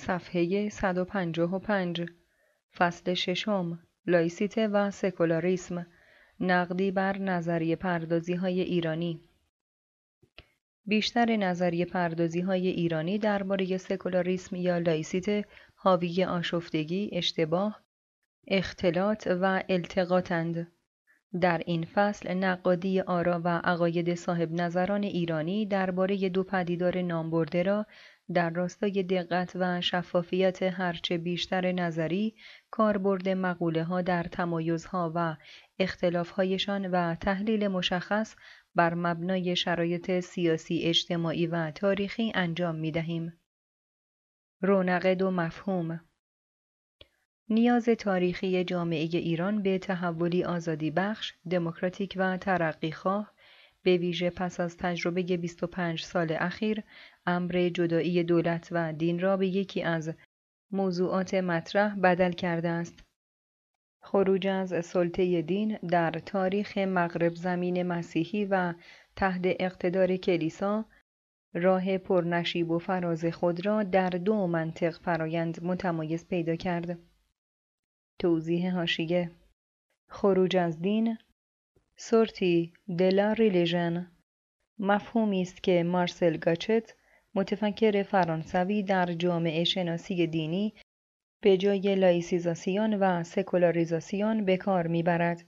صفحه 155 فصل ششم. لایسیته و سکولاریسم. نقدی بر نظریه پردازی های ایرانی. بیشتر نظریه پردازی های ایرانی درباره سکولاریسم یا لایسیته حاوی آشفتگی، اشتباه، اختلاط و التقاطند. در این فصل نقادی آرا و عقاید صاحب نظران ایرانی درباره دو پدیدار نامبرده را در راستای دقت و شفافیت هرچه بیشتر نظری، کاربرد مقوله ها در تمایزها و اختلافهایشان و تحلیل مشخص بر مبنای شرایط سیاسی اجتماعی و تاریخی انجام می دهیم. رونق دو مفهوم نیاز تاریخی جامعه ایران به تحولی آزادی بخش، دموکراتیک و ترقیخواه به ویژه پس از تجربه 25 سال اخیر امر جدایی دولت و دین را به یکی از موضوعات مطرح بدل کرده است. خروج از سلطه دین در تاریخ مغرب زمین مسیحی و تحت اقتدار کلیسا راه پرنشیب و فراز خود را در دو منطق فرایند متمایز پیدا کرد. توضیح هاشیه خروج از دین sortie de la religion مفهومی است که مارسل گاچت متفکر فرانسوی در جامعه شناسی دینی به جای لایسیزاسیون و سکولاریزاسیون به کار می‌برد.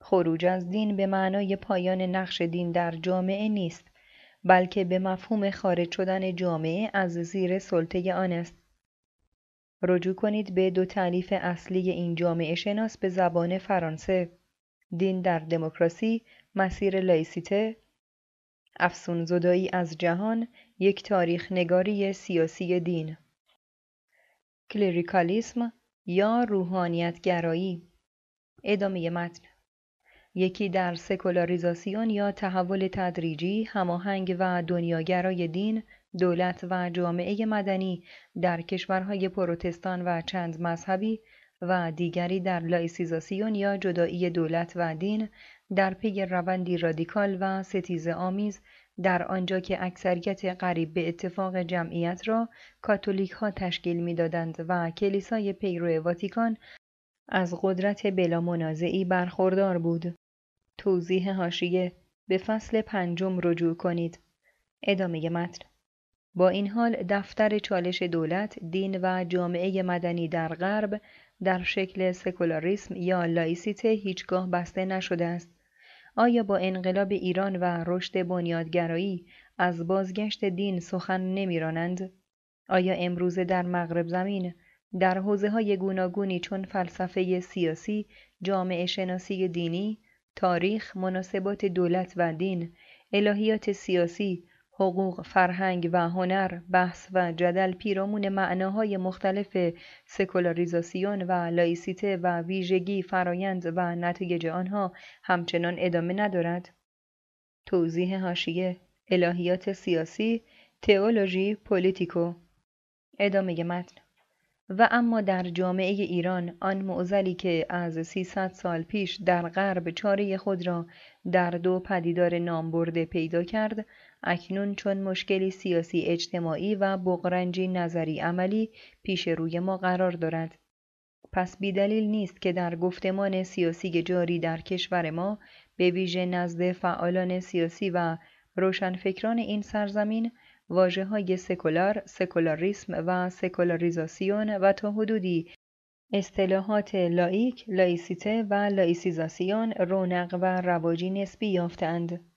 خروج از دین به معنای پایان نقش دین در جامعه نیست بلکه به مفهوم خارج شدن جامعه از زیر سلطه آن است. رجوع کنید به دو تعلیف اصلی این جامعه شناس به زبان فرانسه دین در دموکراسی مسیر لایسیته افسون زدایی از جهان یک تاریخ نگاری سیاسی دین. کلریکالیسم یا روحانیت گرایی ادامه متن. یکی در سکولاریزاسیون یا تحول تدریجی هماهنگ و دنیاگرای دین دولت و جامعه مدنی در کشورهای پروتستان و چند مذهبی و دیگری در لایسیزاسیون یا جدایی دولت و دین در پی روندی رادیکال و ستیز آمیز در آنجا که اکثریت قریب به اتفاق جمعیت را کاتولیک ها تشکیل می‌دادند و کلیسای پیرو واتیکان از قدرت بلا منازعی برخوردار بود. توضیح حاشیه به فصل پنجم رجوع کنید. ادامه متن با این حال دفتر چالش دولت، دین و جامعه مدنی در غرب در شکل سکولاریسم یا لایسیته هیچگاه بسته نشده است. آیا با انقلاب ایران و رشد بنیادگرایی از بازگشت دین سخن نمیرانند؟ آیا امروزه در مغرب زمین در حوزه های گوناگونی چون فلسفه سیاسی، جامعه شناسی دینی، تاریخ، مناسبات دولت و دین، الهیات سیاسی، حقوق، فرهنگ و هنر، بحث و جدل پیرامون معناهای مختلف سکولاریزاسیون و لایسیته و ویژگی فرایند و نتایج آنها همچنان ادامه دارد. توضیح حاشیه الهیات سیاسی théologie politique ادامه متن و اما در جامعه ایران آن معزلی که از 300 سال پیش در غرب چاره خود را در دو پدیدار نامبرده پیدا کرد اکنون چون مشکلی سیاسی اجتماعی و بغرنجی نظری عملی پیش روی ما قرار دارد. پس بیدلیل نیست که در گفتمان سیاسی جاری در کشور ما به ویژه نزد فعالان سیاسی و روشنفکران این سرزمین واژه های سکولار، سکولاریسم و سکولاریزاسیون و تا حدودی اصطلاحات لائیک، لایسیته و لایسیزاسیون رونق و رواجی نسبی یافتند.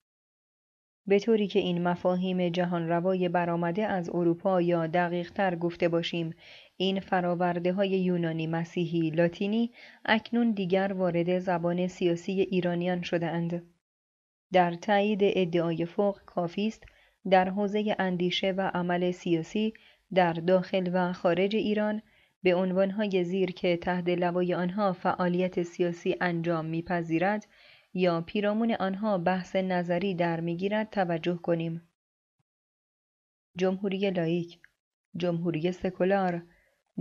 به طوری که این مفاهیم جهان روای برآمده از اروپا یا دقیق تر گفته باشیم این فراورده های یونانی مسیحی لاتینی اکنون دیگر وارد زبان سیاسی ایرانیان شده اند. در تایید ادعای فوق کافی است در حوزه اندیشه و عمل سیاسی در داخل و خارج ایران به عنوانهای زیر که تحت لوای آنها فعالیت سیاسی انجام میپذیرد یا پیرامون آنها بحث نظری در می‌گیرد توجه کنیم. جمهوری لائیک، جمهوری سکولار،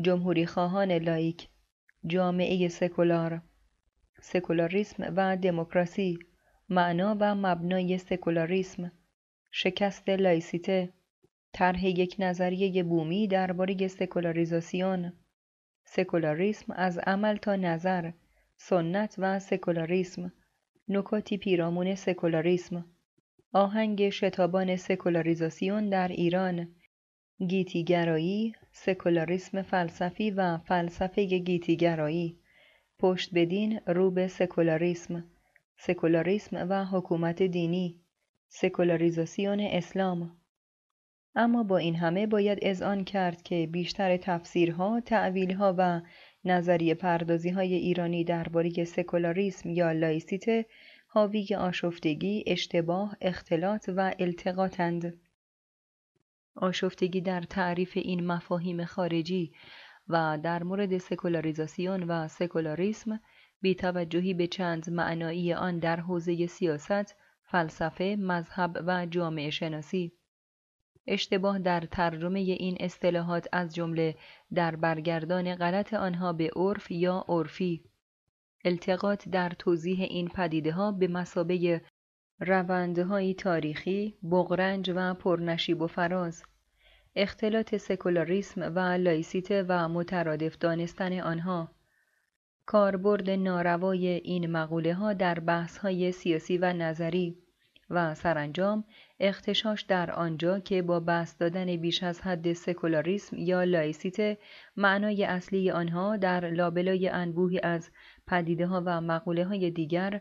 جمهوری خواهان لائیک، جامعه سکولار، سکولاریسم و دموکراسی، معنا و مبنای سکولاریسم، شکست لایسیته، طرح یک نظریه بومی درباره سکولاریزاسیون سکولاریسم از عمل تا نظر سنت و سکولاریسم نکاتی پیرامون سکولاریسم. آهنگ شتابان سکولاریزاسیون در ایران. گیتیگرایی سکولاریسم فلسفی و فلسفه گیتیگرایی. پشت بدین رو به سکولاریسم. سکولاریسم و حکومت دینی. سکولاریزاسیون اسلام. اما با این همه باید اذعان کرد که بیشتر تفسیرها، تعویلها و نظریه پردازی های ایرانی درباره سکولاریسم یا لایسیته حاوی آشفتگی، اشتباه، اختلاط و التقاطند. آشفتگی در تعریف این مفاهیم خارجی و در مورد سکولاریزاسیون و سکولاریسم توجهی به چند معنایی آن در حوزه سیاست، فلسفه، مذهب و جامعه شناسی اشتباه در ترجمه این اصطلاحات از جمله در برگردان غلط آنها به عرف یا عرفی. التقاط در توضیح این پدیده ها به مسابه روندهایی تاریخی، بغرنج و پرنشیب و فراز. اختلاط سکولاریسم و لایسیته و مترادف دانستن آنها. کاربرد ناروای این مقوله ها در بحث های سیاسی و نظری. و سرانجام اغتشاش در آنجا که با بسط دادن بیش از حد سکولاریسم یا لایسیته معنای اصلی آنها در لابلای انبوهی از پدیده ها و مقوله های دیگر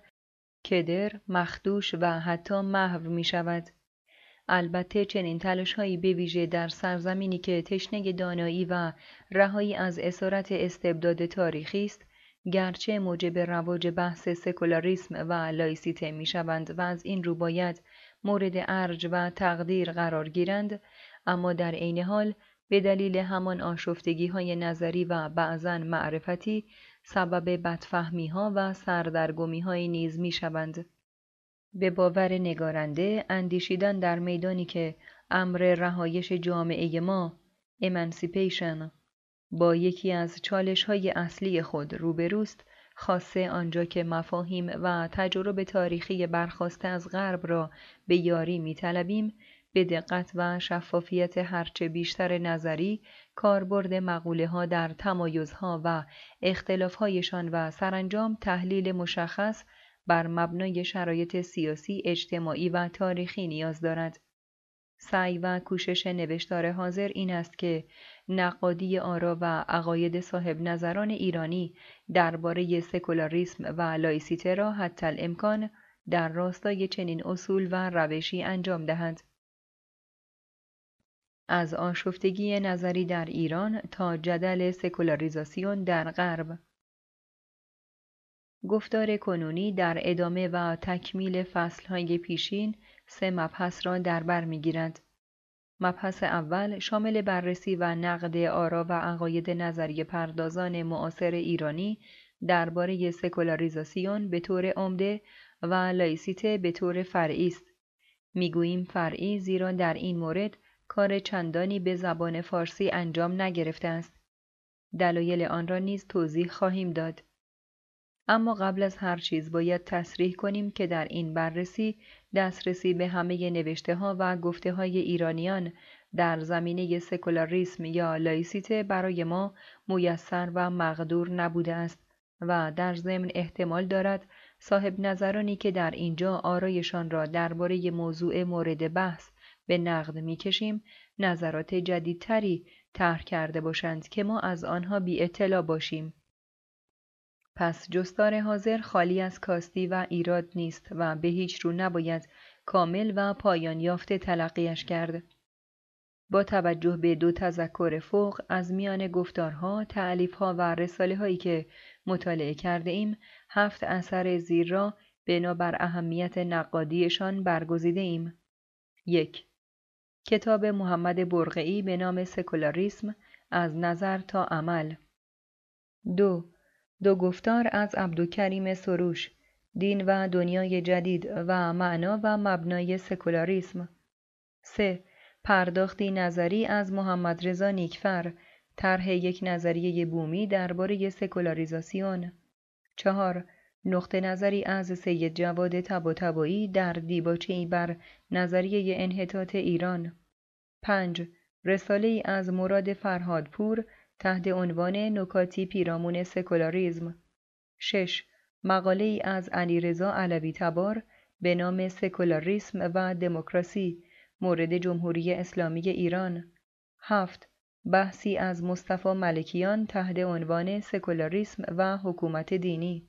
کدر، مخدوش و حتی محو می شود. البته چنین تلاش هایی به ویژه در سرزمینی که تشنه دانایی و رهایی از اسارت استبداد تاریخی است گرچه موجب رواج بحث سکولاریسم و لایسیته می شوند و از این رو باید مورد ارج و تقدیر قرار گیرند اما در عین حال به دلیل همان آشفتگی های نظری و بعضا معرفتی سبب بدفهمی ها و سردرگمی های نیز می شوند. به باور نگارنده اندیشیدن در میدانی که امر رهایش جامعه ما امانسیپیشن با یکی از چالش های اصلی خود روبروست خاصه آنجا که مفاهیم و تجربه تاریخی برخواسته از غرب را به یاری میطلبیم به دقت و شفافیت هرچه بیشتر نظری کاربرد مقوله ها در تمایزها و اختلافهایشان و سرانجام تحلیل مشخص بر مبنای شرایط سیاسی، اجتماعی و تاریخی نیاز دارد. سعی و کوشش نوشتار حاضر این است که نقادی آرا و عقاید صاحب نظران ایرانی درباره سکولاریسم و لایسیته را حتی الامکان در راستای چنین اصول و روشی انجام دهند. از آشفتگی نظری در ایران تا جدل سکولاریزاسیون در غرب گفتار کنونی در ادامه و تکمیل فصلهای پیشین سه مبحث را در بر می‌گیرد. مبحث اول شامل بررسی و نقد آرا و عقاید نظریه پردازان معاصر ایرانی درباره سکولاریزاسیون به طور عمده و لایسیته به طور فرعی است. می‌گوییم فرعی زیرا در این مورد کار چندانی به زبان فارسی انجام نگرفته است. دلایل آن را نیز توضیح خواهیم داد. اما قبل از هر چیز باید تصریح کنیم که در این بررسی دسترسی به همه نوشته ها و گفته های ایرانیان در زمینه سکولاریسم یا لایسیته برای ما میسر و مقدور نبوده است و در ضمن احتمال دارد صاحب نظرانی که در اینجا آرایشان را درباره موضوع مورد بحث به نقد می‌کشیم نظرات جدیدتری طرح کرده باشند که ما از آنها بی اطلاع باشیم. پس جستار حاضر خالی از کاستی و ایراد نیست و به هیچ رو نباید کامل و پایان یافته تلقیش کرد. با توجه به دو تذکر فوق از میان گفتارها، تعلیفها و رساله هایی که مطالعه کرده ایم، هفت اثر زیر را بنابر اهمیت نقادیشان برگزیده ایم. یک کتاب محمد برقعی به نام سکولاریسم از نظر تا عمل دو دو گفتار از عبدالکریم سروش دین و دنیای جدید و معنا و مبنای سکولاریسم 3. پرداختی نظری از محمد رضا نیکفر طرح یک نظریه بومی درباره سکولاریزاسیون 4. نقطه نظری از سید جواد تبا در دیباچه‌ای بر نظریه انحطاط ایران 5. رساله از مراد فرهادپور تحت عنوان نکاتی پیرامون سکولاریزم 6. مقاله ای از علیرضا علوی تبار به نام سکولاریسم و دموکراسی مورد جمهوری اسلامی ایران 7. بحثی از مصطفی ملکیان تحت عنوان سکولاریسم و حکومت دینی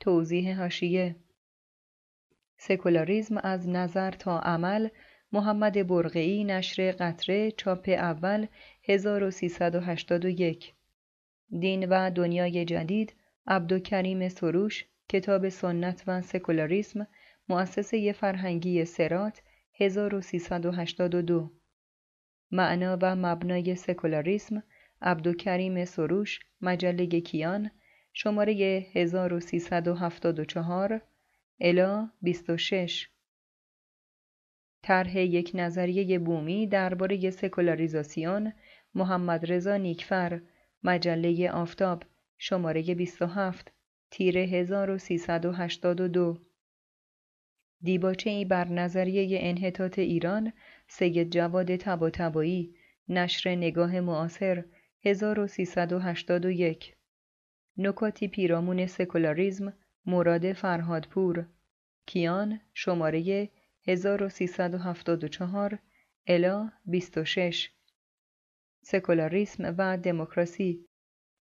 توضیح هاشیه سکولاریسم از نظر تا عمل محمد برقعی نشر قطره چاپ اول 1381 دین و دنیای جدید عبدالکریم سروش کتاب سنت و سکولاریسم مؤسسه فرهنگی سرات 1382 معنا و مبنای سکولاریسم عبدالکریم سروش مجله کیان شماره 1374 الا 26 طرح یک نظریه بومی درباره سکولاریزاسیون محمد رضا نیکفر مجله آفتاب شماره 27 تیر 1382 دیباچه ای بر نظریه انحطاط ایران سید جواد تباتبایی نشر نگاه معاصر 1381 نکاتی پیرامون سکولاریزم مراد فرهادپور. کیان شماره 1374 الا 26 سکولاریسم و دموکراسی.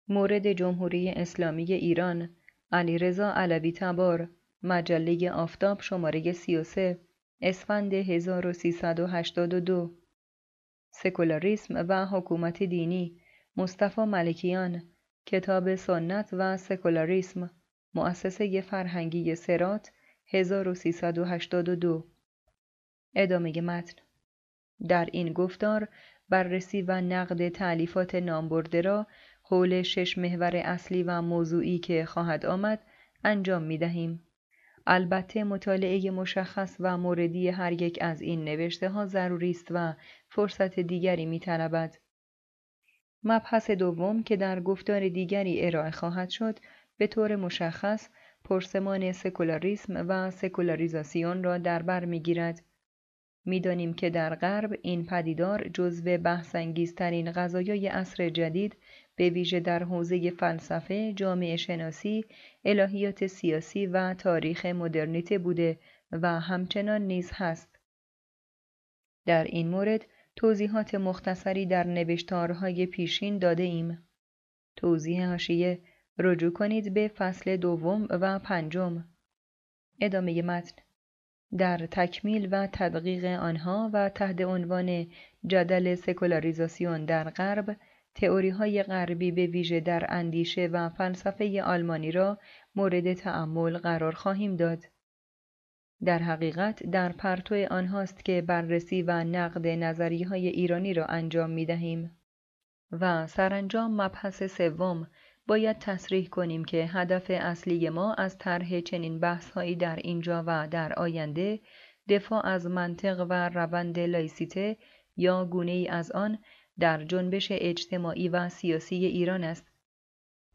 مورد جمهوری اسلامی ایران علیرضا علوی تبار مجله آفتاب شماره 33 اسفند 1382 سکولاریسم و حکومت دینی مصطفی ملکیان کتاب سنت و سکولاریسم مؤسسه فرهنگی سرات 1382 ادامه متن. در این گفتار بررسی و نقد تعلیفات نامبرده را حول شش محور اصلی و موضوعی که خواهد آمد انجام می دهیم. البته مطالعه مشخص و موردی هر یک از این نوشته ها ضروری است و فرصت دیگری می طلبد. مبحث دوم که در گفتار دیگری ارائه خواهد شد به طور مشخص پرسمان سکولاریسم و سکولاریزاسیون را در بر می‌گیرد می‌دانیم که در غرب این پدیدار جزو بحثانگیزترین قضایای عصر جدید به ویژه در حوزه فلسفه، جامعه شناسی، الهیات سیاسی و تاریخ مدرنیته بوده و همچنان نیز هست. در این مورد توضیحات مختصری در نوشتارهای پیشین داده ایم. توضیح هاشیه رجوع کنید به فصل دوم و پنجم. ادامه متن در تکمیل و تدقیق آنها و تحت عنوان جدل سکولاریزاسیون در غرب تئوری های غربی به ویژه در اندیشه و فلسفه آلمانی را مورد تأمل قرار خواهیم داد. در حقیقت در پرتو آنهاست که بررسی و نقد نظری های ایرانی را انجام می دهیم. و سرانجام مبحث سوم باید تصریح کنیم که هدف اصلی ما از طرح چنین بحثهایی در اینجا و در آینده دفاع از منطق و روند لایسیته یا گونه ای از آن در جنبش اجتماعی و سیاسی ایران است.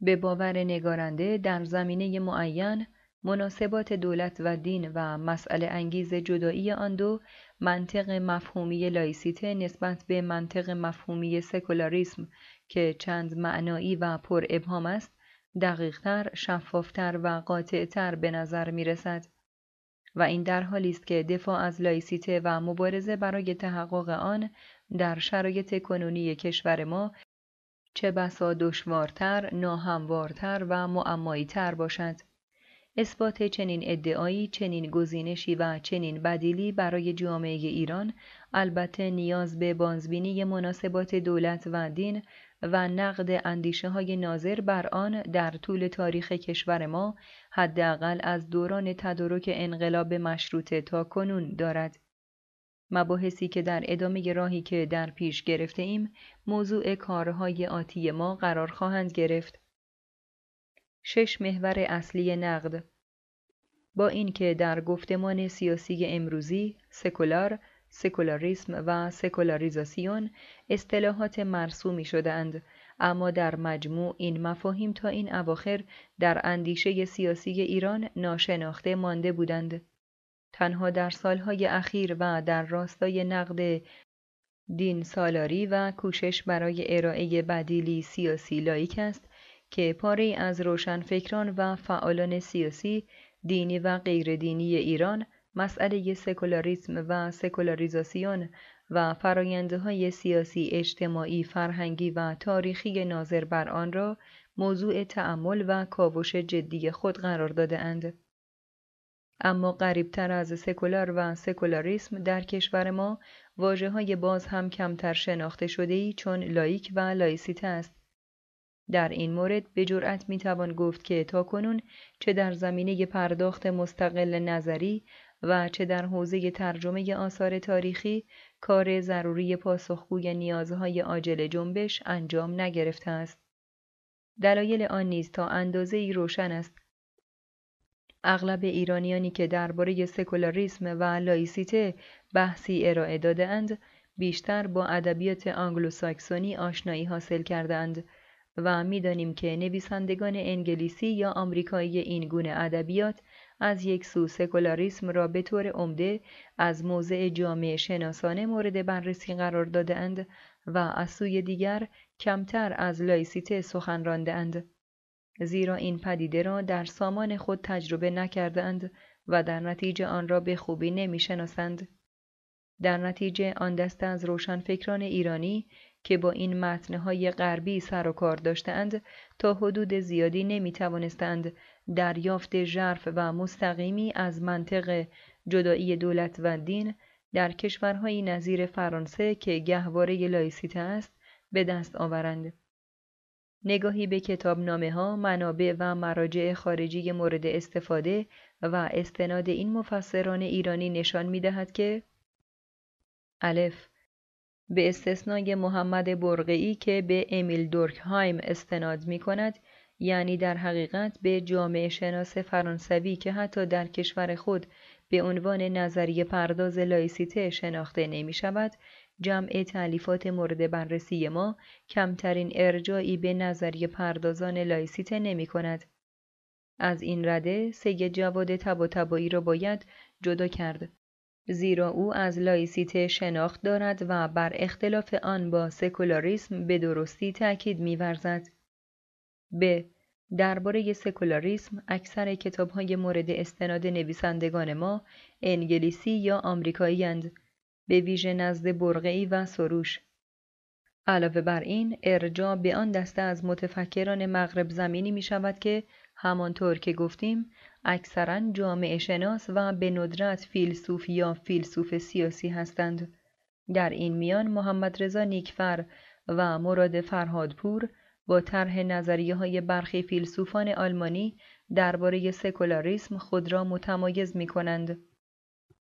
به باور نگارنده در زمینه معین مناسبات دولت و دین و مسئله انگیز جدایی آن دو منطق مفهومی لایسیته نسبت به منطق مفهومی سکولاریسم که چند معنایی و پر ابهام است دقیقتر، شفافتر و قاطعتر به نظر می رسد. و این در حالی است که دفاع از لایسیته و مبارزه برای تحقق آن در شرایط کنونی کشور ما چه بسا دشوارتر، ناهموارتر و معماییتر باشد. اثبات چنین ادعایی، چنین گزینشی و چنین بدیلی برای جامعه ایران البته نیاز به بازبینی مناسبات دولت و دین و نقد اندیشه های ناظر بر آن در طول تاریخ کشور ما حداقل از دوران تدارک انقلاب مشروطه تا کنون دارد. مباحثی که در ادامه راهی که در پیش گرفته ایم موضوع کارهای آتی ما قرار خواهند گرفت. شش محور اصلی نقد با اینکه در گفتمان سیاسی امروزی سکولار سکولاریسم و سکولاریزاسیون اصطلاحات مرسومی شدهاند. اما در مجموع این مفاهیم تا این اواخر در اندیشه سیاسی ایران ناشناخته مانده بودند. تنها در سالهای اخیر و در راستای نقد دین سالاری و کوشش برای ارائه بدیلی سیاسی لایک است که پاره از روشنفکران و فعالان سیاسی، دینی و غیردینی ایران مسئله سکولاریسم و سکولاریزاسیون و فرایندهای سیاسی اجتماعی فرهنگی و تاریخی ناظر بر آن را موضوع تأمل و کاوش جدی خود قرار داده اند. اما غریبتر از سکولار و سکولاریسم در کشور ما واژه های باز هم کمتر شناخته شده ای چون لائیک و لایسیته است. در این مورد به جرأت می توان گفت که تا کنون چه در زمینه پرداخت مستقل نظری و چه در حوزه ترجمه آثار تاریخی کار ضروری پاسخگوی نیازهای عاجل جنبش انجام نگرفته است. دلایل آن نیز تا اندازه ای روشن است. اغلب ایرانیانی که درباره سکولاریسم و لایسیته بحثی ارائه دادهاند بیشتر با ادبیات آنگلوساکسونی آشنایی حاصل کردند و می‌دانیم که نویسندگان انگلیسی یا آمریکایی این گونه ادبیات از یک سو سکولاریسم را به طور عمده از موضع جامعه شناسانه مورد بررسی قرار دادهاند و از سوی دیگر کمتر از لایسیته سخن راندهاند. زیرا این پدیده را در سامان خود تجربه نکردهاند و در نتیجه آن را به خوبی نمی‌شناسند. در نتیجه آن دسته از روشنفکران ایرانی که با این متنهای غربی سر و کار داشتند تا حدود زیادی نمی توانستند دریافت ژرف و مستقیمی از منطق جدایی دولت و دین در کشورهایی نظیر فرانسه که گهواره لایسیته است به دست آورند. نگاهی به کتابنامه ها، منابع و مراجع خارجی مورد استفاده و استناد این مفسران ایرانی نشان می دهد که الف به استثنای محمد برقعی که به امیل دورکهایم استناد می کند یعنی در حقیقت به جامعه شناس فرانسوی که حتی در کشور خود به عنوان نظریه پرداز لایسیته شناخته نمی شود جمع تعلیفات مورد بررسی ما کمترین ارجایی به نظریه پردازان لایسیته نمی کند. از این رده سید جواد تبا را باید جدا کرد. زیرا او از لایسیته شناخت دارد و بر اختلاف آن با سکولاریسم به درستی تأکید می‌ورزد. ب. درباره سکولاریسم اکثر کتابهای مورد استناد نویسندگان ما انگلیسی یا آمریکایی به ویژه نزد برقعی و سروش علاوه بر این ارجاع به آن دسته از متفکران مغرب زمینی می شود که همانطور که گفتیم اکثرا جامعه شناس و به ندرت فیلسوف یا فیلسوف سیاسی هستند. در این میان محمد رضا نیکفر و مراد فرهادپور با طرح نظریه های برخی فیلسوفان آلمانی درباره سکولاریسم خود را متمایز می کنند.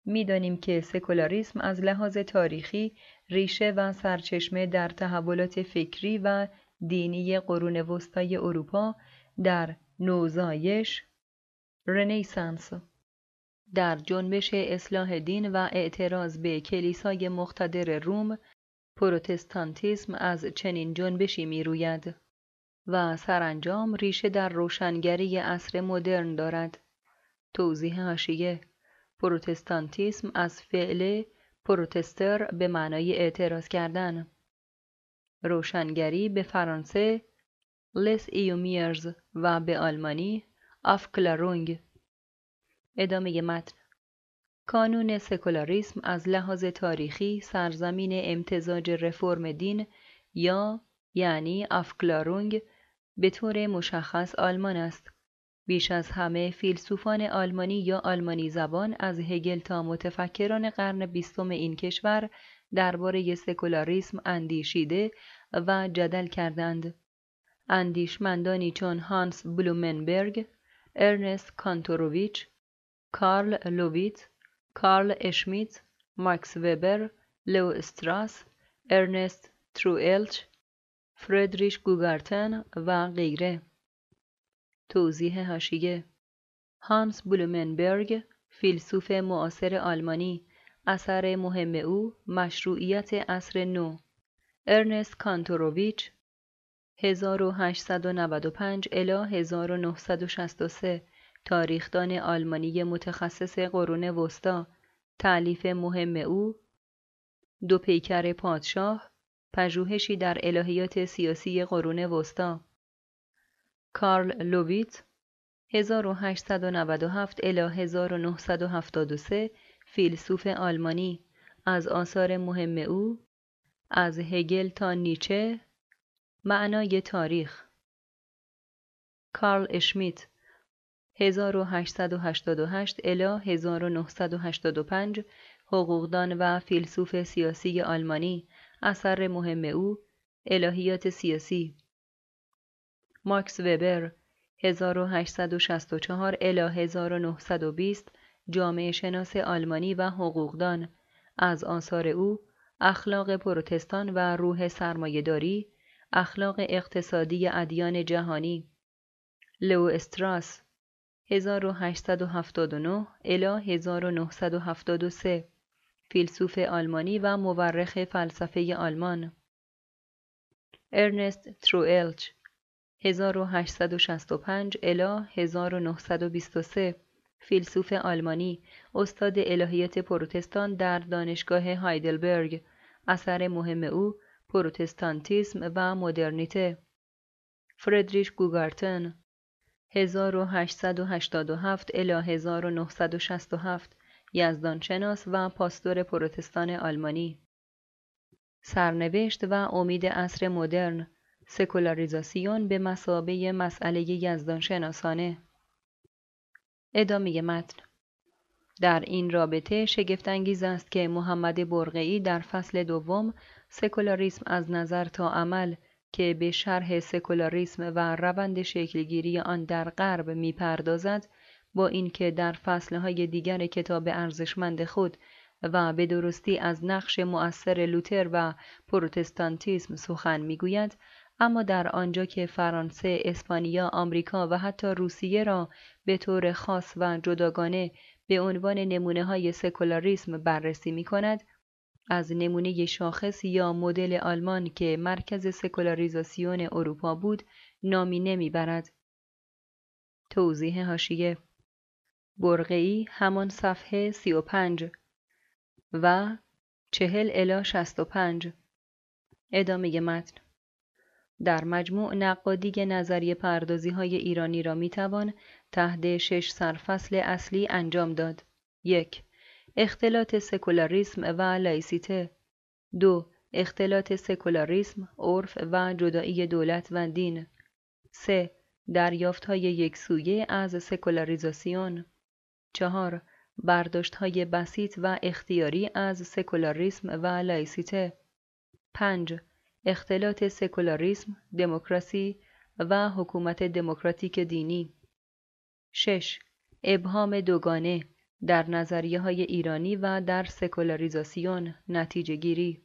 می‌دانیم که سکولاریسم از لحاظ تاریخی ریشه و سرچشمه در تحولات فکری و دینی قرون وسطای اروپا در نوزایش رنیسانس در جنبش اصلاح دین و اعتراض به کلیسای مقتدر روم پروتستانتیسم از چنین جنبشی می روید و سرانجام ریشه در روشنگری عصر مدرن دارد. توضیح هاشیه پروتستانتیسم از فعل پروتستر به معنای اعتراض کردن روشنگری به فرانسه لس ایومیرز و به آلمانی آفکلارونگ ادامه متن کانون سکولاریسم از لحاظ تاریخی سرزمین امتزاج رفرم دین یا یعنی آفکلارونگ به طور مشخص آلمان است بیش از همه فیلسوفان آلمانی یا آلمانی زبان از هگل تا متفکران قرن بیستم این کشور درباره سکولاریسم اندیشیده و جدل کردند. اندیشمندانی چون هانس بلومنبرگ، ارنست کانتوروویچ، کارل لوویت، کارل اشمیت، ماکس وبر، لو استراس، ارنست تروئلچ، فردریش گوگارتن و غیره. توضیح حاشیه. هانس بلومنبرگ فیلسوف معاصر آلمانی اثر مهم او مشروعیت اصر نو. ارنست کانتوروویچ 1895 الی 1963 تاریخدان آلمانی متخصص قرون وسطا تعلیف مهم او دو پیکر پادشاه پژوهشی در الهیات سیاسی قرون وسطا. کارل لوویت 1897 الی 1973 فیلسوف آلمانی. از آثار مهم او از هگل تا نیچه معنای تاریخ. کارل اشمیت 1888 الی 1985 حقوقدان و فیلسوف سیاسی آلمانی. اثر مهم او الهیات سیاسی. ماکس وبر 1864 الی 1920 جامعه شناس آلمانی و حقوقدان. از آثار او اخلاق پروتستان و روح سرمایهداری اخلاق اقتصادی ادیان جهانی. لو استراس 1879 الی 1973 فیلسوف آلمانی و مورخ فلسفه آلمان. ارنست تروئلچ 1865 الی 1923 فیلسوف آلمانی استاد الهیات پروتستان در دانشگاه هایدلبرگ. اثر مهم او پروتستانتیسم و مدرنیته. فردریش گوگارتن 1887 الی 1967 یزدانشناس و پاستور پروتستان آلمانی. سرنوشت و امید عصر مدرن سکولاریزاسیون به مسابه مسئله یزدانشناسانه. ادامه متن. در این رابطه شگفتانگیز است که محمد برقعی در فصل دوم سکولاریسم از نظر تا عمل که به شرح سکولاریسم و روند شکلگیری آن در غرب می‌پردازد با اینکه در فصلهای دیگر کتاب ارزشمند خود و به درستی از نقش مؤثر لوتر و پروتستانتیسم سخن می‌گوید اما در آنجا که فرانسه، اسپانیا، آمریکا و حتی روسیه را به طور خاص و جداگانه به عنوان نمونه های سکولاریسم بررسی می کند، از نمونه شاخص یا مدل آلمان که مرکز سکولاریزاسیون اروپا بود نامی نمی‌برد. توضیح هاشیه برقعی همان صفحه 35 و چهل الا 65 ادامه متن در مجموع نقادی نظریه پردازی های ایرانی را می توان تحت شش سرفصل اصلی انجام داد. یک اختلاط سکولاریسم و لایسیته دو اختلاط سکولاریسم، عرف و جدایی دولت و دین 3. دریافت های یک سویه از سکولاریزاسیون چهار برداشت های بسیط و اختیاری از سکولاریسم و لایسیته 5. اختلاط سکولاریسم، دموکراسی و حکومت دموکراتیک دینی 6. ابهام دوگانه در نظریه های ایرانی و در سکولاریزاسیون نتیجه گیری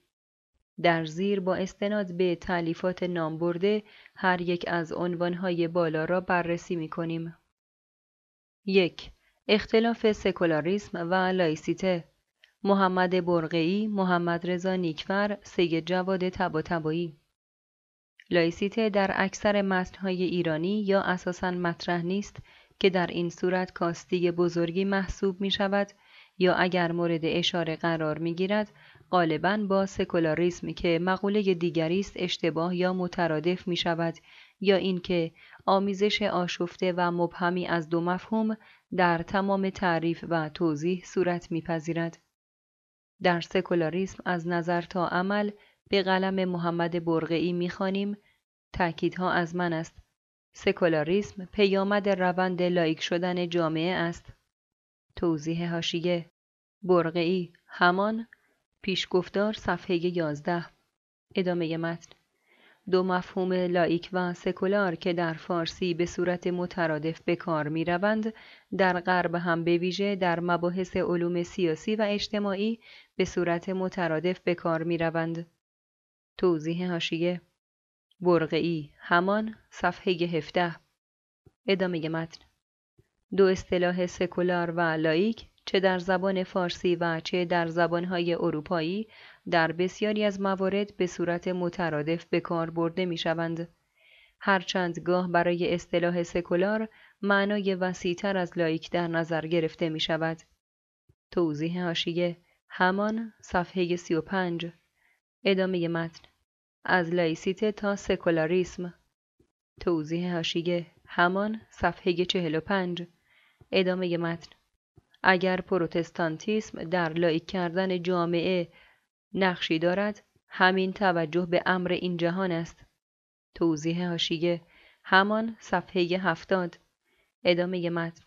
در زیر با استناد به تألیفات نامبرده هر یک از عنوانهای بالا را بررسی می کنیم. یک اختلاف سکولاریسم و لایسیته. محمد برقعی، محمد رضا نیکفر، سید جواد طباطبایی لایسیته در اکثر متنهای ایرانی یا اساساً مطرح نیست که در این صورت کاستی بزرگی محسوب می شود یا اگر مورد اشاره قرار می گیرد غالبا با سکولاریسم که مقوله دیگری است اشتباه یا مترادف می شود یا اینکه آمیزش آشفته و مبهمی از دو مفهوم در تمام تعریف و توضیح صورت میپذیرد. در سکولاریسم از نظر تا عمل به قلم محمد برقعی می‌خوانیم. تأکیدها از من است. سکولاریسم پیامد روند لایک شدن جامعه است. توضیح حاشیه برقعی همان. پیشگفتار صفحه یازده. ادامه متن. دو مفهوم لایک و سکولار که در فارسی به صورت مترادف به کار می روند در غرب هم به ویژه در مباحث علوم سیاسی و اجتماعی به صورت مترادف به کار می روند. توضیح هاشیه برقعی همان صفحه 17 ادامه متن دو اصطلاح سکولار و لایک چه در زبان فارسی و چه در زبانهای اروپایی در بسیاری از موارد به صورت مترادف به کار برده می شوند. هرچند گاه برای اصطلاح سکولار معنای وسیعتر از لایک در نظر گرفته می شود. توضیح هاشیه همان صفحه 35 ادامه متن از لایسیته تا سکولاریسم توضیح هاشیه همان صفحه 45 ادامه متن اگر پروتستانتیسم در لایک کردن جامعه نقشی دارد همین توجه به امر این جهان است. توضیح هاشیه همان صفحه هفتاد. ادامه متن.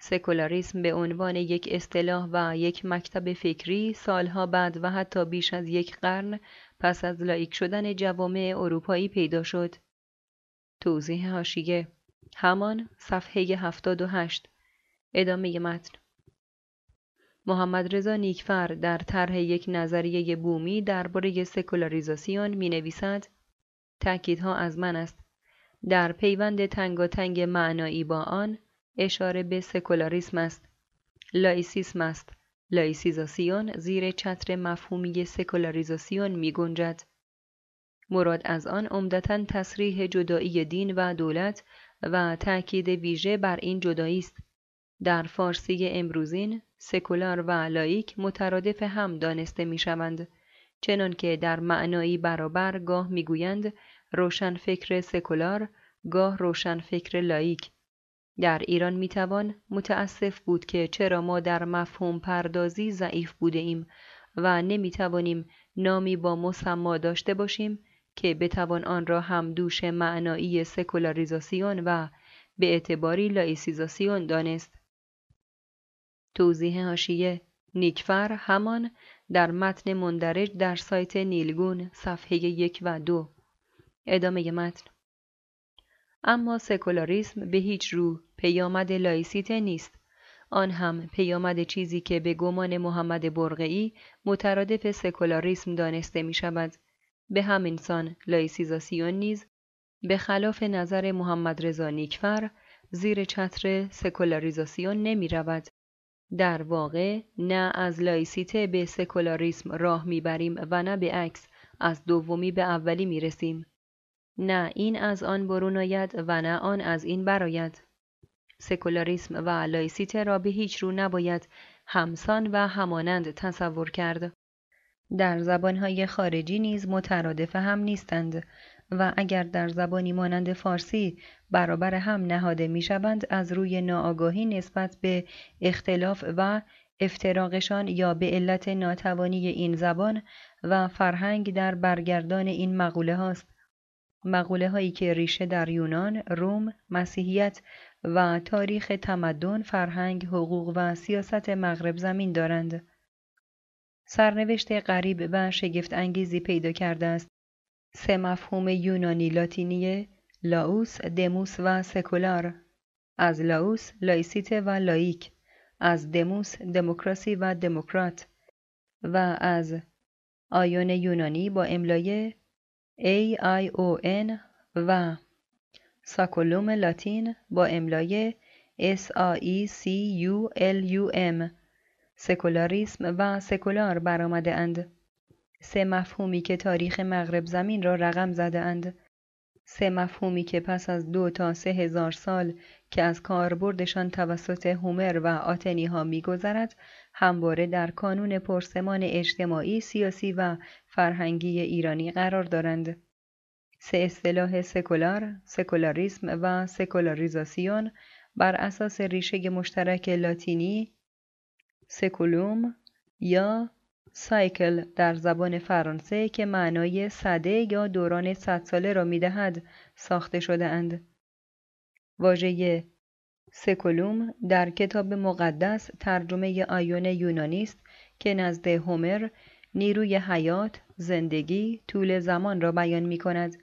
سکولاریسم به عنوان یک اصطلاح و یک مکتب فکری سالها بعد و حتی بیش از یک قرن پس از لایک شدن جوامع اروپایی پیدا شد. توضیح هاشیه همان صفحه 78 ادامه متن. محمد رضا نیکفر در طرح یک نظریه بومی درباره سکولاریزاسیون می نویسد تأکیدها از من است. در پیوند تنگاتنگ معنایی با آن اشاره به سکولاریسم است. لایسیسم است. لایسیزاسیون زیر چتر مفهومی سکولاریزاسیون می گنجد. مراد از آن عمدتا تصریح جدایی دین و دولت و تأکید ویژه بر این جدایی است. در فارسی امروزین سکولار و لایک مترادف هم دانسته می شوند چنانکه در معنایی برابر گاه می‌گویند روشنفکر سکولار گاه روشنفکر لایک در ایران می‌توان متاسف بود که چرا ما در مفهوم پردازی ضعیف بوده ایم و نمی‌توانیم نامی با مسما داشته باشیم که بتوان آن را هم دوش معنایی سکولاریزاسیون و به اعتباری لایسیزاسیون دانست. توضیح حاشیه نیکفر همان در متن مندرج در سایت نیلگون صفحه یک و دو. ادامه متن. اما سکولاریسم به هیچ رو پیامد لایسیته نیست. آن هم پیامد چیزی که به گمان محمد برقعی مترادف سکولاریسم دانسته می شود به همین سان لایسیزاسیون نیز به خلاف نظر محمد رضا نیکفر زیر چتر سکولاریزاسیون نمی رود. در واقع نه از لایسیته به سکولاریسم راه می‌بریم و نه به عکس. از دومی به اولی می رسیم. نه این از آن برون آید و نه آن از این برآید سکولاریسم و لایسیته را به هیچ رو نباید همسان و همانند تصور کرد. در زبانهای خارجی نیز مترادف هم نیستند. و اگر در زبانی مانند فارسی برابر هم نهاده می شوند از روی ناآگاهی نسبت به اختلاف و افتراقشان یا به علت ناتوانی این زبان و فرهنگ در برگردان این مقوله هاست مقوله هایی که ریشه در یونان، روم، مسیحیت و تاریخ تمدن، فرهنگ، حقوق و سیاست مغرب زمین دارند. سرنوشت غریب و شگفت انگیزی پیدا کرده است. سه مفهوم یونانی لاتینی لاوس، دموس و سکولار. از لاوس لایسیته و لایک از دموس دموکراسی و دموکرات. و از آیون یونانی با املای A I O N و saeculum لاتین با املای S A E C U L U M. سکولاریسم و سکولار برآمده اند. سه مفهومی که تاریخ مغرب زمین را رقم زده اند. سه مفهومی که پس از دو تا سه هزار سال که از کاربردشان توسط هومر و آتنی ها می گذرد، همواره در کانون پرسمان اجتماعی، سیاسی و فرهنگی ایرانی قرار دارند. سه اصطلاح سکولار، سکولاریسم و سکولاریزاسیون بر اساس ریشه مشترک لاتینی saeculum یا siècle در زبان فرانسه که معنای صده یا دوران صد ساله را می‌دهد ساخته شده اند. واژه saeculum در کتاب مقدس ترجمه آیون یونانی است که نزد هومر نیروی حیات، زندگی، طول زمان را بیان می کند.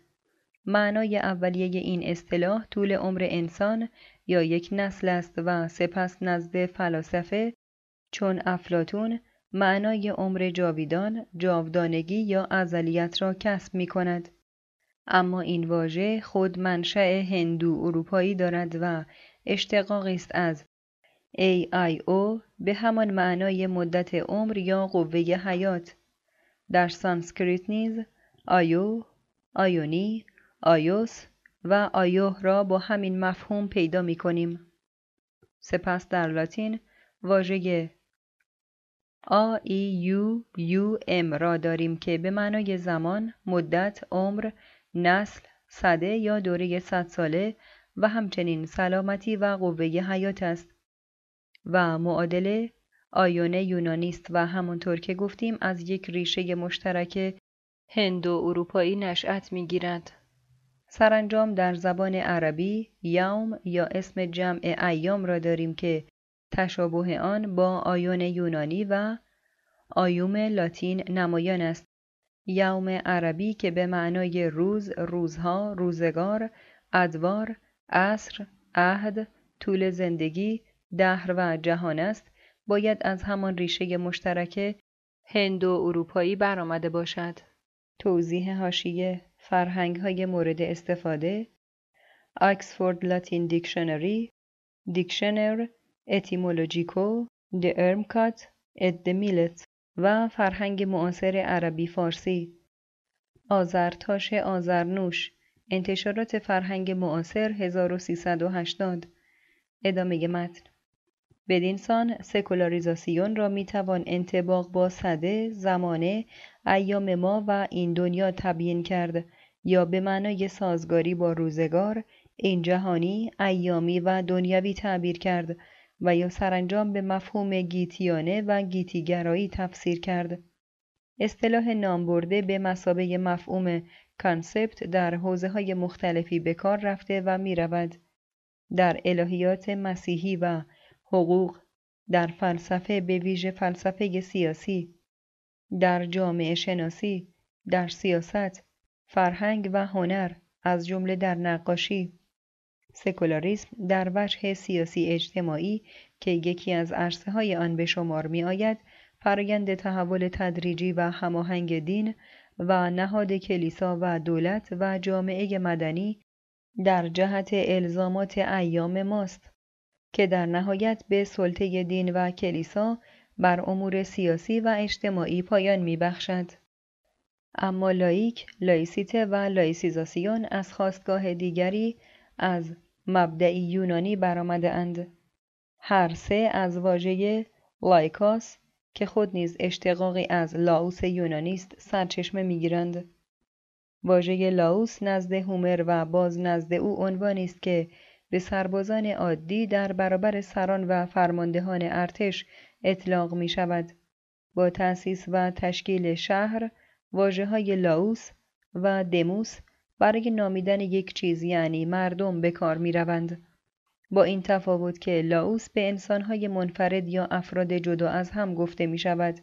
معنای اولیه این اصطلاح طول عمر انسان یا یک نسل است و سپس نزد فلاسفه چون افلاطون معنای عمر جاویدان، جاودانگی یا ازلیت را کسب می کند. اما این واژه خود منشأ هندو اروپایی دارد و اشتقاقی است از AIO به همان معنای مدت عمر یا قوه حیات در سانسکریت نیز آیو، آیونی، آیوس و آیوه را با همین مفهوم پیدا می کنیم. سپس در لاتین واژه آ ای یو یو ام را داریم که به معنای زمان، مدت، عمر، نسل، صده یا دوره صد ساله و همچنین سلامتی و قوه حیات است و معادله آیون یونانیست و همونطور که گفتیم از یک ریشه مشترک هندو اروپایی نشأت می‌گیرد. سرانجام در زبان عربی یوم یا اسم جمع ایام را داریم که تشابه آن با آیون یونانی و آیوم لاتین نمایان است. یوم عربی که به معنای روز، روزها، روزگار، ادوار، عصر، عهد، طول زندگی، دهر و جهان است باید از همان ریشه مشترک هندو اروپایی برآمده باشد. توضیح هاشیه فرهنگ های مورد استفاده آکسفورد لاتین دیکشنری دیکشنر اتیمولوژیکو د ارمکات اد میلت و فرهنگ معاصر عربی فارسی. آزرتاش آزرنوش انتشارات فرهنگ معاصر 1380 ادامه متن. بدینسان سکولاریزاسیون را می‌توان انطباق با صده، زمانه، ایام ما و این دنیا تبیین کرد یا به معنای سازگاری با روزگار، این جهانی، ایامی و دنیوی تعبیر کرد. و یا سرانجام به مفهوم گیتیانه و گیتیگرایی تفسیر کرد. اصطلاح نامبرده به مثابه مفهوم concept در حوزه های مختلفی به کار رفته و می رود. در الهیات مسیحی و حقوق در فلسفه به ویژه فلسفه سیاسی در جامعه شناسی در سیاست فرهنگ و هنر از جمله در نقاشی سکولاریسم در وجه سیاسی اجتماعی که یکی از عرصه های آن به شمار می آید فرایند تحول تدریجی و هماهنگ دین و نهاد کلیسا و دولت و جامعه مدنی در جهت الزامات ایام ماست که در نهایت به سلطه دین و کلیسا بر امور سیاسی و اجتماعی پایان می بخشد. اما لایک، لایسیته و لایسیزاسیون از خاستگاه دیگری از مبدئی یونانی برآمده اند. هر سه از واژه لایکوس که خود نیز اشتقاقی از لاوس یونانی است سرچشمه می‌گیرند. واژه لاوس نزد هومر و باز نزد او عنوانی است که به سربازان عادی در برابر سران و فرماندهان ارتش اطلاق می شود. با تأسیس و تشکیل شهر واجه های لاوس و دموس برای نامیدن یک چیز یعنی مردم به کار می روند. با این تفاوت که لاوس به انسانهای منفرد یا افراد جدا از هم گفته می شود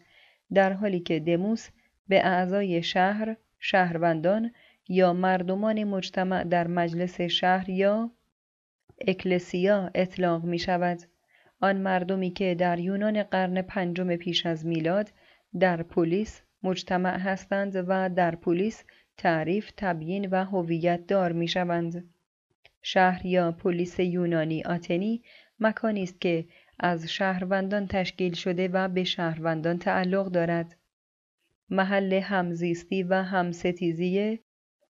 در حالی که دموس به اعضای شهر، شهروندان یا مردمان مجتمع در مجلس شهر یا اکلسیا اطلاق می شود. آن مردمی که در یونان قرن پنجم پیش از میلاد در پلیس مجتمع هستند و در پلیس تعریف، تبیین و هویت دار می شوند. شهر یا پلیس یونانی آتنی مکانی است که از شهروندان تشکیل شده و به شهروندان تعلق دارد. محل همزیستی و همستیزی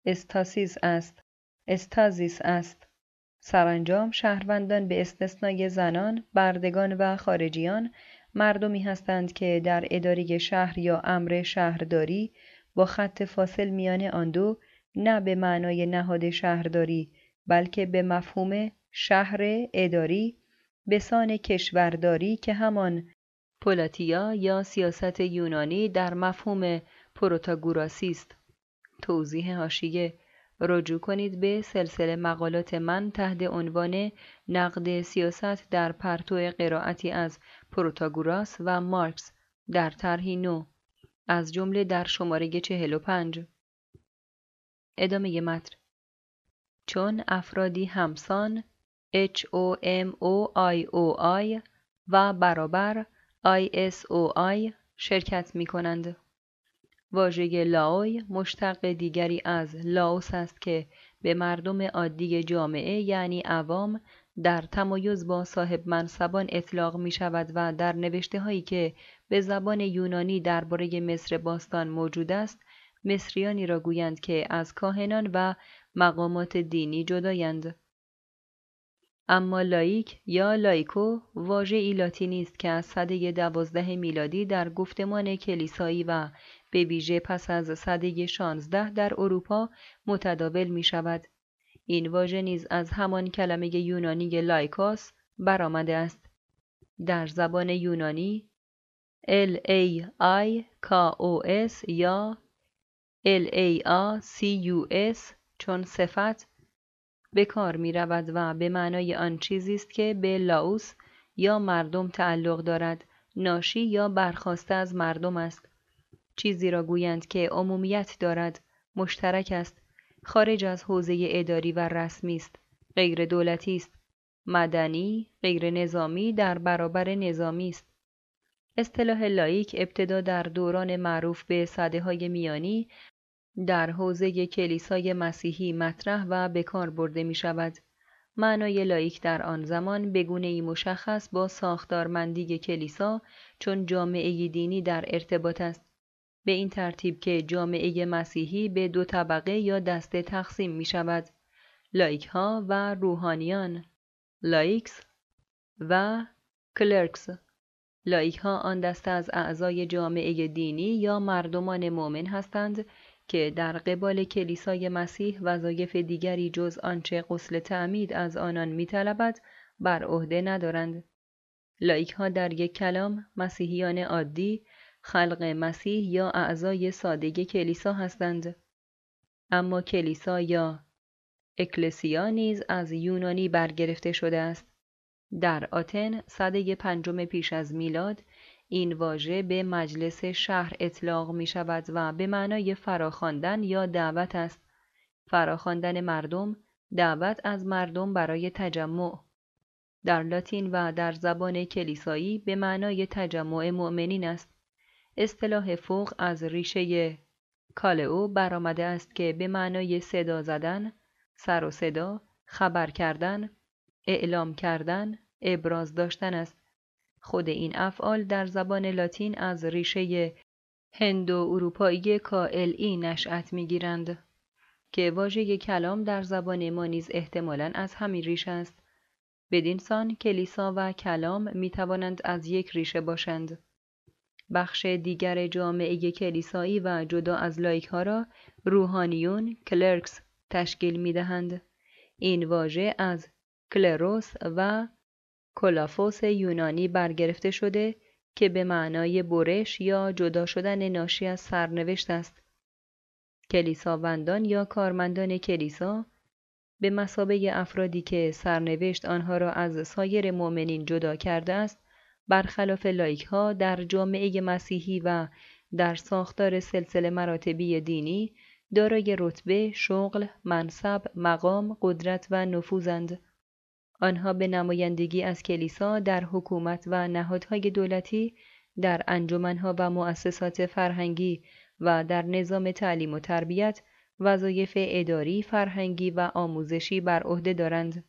استاسیس است. استازیس است. سرانجام شهروندان به استثنای زنان، بردگان و خارجیان مردمی هستند که در اداره شهر یا امر شهرداری با خط فاصل میان آن دو نه به معنای نهاد شهرداری بلکه به مفهوم شهر اداری به سان کشورداری که همان پولاتیا یا سیاست یونانی در مفهوم پروتاگوراسی است. توضیح هاشیه رجوع کنید به سلسله مقالات من تحت عنوان نقد سیاست در پرتو قرائتی از پروتاگوراس و مارکس در طرحی نو از جمله در شماره 45 ادامه متن چون افرادی همسان H O M O I O I و برابر I S O I شرکت می کنند. واژه لاوی مشتق دیگری از لاوس است که به مردم عادی جامعه یعنی عوام در تمایز با صاحب منصبان اطلاق می شود و در نوشته هایی که به زبان یونانی درباره مصر باستان موجود است مصریانی را گویند که از کاهنان و مقامات دینی جدایند. اما لایک یا لایکو واژه لاتینی است که از سده دوازده میلادی در گفتمان کلیسایی و به ویژه پس از سده شانزده در اروپا متداول می شود. این واژه نیز از همان کلمه یونانی لایکاس برآمده است. در زبان یونانی L A I K O S یا L A A C U S چون صفت به کار می رود و به معنای آن چیزی است که به لاوس یا مردم تعلق دارد ناشی یا برخواسته از مردم است. چیزی را گویند که عمومیت دارد مشترک است خارج از حوزه اداری و رسمی است غیر دولتی است. مدنی غیر نظامی در برابر نظامی است. اصطلاح لایک ابتدا در دوران معروف به صده های میانی در حوزه کلیسای مسیحی مطرح و به کار برده می شود. معنای لایک در آن زمان بگونه ای مشخص با ساختارمندی کلیسا چون جامعه دینی در ارتباط است. به این ترتیب که جامعه مسیحی به دو طبقه یا دسته تقسیم می شود. لایک ها و روحانیان لایکس و کلرکس لایک ها آن دسته از اعضای جامعه دینی یا مردمان مؤمن هستند که در قبال کلیسای مسیح وظایف دیگری جز آنچه غسل تعمید از آنان میطلبد بر عهده ندارند. لایک ها در یک کلام مسیحیان عادی خلق مسیح یا اعضای ساده کلیسا هستند. اما کلیسا یا اکلسیا نیز از یونانی برگرفته شده است. در آتن صده پنجم پیش از میلاد این واژه به مجلس شهر اطلاق می شود و به معنای فراخواندن یا دعوت است. فراخواندن مردم، دعوت از مردم برای تجمع. در لاتین و در زبان کلیسایی به معنای تجمع مؤمنین است. اصطلاح فوق از ریشه کالئو برآمده است که به معنای صدا زدن، سر و صدا، خبر کردن، اعلام کردن، ابراز داشتن است. خود این افعال در زبان لاتین از ریشه هندو اروپایی کائل نشأت می‌گیرند که واژه کلام در زبان ما نیز احتمالاً از همین ریشه است بدین سان کلیسا و کلام می توانند از یک ریشه باشند بخش دیگر جامعه کلیسایی و جدا از لایک ها را روحانیون کلرکس تشکیل می دهند. این واژه از کلروس و کلافوس یونانی برگرفته شده که به معنای برش یا جدا شدن ناشی از سرنوشت است. کلیساوندان یا کارمندان کلیسا به مسابه افرادی که سرنوشت آنها را از سایر مؤمنین جدا کرده است برخلاف لایک ها در جامعه مسیحی و در ساختار سلسله مراتبی دینی دارای رتبه، شغل، منصب، مقام، قدرت و نفوذند. آنها به نمایندگی از کلیسا در حکومت و نهادهای دولتی در انجمنها و مؤسسات فرهنگی و در نظام تعلیم و تربیت وظایف اداری، فرهنگی و آموزشی بر عهده دارند.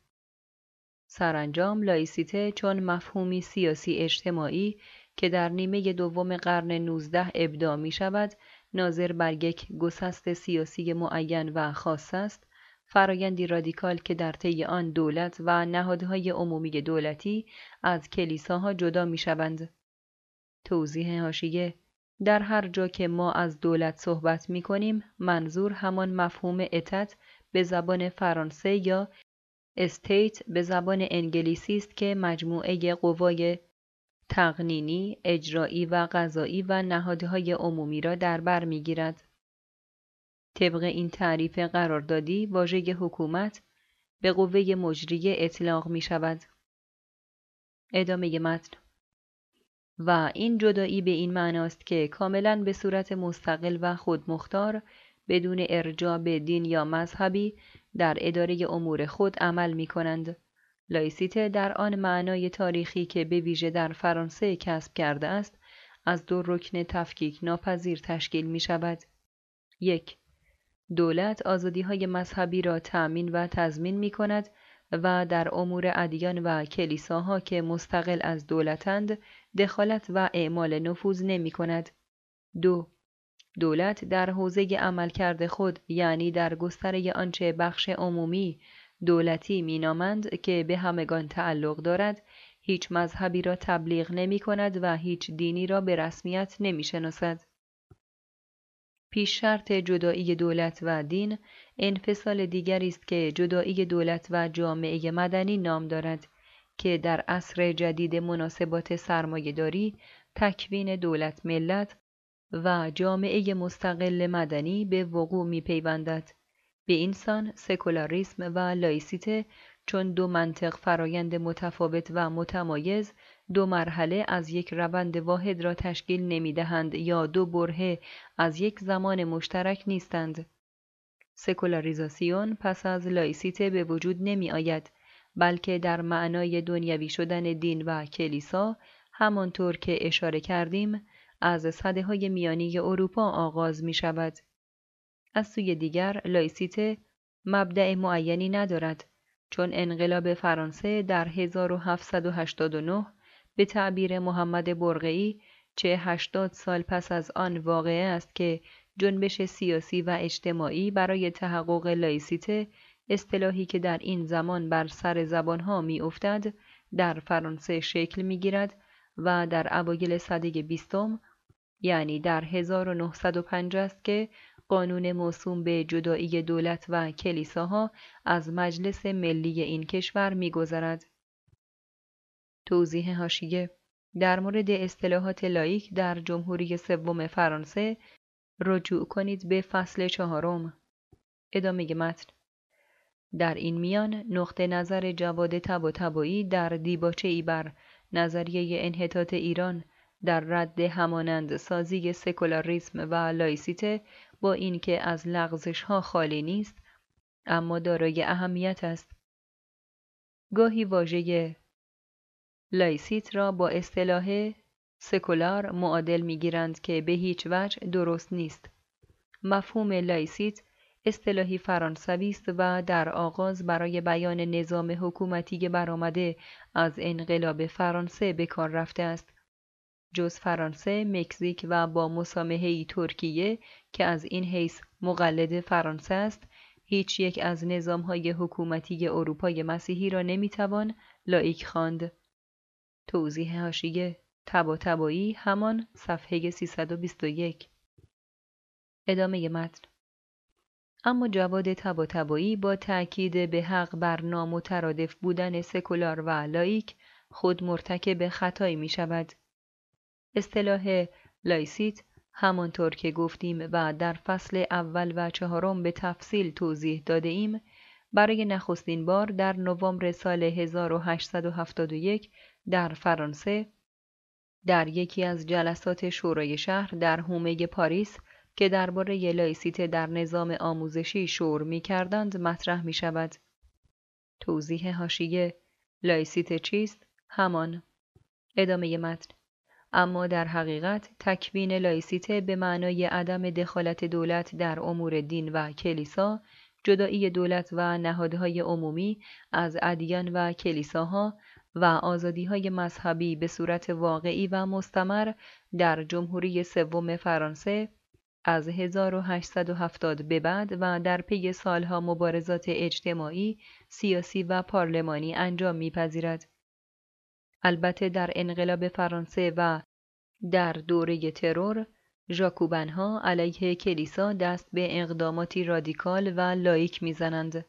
سرانجام لایسیته چون مفهومی سیاسی اجتماعی که در نیمه دوم قرن 19 ابداع می شود، ناظر بر یک گسست سیاسی معین و خاص است، فرایندی رادیکال که در طی آن دولت و نهادهای عمومی دولتی از کلیساها جدا می شوند. توضیح هاشیه در هر جا که ما از دولت صحبت می کنیم منظور همان مفهوم اتت به زبان فرانسه یا استیت به زبان انگلیسی است که مجموعه قوای تقنینی، اجرایی و قضایی و نهادهای عمومی را در بر می‌گیرد. طبق این تعریف قراردادی واژه حکومت به قوه مجریه اطلاق می شود. ادامه متن و این جدایی به این معناست که کاملا به صورت مستقل و خودمختار بدون ارجاع به دین یا مذهبی در اداره امور خود عمل می کنند. لایسیته در آن معنای تاریخی که به ویژه در فرانسه کسب کرده است از دو رکن تفکیک ناپذیر تشکیل می شود. یک دولت های مذهبی را تأمین و تضمین می کند و در امور ادیان و کلیساها که مستقل از دولتند دخالت و اعمال نفوذ نمی کند. دو دولت در حوزه عملکرد خود یعنی در گستره آنچه بخش عمومی دولتی مینامند که به همگان تعلق دارد هیچ مذهبی را تبلیغ نمی کند و هیچ دینی را به رسمیت نمی شناسد. پیش شرط جدایی دولت و دین انفصال دیگری است که جدایی دولت و جامعه مدنی نام دارد که در عصر جدید مناسبات سرمایهداری تکوین دولت ملت و جامعه مستقل مدنی به وقوع می پیوندد. به اینسان سکولاریسم و لایسیته چون دو منطق فرایند متفاوت و متمایز دو مرحله از یک روند واحد را تشکیل نمی دهند یا دو برهه از یک زمان مشترک نیستند. سکولاریزاسیون پس از لایسیته به وجود نمی آید بلکه در معنای دنیوی شدن دین و کلیسا همانطور که اشاره کردیم از صده های میانی اروپا آغاز می شود. از سوی دیگر لایسیته مبدع معینی ندارد چون انقلاب فرانسه در 1789 به تعبیر محمد برقعی چه هشتاد سال پس از آن واقعه است که جنبش سیاسی و اجتماعی برای تحقق لایسیته اصطلاحی که در این زمان بر سر زبانها می افتد در فرانسه شکل می گیرد و در اوایل سده بیستم یعنی در 1905 است که قانون موسوم به جدایی دولت و کلیساها از مجلس ملی این کشور میگذرد. توضیح هاشیه در مورد اصطلاحات لایک در جمهوری سوم فرانسه رجوع کنید به فصل چهارم. ادامه متن در این میان نقطه نظر جواد طباطبایی در دیباچه ای بر نظریه انحطاط ایران در رد همانند سازی سکولاریسم و لایسیته با اینکه از لغزش ها خالی نیست اما دارای اهمیت است. گاهی واژه لایسیت را با اصطلاح سکولار معادل می‌گیرند که به هیچ وجه درست نیست. مفهوم لایسیت اصطلاحی فرانسوی است و در آغاز برای بیان نظام حکومتی برآمده از انقلاب فرانسه به کار رفته است. جز فرانسه، مکزیک و با مسامحه ترکیه که از این حیث مقلد فرانسه است، هیچ یک از نظامهای حکومتی اروپای مسیحی را نمی‌توان لایک خواند. توضیح حاشیه طباطبایی همان صفحه 321 ادامه متن اما جواد طباطبایی با تأکید به حق بر نامترادف بودن سکولار و لایک خود مرتکب خطایی می شود. اصطلاح لایسیت همانطور که گفتیم و در فصل اول و چهارم به تفصیل توضیح داده ایم برای نخستین بار در نوامبر سال 1871 در فرانسه در یکی از جلسات شورای شهر در حومه پاریس که درباره لایسیته در نظام آموزشی شور می کردند مطرح می شود. توضیح حاشیه لایسیته چیست؟ همان ادامه متن اما در حقیقت تکوین لایسیته به معنای عدم دخالت دولت در امور دین و کلیسا جدایی دولت و نهادهای عمومی از ادیان و کلیساها و آزادیهای مذهبی به صورت واقعی و مستمر در جمهوری سوم فرانسه از 1870 به بعد و در پی سالها مبارزات اجتماعی، سیاسی و پارلمانی انجام میپذیرد. البته در انقلاب فرانسه و در دوره ترور ژاکوبنها علیه کلیسا دست به اقداماتی رادیکال و لایک می‌زنند.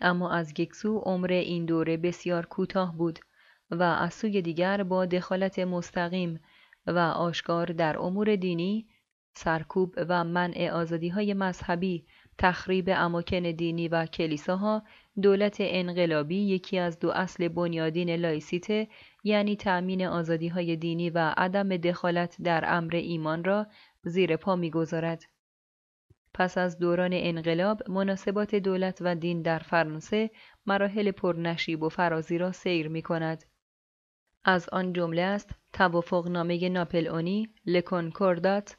اما از یک سو عمر این دوره بسیار کوتاه بود و از سوی دیگر با دخالت مستقیم و آشکار در امور دینی سرکوب و منع آزادی های مذهبی تخریب اماکن دینی و کلیساها دولت انقلابی یکی از دو اصل بنیادین لایسیته یعنی تأمین آزادی های دینی و عدم دخالت در امر ایمان را زیر پا می‌گذارد. پس از دوران انقلاب مناسبات دولت و دین در فرانسه مراحل پرنشیب و فرازی را سیر می کند. از آن جمله است توافقنامه ناپلئونی لکنکوردات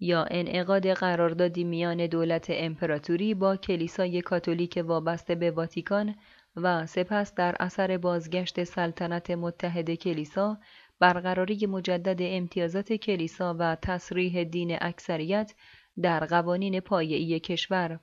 یا انعقاد قراردادی میان دولت امپراتوری با کلیسای کاتولیک وابسته به واتیکان و سپس در اثر بازگشت سلطنت متحد کلیسا برقراری مجدد امتیازات کلیسا و تصریح دین اکثریت در قوانین پایه‌ای کشور.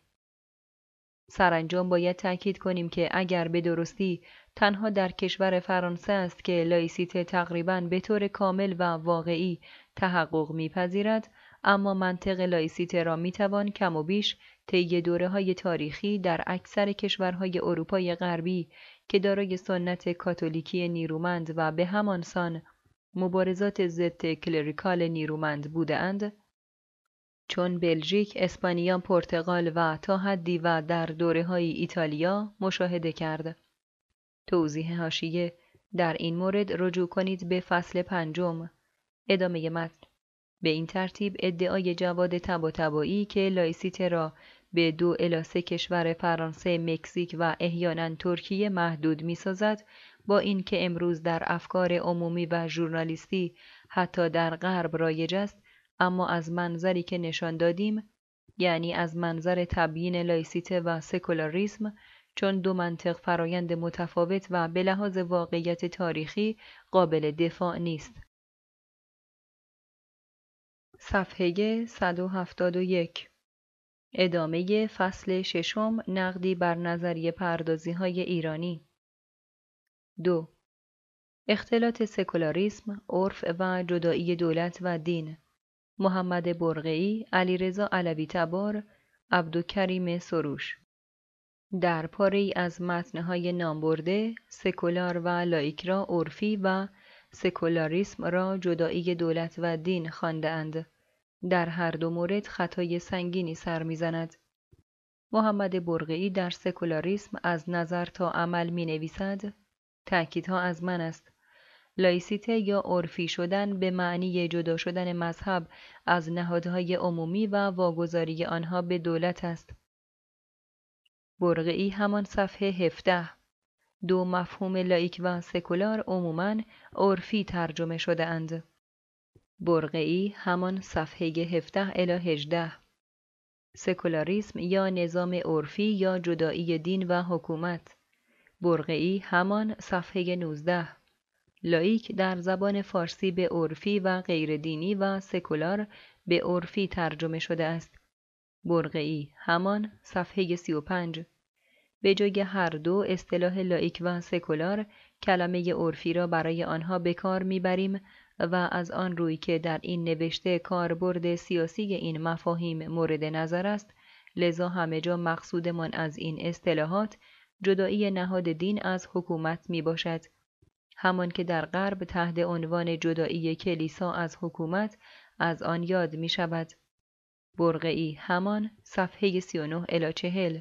سرانجام باید تاکید کنیم که اگر به درستی تنها در کشور فرانسه است که لایسیته تقریبا به طور کامل و واقعی تحقق میپذیرد اما منطق لایسیته را می‌توان کم و بیش طی دوره های تاریخی در اکثر کشورهای اروپای غربی که دارای سنت کاتولیکی نیرومند و به همان سان مبارزات ضد کلریکال نیرومند بودند چون بلژیک، اسپانیا، پرتغال و تا حدی و در دوره های ایتالیا مشاهده کرد. توضیح هاشیه در این مورد رجوع کنید به فصل پنجم. ادامه متن به این ترتیب ادعای جواد طباطبایی که لایسیته را به دو الی سه کشور فرانسه، مکزیک و احیانا ترکیه محدود می سازد با اینکه امروز در افکار عمومی و ژورنالیستی حتی در غرب رایج است اما از منظری که نشان دادیم یعنی از منظر تبیین لایسیته و سکولاریسم چون دو منطق فرایند متفاوت و به لحاظ واقعیت تاریخی قابل دفاع نیست. صفحه 171 ادامه فصل ششم نقدی بر نظریه پردازی های ایرانی. دو. اختلاط سکولاریسم، عرف و جدایی دولت و دین. محمد برقعی، علیرضا علوی تبار، عبدالکریم سروش در پاره از متنهای نامبرده سکولار و لایک را عرفی و سکولاریسم را جدایی دولت و دین خواندهاند. در هر دو مورد خطای سنگینی سر می‌زند. محمد برقعی در سکولاریسم از نظر تا عمل می نویسد تأکیدها از من است. لایسیته یا عرفی شدن به معنی جدا شدن مذهب از نهادهای عمومی و واگذاری آنها به دولت است. برقعی همان صفحه 17 دو مفهوم لایک و سکولار عموماً عرفی ترجمه شده اند. برقعی همان صفحه 17 الی 18 سکولاریسم یا نظام عرفی یا جدایی دین و حکومت برقعی همان صفحه 19 لایک در زبان فارسی به عرفی و غیر دینی و سکولار به عرفی ترجمه شده است. برقعی همان صفحه 35 به جای هر دو اصطلاح لایک و سکولار کلمه عرفی را برای آنها به کار می‌بریم و از آن روی که در این نوشته کاربرد سیاسی این مفاهیم مورد نظر است لذا همه جا مقصودمان از این اصطلاحات جدایی نهاد دین از حکومت می باشد همان که در غرب تحت عنوان جدایی کلیسا از حکومت از آن یاد می شود. برقعی همان صفحه 39 الی 40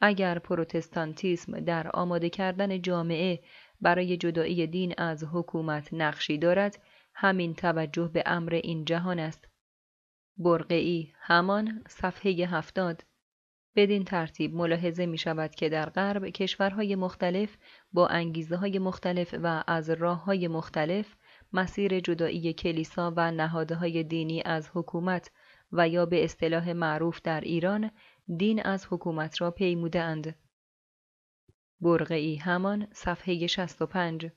اگر پروتستانتیسم در آماده کردن جامعه برای جدایی دین از حکومت نقشی دارد همین توجه به امر این جهان است. برقعی همان صفحه هفتاد. بدین ترتیب ملاحظه می شود که در غرب کشورهای مختلف با انگیزه های مختلف و از راه های مختلف مسیر جدایی کلیسا و نهادهای دینی از حکومت و یا به اصطلاح معروف در ایران دین از حکومت را پیموده اند. برقعی همان صفحه 65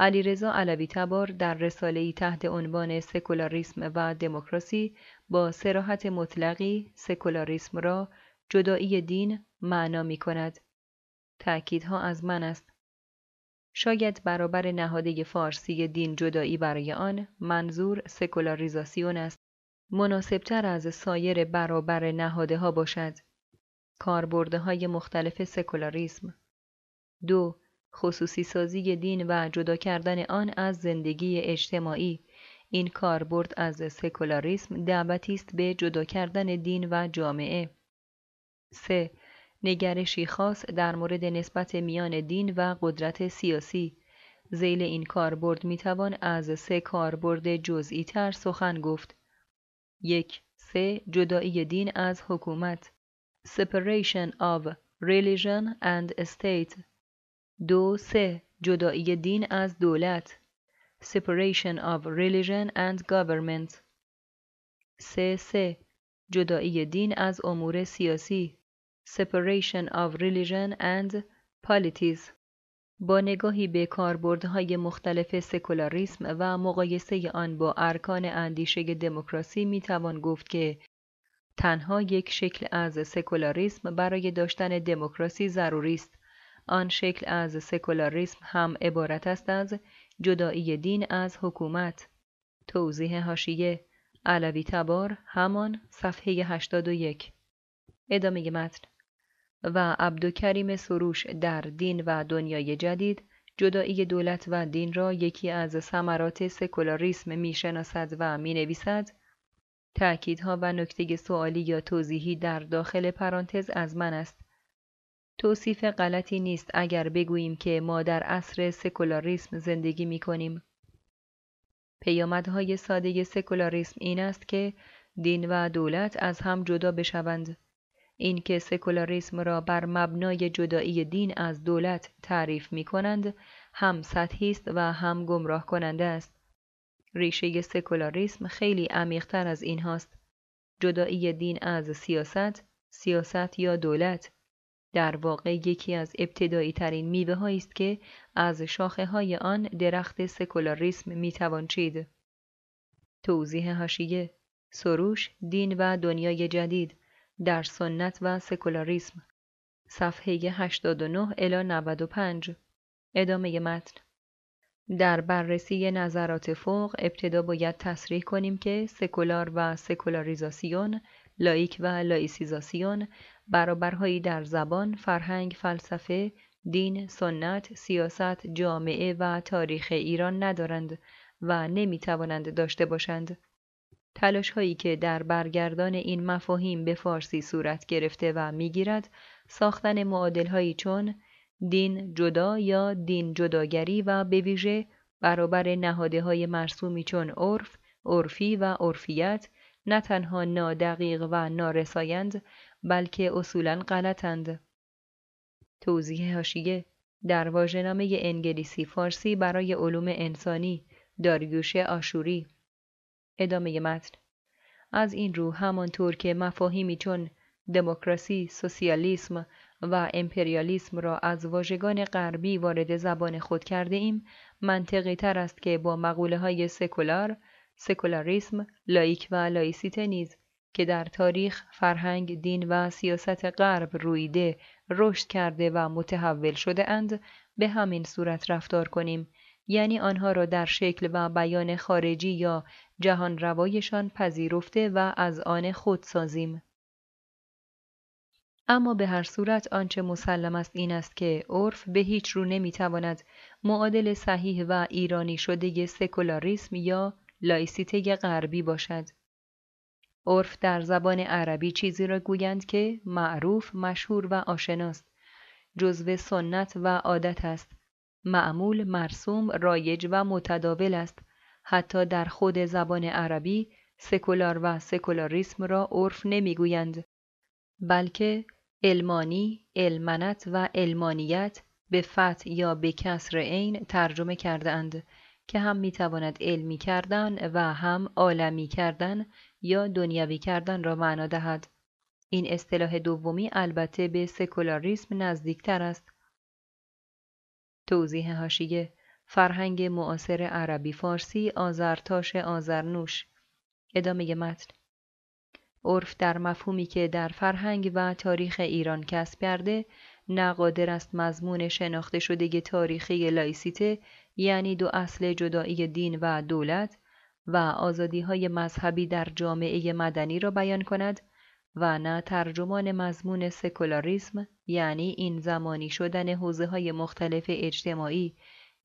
علیرضا علوی تبار در رساله تحت عنوان سکولاریسم و دموکراسی با سراحت مطلقی سکولاریسم را جدایی دین معنا می کند. تأکیدها از من است. شاید برابر نهاده فارسی دین جدایی برای آن منظور سکولاریزاسیون است. مناسبتر از سایر برابر نهاده ها باشد. کاربرده های مختلف سکولاریسم دو خصوصی سازی دین و جدا کردن آن از زندگی اجتماعی. این کاربرد از سکولاریسم دعوتی است به جدا کردن دین و جامعه. 3. نگرشی خاص در مورد نسبت میان دین و قدرت سیاسی. زیل این کاربرد می‌توان از سه کاربرد جزئی تر سخن گفت. یک سه جدایی دین از حکومت. Separation of religion and state. دو سه. جدایی دین از دولت. Separation of religion and government. سه سه. جدایی دین از امور سیاسی. Separation of religion and politics. با نگاهی به کاربردهای مختلف سکولاریسم و مقایسه آن با ارکان اندیشه دموکراسی می توان گفت که تنها یک شکل از سکولاریسم برای داشتن دموکراسی ضروری است. آن شکل از سکولاریسم هم عبارت است از جدایی دین از حکومت. توضیح هاشیه علوی تبار همان صفحه 81 ادامه متن و عبدالکریم سروش در دین و دنیای جدید جدایی دولت و دین را یکی از ثمرات سکولاریسم می‌شناسد و می‌نویسد. تأکیدها و نکته سوالی یا توضیحی در داخل پرانتز از من است. توصیف غلطی نیست اگر بگوییم که ما در عصر سکولاریسم زندگی می کنیم. پیامدهای ساده سکولاریسم این است که دین و دولت از هم جدا بشوند. اینکه سکولاریسم را بر مبنای جدایی دین از دولت تعریف می کنند هم سطحی است و هم گمراه کننده است. ریشه سکولاریسم خیلی عمیقتر از این هاست. جدایی دین از سیاست، سیاست یا دولت در واقع یکی از ابتدایی ترین میوه است که از شاخه های آن درخت سکولاریسم می توان چید. توضیح هاشیه سروش دین و دنیای جدید در سنت و سکولاریسم. صفحه 89 الی 95 ادامه متن. در بررسی نظرات فوق ابتدا باید تصریح کنیم که سکولار و سکولاریزاسیون لایک و لایسیزاسیون برابرهایی در زبان، فرهنگ، فلسفه، دین، سنت، سیاست، جامعه و تاریخ ایران ندارند و نمی توانند داشته باشند. تلاش هایی که در برگردان این مفاهیم به فارسی صورت گرفته و می‌گیرد ساختن معادل هایی چون دین جدا یا دین جداگری و به ویژه برابر نهاده های مرسومی چون عرف، عرفی و عرفیت نه تنها نادقیق و نارسایند بلکه اصولا غلطند. توضیح هاشیه. در واژه‌نامه انگلیسی فارسی برای علوم انسانی. داریوش آشوری. ادامه متن. از این رو همانطور که مفاهیمی چون دموکراسی، سوسیالیسم و امپریالیسم را از واژگان غربی وارد زبان خود کرده ایم منطقی تر است که با مقوله های سکولار، سکولاریسم، لائیک و لائیسیته نیز که در تاریخ، فرهنگ، دین و سیاست غرب روییده، رشد کرده و متحول شده اند به همین صورت رفتار کنیم یعنی آنها را در شکل و بیان خارجی یا جهان روایشان پذیرفته و از آن خود سازیم. اما به هر صورت آنچه مسلم است این است که عرف به هیچ رو نمی‌تواند معادل صحیح و ایرانی شده سکولاریسم یا لایسیته غربی باشد. عرف در زبان عربی چیزی را گویند که معروف، مشهور و آشناست. جزو سنت و عادت است. معمول، مرسوم، رایج و متداول است. حتی در خود زبان عربی سکولار و سکولاریسم را عرف نمی‌گویند بلکه علمانی، علمنت و علمانیت به فتح یا به کسر عین ترجمه کرده اند که هم می‌تواند علمی کردن و هم عالمی کردن یا دنیوی کردن را معنا دهد. این اصطلاح دومی البته به سکولاریسم نزدیکتر است. توضیح هاشیه فرهنگ معاصر عربی فارسی آزرتاش آزرنوش ادامه متن عرف در مفهومی که در فرهنگ و تاریخ ایران کسب کرده نقادر است مضمون شناخته شده تاریخی لایسیته یعنی دو اصل جدایی دین و دولت و آزادی های مذهبی در جامعه مدنی را بیان کند و نه ترجمان مضمون سکولاریسم یعنی این زمانی شدن حوزه های مختلف اجتماعی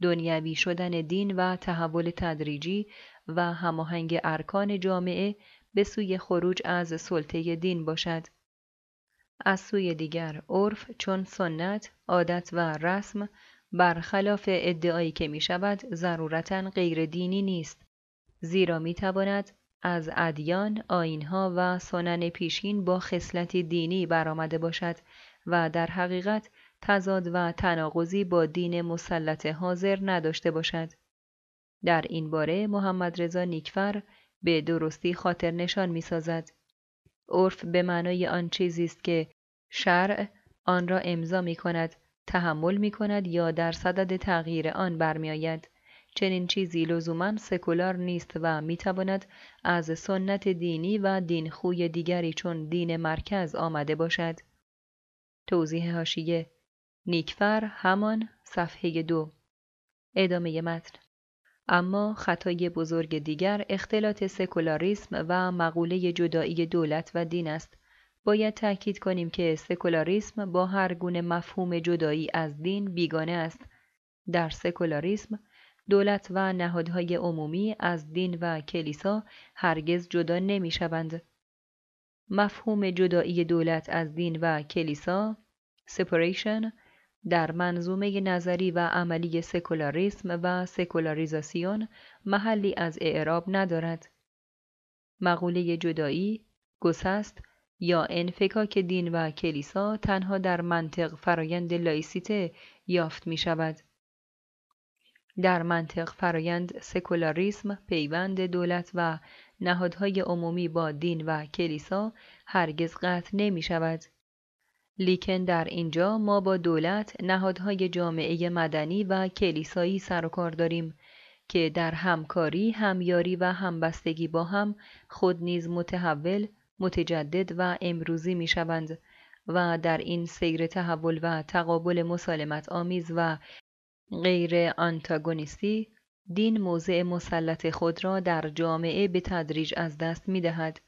دنیوی شدن دین و تحول تدریجی و هماهنگ ارکان جامعه به سوی خروج از سلطه دین باشد. از سوی دیگر عرف چون سنت، عادت و رسم برخلاف ادعایی که می شود ضرورتا غیر دینی نیست زیرا می تواند از ادیان، آینها و سنن پیشین با خصلتی دینی برآمده باشد و در حقیقت تضاد و تناقضی با دین مسلط حاضر نداشته باشد. در این باره محمد رضا نیکفر به درستی خاطر نشان می سازد. عرف به معنای آن چیزی است که شرع آن را امضا می کند، تحمل می کند یا در صدد تغییر آن برمیآید. چنین چیزی لزوما سکولار نیست و می‌تواند از سنت دینی و دین خوی دیگری چون دین مرکز آمده باشد. توضیح هاشیه نیکفر همان صفحه دو ادامه متن اما خطای بزرگ دیگر اختلاط سکولاریسم و مقوله جدایی دولت و دین است. باید تأکید کنیم که سکولاریسم با هر گونه مفهوم جدایی از دین بیگانه است. در سکولاریسم دولت و نهادهای عمومی از دین و کلیسا هرگز جدا نمی شوند. مفهوم جدایی دولت از دین و کلیسا separation در منظومه نظری و عملی سکولاریسم و سکولاریزاسیون محلی از اعراب ندارد. مقوله جدایی، گسست یا انفکاک دین و کلیسا تنها در منطق فرایند لایسیته یافت می شود. در منطق فرایند سکولاریسم پیوند دولت و نهادهای عمومی با دین و کلیسا هرگز قطع نمی شود. لیکن در اینجا ما با دولت نهادهای جامعه مدنی و کلیسایی سر و کار داریم که در همکاری، همیاری و همبستگی با هم خود نیز متحول، متجدد و امروزی می شوند و در این سیر تحول و تقابل مسالمت آمیز و غیر آنتاگونیستی دین موضع مسلط خود را در جامعه به تدریج از دست می دهد.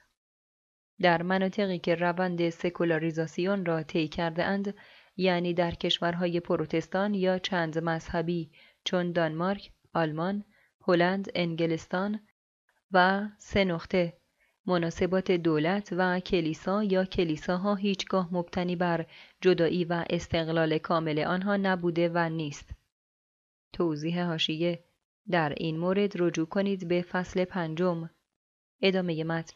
در مناطقی که روند سکولاریزاسیون را طی کرده اند یعنی در کشورهای پروتستان یا چند مذهبی چون دانمارک، آلمان، هلند، انگلستان و سه نقطه مناسبات دولت و کلیسا یا کلیساها هیچگاه مبتنی بر جدایی و استقلال کامل آنها نبوده و نیست. توضیح هاشیه در این مورد رجوع کنید به فصل پنجم. ادامه متن.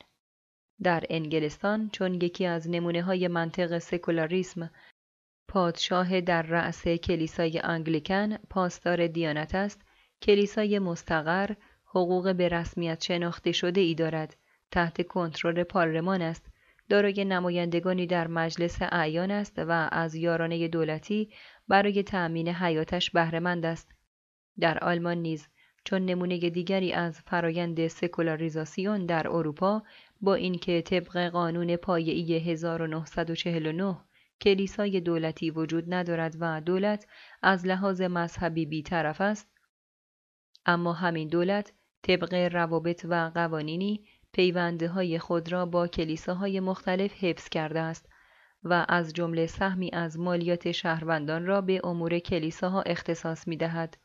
در انگلستان چون یکی از نمونه های منطق سکولاریسم پادشاه در رأس کلیسای انگلیکن پاسدار دیانت است کلیسای مستقر حقوق به رسمیت شناخته شده ای دارد تحت کنترل پارلمان است دارای نمایندگانی در مجلس اعیان است و از یارانه دولتی برای تأمین حیاتش بهرهمند است. در آلمان نیز چون نمونه دیگری از فرایند سکولاریزاسیون در اروپا با اینکه طبق قانون پایه‌ای 1949 کلیسای دولتی وجود ندارد و دولت از لحاظ مذهبی بیطرف است اما همین دولت طبق روابط و قوانینی پیوندهای خود را با کلیساهای مختلف حفظ کرده است و از جمله سهمی از مالیات شهروندان را به امور کلیساها اختصاص می دهد.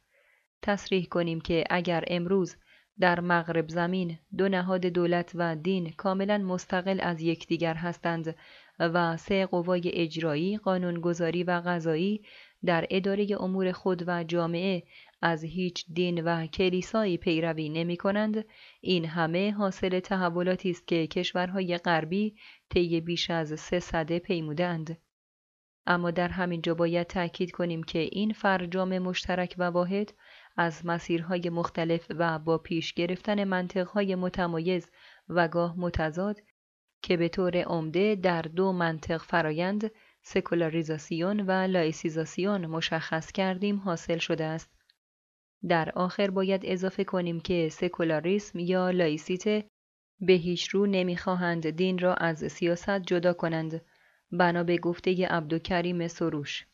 تصریح کنیم که اگر امروز در مغرب زمین دو نهاد دولت و دین کاملا مستقل از یکدیگر هستند و سه قوای اجرایی، قانونگذاری و قضایی در اداره امور خود و جامعه از هیچ دین و کلیسایی پیروی نمی کنند، این همه حاصل تحولاتی است که کشورهای غربی طی بیش از سه صده پیمودند. اما در همین جا باید تأکید کنیم که این فرجام مشترک و واحد از مسیرهای مختلف و با پیش گرفتن منطقهای متمایز و گاه متضاد که به طور عمده در دو منطق فرایند سکولاریزاسیون و لایسیزاسیون مشخص کردیم حاصل شده است. در آخر باید اضافه کنیم که سکولاریسم یا لایسیته به هیچ رو نمی‌خواهند دین را از سیاست جدا کنند بنا به گفته عبدالکریم سروش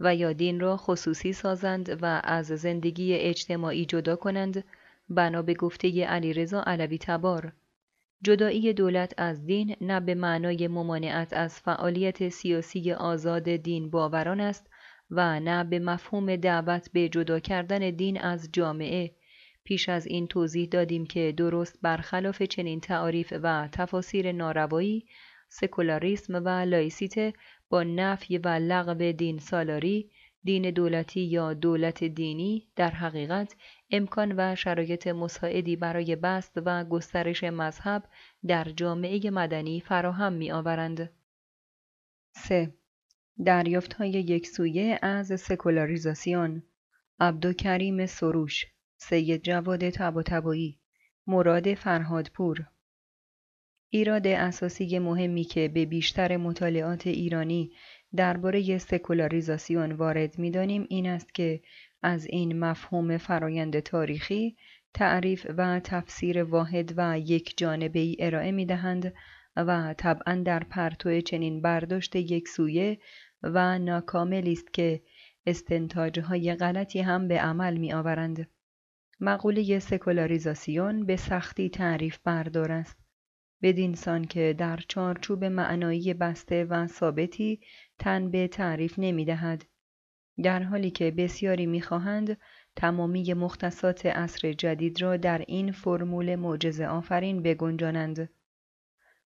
و یا دین را خصوصی سازند و از زندگی اجتماعی جدا کنند بنا به گفته علیرضا علوی تبار. جدایی دولت از دین نه به معنای ممانعت از فعالیت سیاسی آزاد دین باوران است و نه به مفهوم دعوت به جدا کردن دین از جامعه. پیش از این توضیح دادیم که درست برخلاف چنین تعاریف و تفاسیر ناروایی سکولاریسم و لایسیته با نفی و لغو دین سالاری دین دولتی یا دولت دینی در حقیقت امکان و شرایط مساعدی برای بست و گسترش مذهب در جامعه مدنی فراهم می آورند. 3. دریافت های یک سویه از سکولاریزاسیون عبدالکریم سروش سید جواد تبا مراد فرهادپور ایراد اساسی مهمی که به بیشتر مطالعات ایرانی درباره سکولاریزاسیون وارد می‌دانیم این است که از این مفهوم فرایند تاریخی تعریف و تفسیر واحد و یک جانبه ای ارائه می دهند و طبعا در پرتو چنین برداشت یک سویه و ناکاملی است که استنتاجهای غلطی هم به عمل می آورند. مقوله سکولاریزاسیون به سختی تعریف بردار است. بدین سان که در چارچوب معنایی بسته و ثابتی تن به تعریف نمی دهد. در حالی که بسیاری می‌خواهند تمامی مختصات عصر جدید را در این فرمول معجزه آفرین بگنجانند.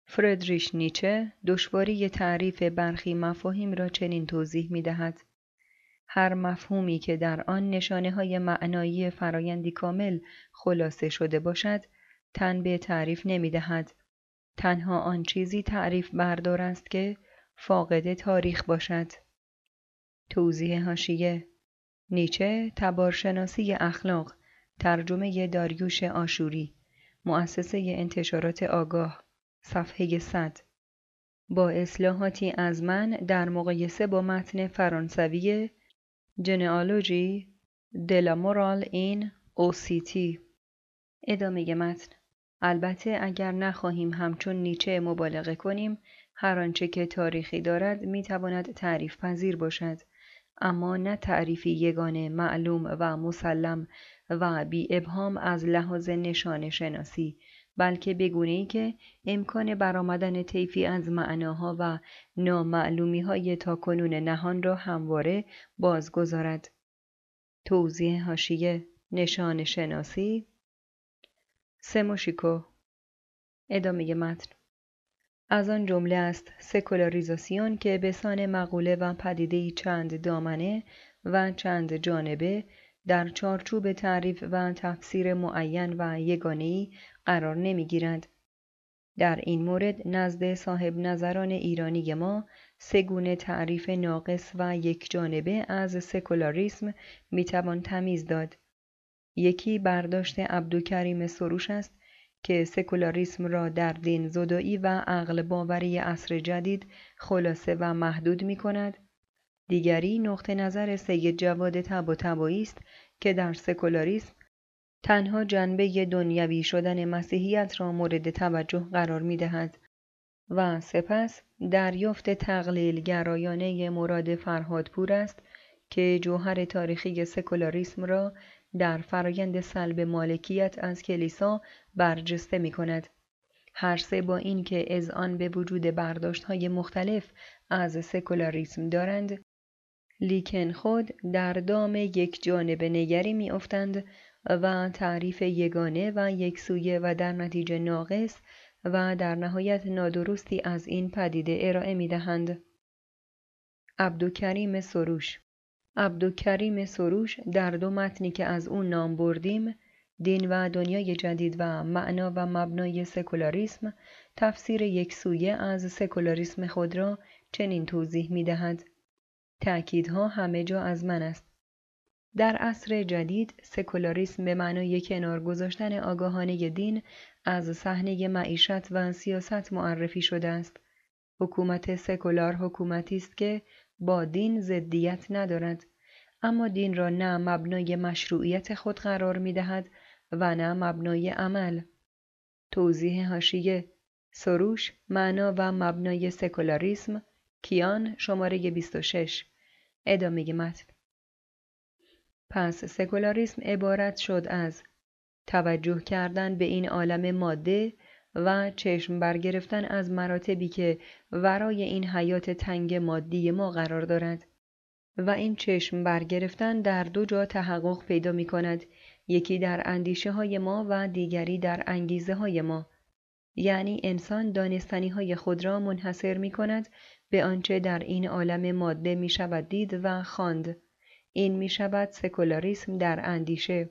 فردریش نیچه دشواری تعریف برخی مفاهیم را چنین توضیح می دهد. هر مفهومی که در آن نشانه های معنایی فرایندی کامل خلاصه شده باشد تن به تعریف نمی دهد. تنها آن چیزی تعریف بردار است که فاقد تاریخ باشد. توضیح هاشیه نیچه تبارشناسی اخلاق ترجمه داریوش آشوری مؤسسه انتشارات آگاه صفحه 100 با اصلاحاتی از من در مقایسه با متن فرانسوی جنئالوژی دلا مورال این اوسیتی ادامه متن البته اگر نخواهیم همچون نیچه مبالغه کنیم هر آنچه که تاریخی دارد می‌تواند تعریف پذیر باشد اما نه تعریفی یگانه معلوم و مسلم و بی ابهام از لحاظ نشان شناسی بلکه بگونه ای که امکان برآمدن طیفی از معناها و نامعلومی های تا کنون نهان را همواره بازگذارد. توضیح هاشیه نشان شناسی سموشیکو ادامه متن از آن جمله است سکولاریزاسیون که به سان مقوله و پدیده چند دامنه و چند جانبه در چارچوب تعریف و تفسیر معین و یگانه‌ای قرار نمی‌گیرند. در این مورد نزد صاحب نظران ایرانی ما سگونه تعریف ناقص و یک جانبه از سکولاریسم می‌توان تمیز داد. یکی برداشت عبدوکریم سروش است که سکولاریسم را در دین زدایی و عقل باوری عصر جدید خلاصه و محدود می کند. دیگری نقطه نظر سید جواد تب و است که در سکولاریسم تنها جنبه دنیوی شدن مسیحیت را مورد توجه قرار می دهد و سپس دریافت تقلیل گرایانه مراد فرهادپور است که جوهر تاریخی سکولاریسم را در فرایند سلب مالکیت از کلیسا برجسته می کند. هر سه با اینکه از آن به وجود برداشت های مختلف از سکولاریسم دارند لیکن خود در دام یک جانب نگری می افتند و تعریف یگانه و یکسویه و در نتیجه ناقص و در نهایت نادرستی از این پدیده ارائه می دهند. عبدالکریم سروش عبدالکریم سروش در دو متنی که از او نام بردیم دین و دنیای جدید و معنا و مبنای سکولاریسم تفسیر یکسویه از سکولاریسم خود را چنین توضیح می دهد. تأکیدها همه جا از من است. در عصر جدید سکولاریسم به معنای کنار گذاشتن آگاهانه دین از صحنه معیشت و سیاست معرفی شده است. حکومت سکولار حکومتی است که با دین ضدیت ندارد. اما دین را نه مبنای مشروعیت خود قرار می دهد و نه مبنای عمل. توضیح هاشیه سروش معنا و مبنای سکولاریسم کیان شماره 26 ادامه متن. پس سکولاریسم عبارت شد از توجه کردن به این عالم ماده و چشم برگرفتن از مراتبی که ورای این حیات تنگ مادی ما قرار دارد و این چشم برگرفتن در دو جا تحقق پیدا می کند یکی در اندیشه های ما و دیگری در انگیزه های ما یعنی انسان دانستنی های خود را منحصر می کند به آنچه در این عالم ماده می شود دید و خواند. این می شود سکولاریسم در اندیشه.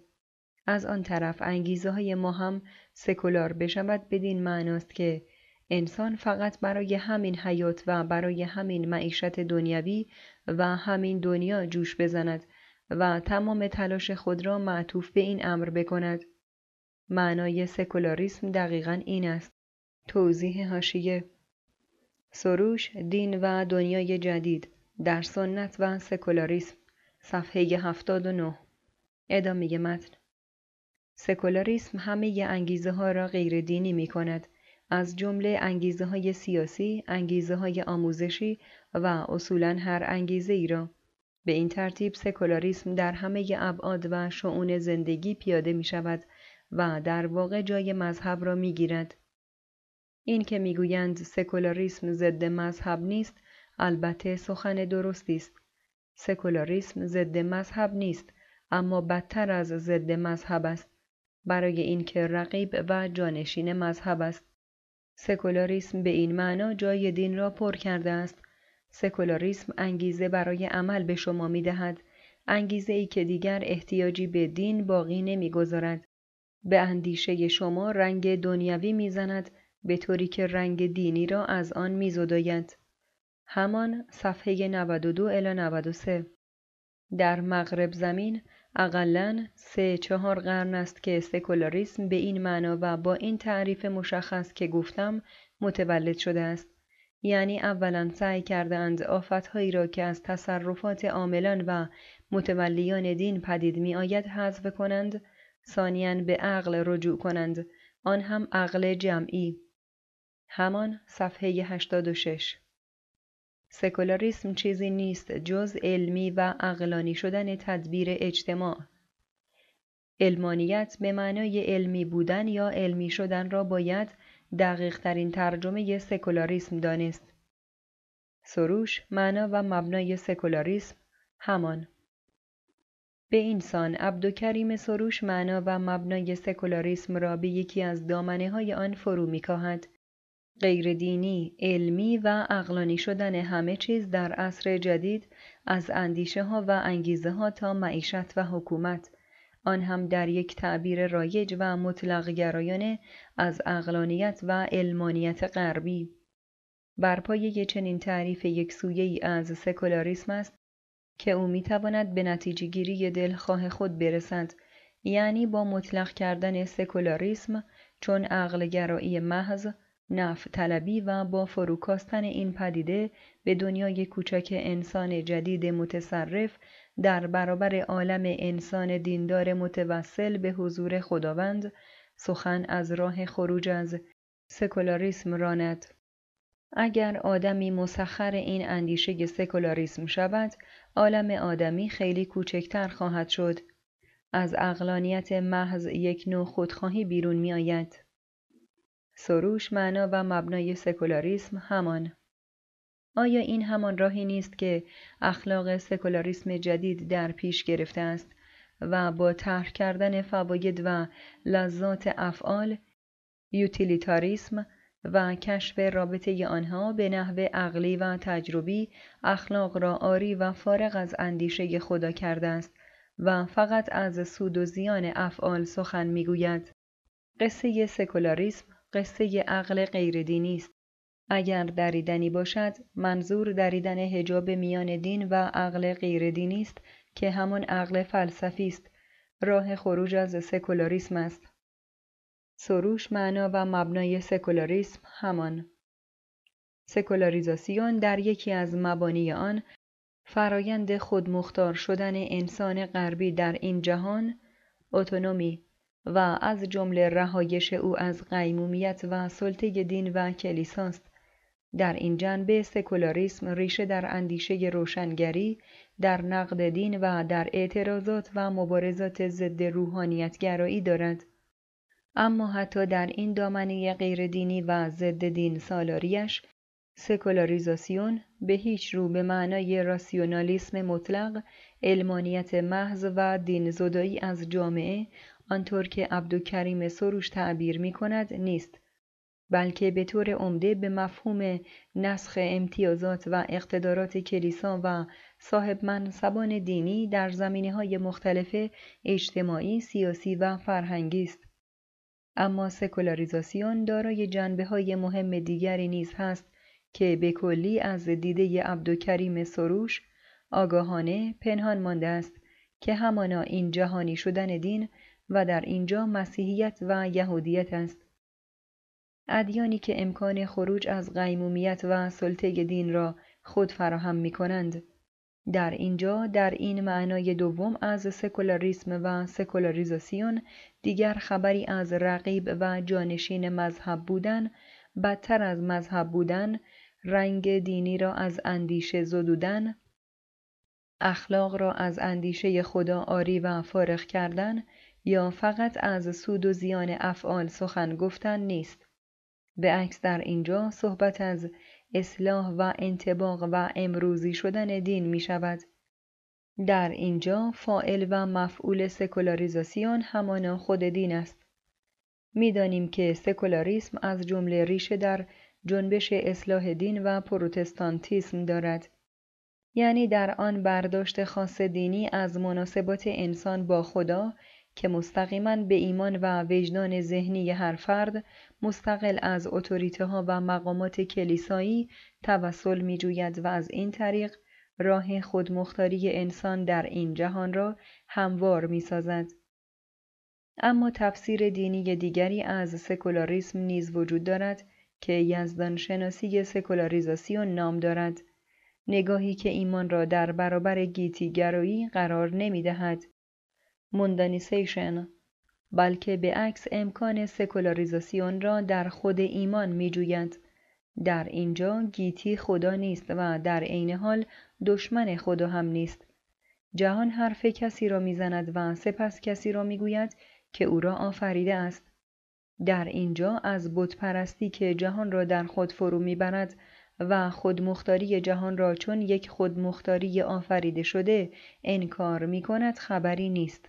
از آن طرف انگیزه های ما هم سکولار بشود بدین معناست که انسان فقط برای همین حیات و برای همین معیشت دنیوی و همین دنیا جوش بزند و تمام تلاش خود را معطوف به این امر بکند. معنای سکولاریسم دقیقا این است. توضیح هاشیه سروش دین و دنیای جدید در سنت و سکولاریسم صفحه 79 ادامه متن سکولاریسم همه انگیزه ها را غیر دینی می کند از جمله انگیزه های سیاسی، انگیزه های آموزشی و اصولا هر انگیزه ای را. به این ترتیب سکولاریسم در همه ابعاد و شعون زندگی پیاده می شود و در واقع جای مذهب را می گیرد. این که می‌گویند سکولاریسم ضد مذهب نیست البته سخن درستی است. سکولاریسم ضد مذهب نیست اما بدتر از ضد مذهب است. برای اینکه رقیب و جانشین مذهب است. سکولاریسم به این معنا جای دین را پر کرده است. سکولاریسم انگیزه برای عمل به شما می دهد انگیزه ای که دیگر احتیاجی به دین باقی نمی‌گذارد. به اندیشه شما رنگ دنیوی می‌زند به طوری که رنگ دینی را از آن میزداید. همان صفحه 92 الی 93 در مغرب زمین اقلا سه چهار قرن است که سکولاریسم به این معنا و با این تعریف مشخص که گفتم متولد شده است. یعنی اولا سعی کردند آفتهایی را که از تصرفات عاملان و متولیان دین پدید می آید حذف کنند ثانیا به عقل رجوع کنند. آن هم عقل جمعی. همان صفحه 86 سکولاریسم چیزی نیست جز علمی و عقلانی شدن تدبیر اجتماع. علمانیت به معنای علمی بودن یا علمی شدن را باید دقیق ترین ترجمه سکولاریسم دانست. سروش معنا و مبنای سکولاریسم همان. به اینسان عبدالکریم سروش معنا و مبنای سکولاریسم را به یکی از دامنه های آن فرو میکاهد. غیر دینی، علمی و اقلانی شدن همه چیز در عصر جدید از اندیشه ها و انگیزه ها تا معیشت و حکومت. آن هم در یک تعبیر رایج و مطلق گرایانه از اقلانیت و علمانیت غربی. بر پایه چنین تعریف یک سویه ای از سکولاریسم است که او می‌تواند به نتیجه گیری دلخواه خود برسد. یعنی با مطلق کردن سکولاریسم چون عقلگرایی محض نف طلبی و با فروکاستن این پدیده به دنیای کوچک انسان جدید متصرف در برابر عالم انسان دیندار متوسل به حضور خداوند سخن از راه خروج از سکولاریسم راند اگر آدمی مسخر این اندیشه سکولاریسم شود عالم آدمی خیلی کوچکتر خواهد شد از اقلانیت محض یک نوع خودخواهی بیرون می آید. سروش معنا و مبنای سکولاریسم همان. آیا این همان راهی نیست که اخلاق سکولاریسم جدید در پیش گرفته است و با طرح کردن فواید و لذات افعال یوتیلیتاریسم و کشف رابطه آنها به نحو عقلی و تجربی اخلاق را آری و فارغ از اندیشه خدا کرده است و فقط از سود و زیان افعال سخن می‌گوید؟ قصه سکولاریسم قصه عقل غیردینی است اگر دریدنی باشد منظور دریدن حجاب میان دین و عقل غیردینی است که همان عقل فلسفی است. راه خروج از سکولاریسم است. سروش معنا و مبنای سکولاریسم همان. سکولاریزاسیون در یکی از مبانی آن فرایند خودمختار شدن انسان غربی در این جهان اتونومی و از جمله رهایش او از قیمومیت و سلطه دین و کلیساست در این جنبه سکولاریسم ریشه در اندیشه روشنگری در نقد دین و در اعتراضات و مبارزات ضد روحانیتگرایی دارد. اما حتی در این دامنه غیر دینی و ضد دین سالاریش سکولاریزاسیون به هیچ رو به معنای راسیونالیسم مطلق علمانیت محض و دین زدایی از جامعه آنطور که عبدالکریم سروش تعبیر می کند نیست بلکه به طور عمده به مفهوم نسخ امتیازات و اقتدارات کلیسا و صاحب منصبان دینی در زمینه های مختلف اجتماعی، سیاسی و فرهنگی است. اما سکولاریزاسیون دارای جنبه های مهم دیگری نیز هست که به کلی از دیده عبدالکریم سروش آگاهانه پنهان مانده است که همانا این جهانی شدن دین و در اینجا مسیحیت و یهودیت است. ادیانی که امکان خروج از قیمومیت و سلطه دین را خود فراهم می کنند. در اینجا در این معنای دوم از سکولاریسم و سکولاریزاسیون دیگر خبری از رقیب و جانشین مذهب بودن بدتر از مذهب بودن رنگ دینی را از اندیشه زدودن اخلاق را از اندیشه خدا آری و فارغ کردن یا فقط از سود و زیان افعال سخن گفتن نیست به عکس در اینجا صحبت از اصلاح و انتباق و امروزی شدن دین می شود. در اینجا فائل و مفعول سکولاریزاسیون همانا خود دین است. می‌دانیم که سکولاریسم از جمله ریشه در جنبش اصلاح دین و پروتستانتیسم دارد. یعنی در آن برداشت خاص دینی از مناسبات انسان با خدا که مستقیما به ایمان و وجدان ذهنی هر فرد مستقل از اتوریته ها و مقامات کلیسایی توسل می جوید و از این طریق راه خودمختاری انسان در این جهان را هموار می سازد. اما تفسیر دینی دیگری از سکولاریسم نیز وجود دارد که یزدان شناسی سکولاریزاسیون نام دارد. نگاهی که ایمان را در برابر گیتیگرایی قرار نمی دهد. موندانیسیشن بلکه به عکس امکان سکولاریزاسیون را در خود ایمان می جوید. در اینجا گیتی خدا نیست و در عین حال دشمن خدا هم نیست. جهان حرف کسی را می‌زند و سپس کسی را می‌گوید که او را آفریده است. در اینجا از پرستی که جهان را در خود فرو می‌برد و خودمختاری جهان را چون یک خودمختاری آفریده شده انکار می کند خبری نیست.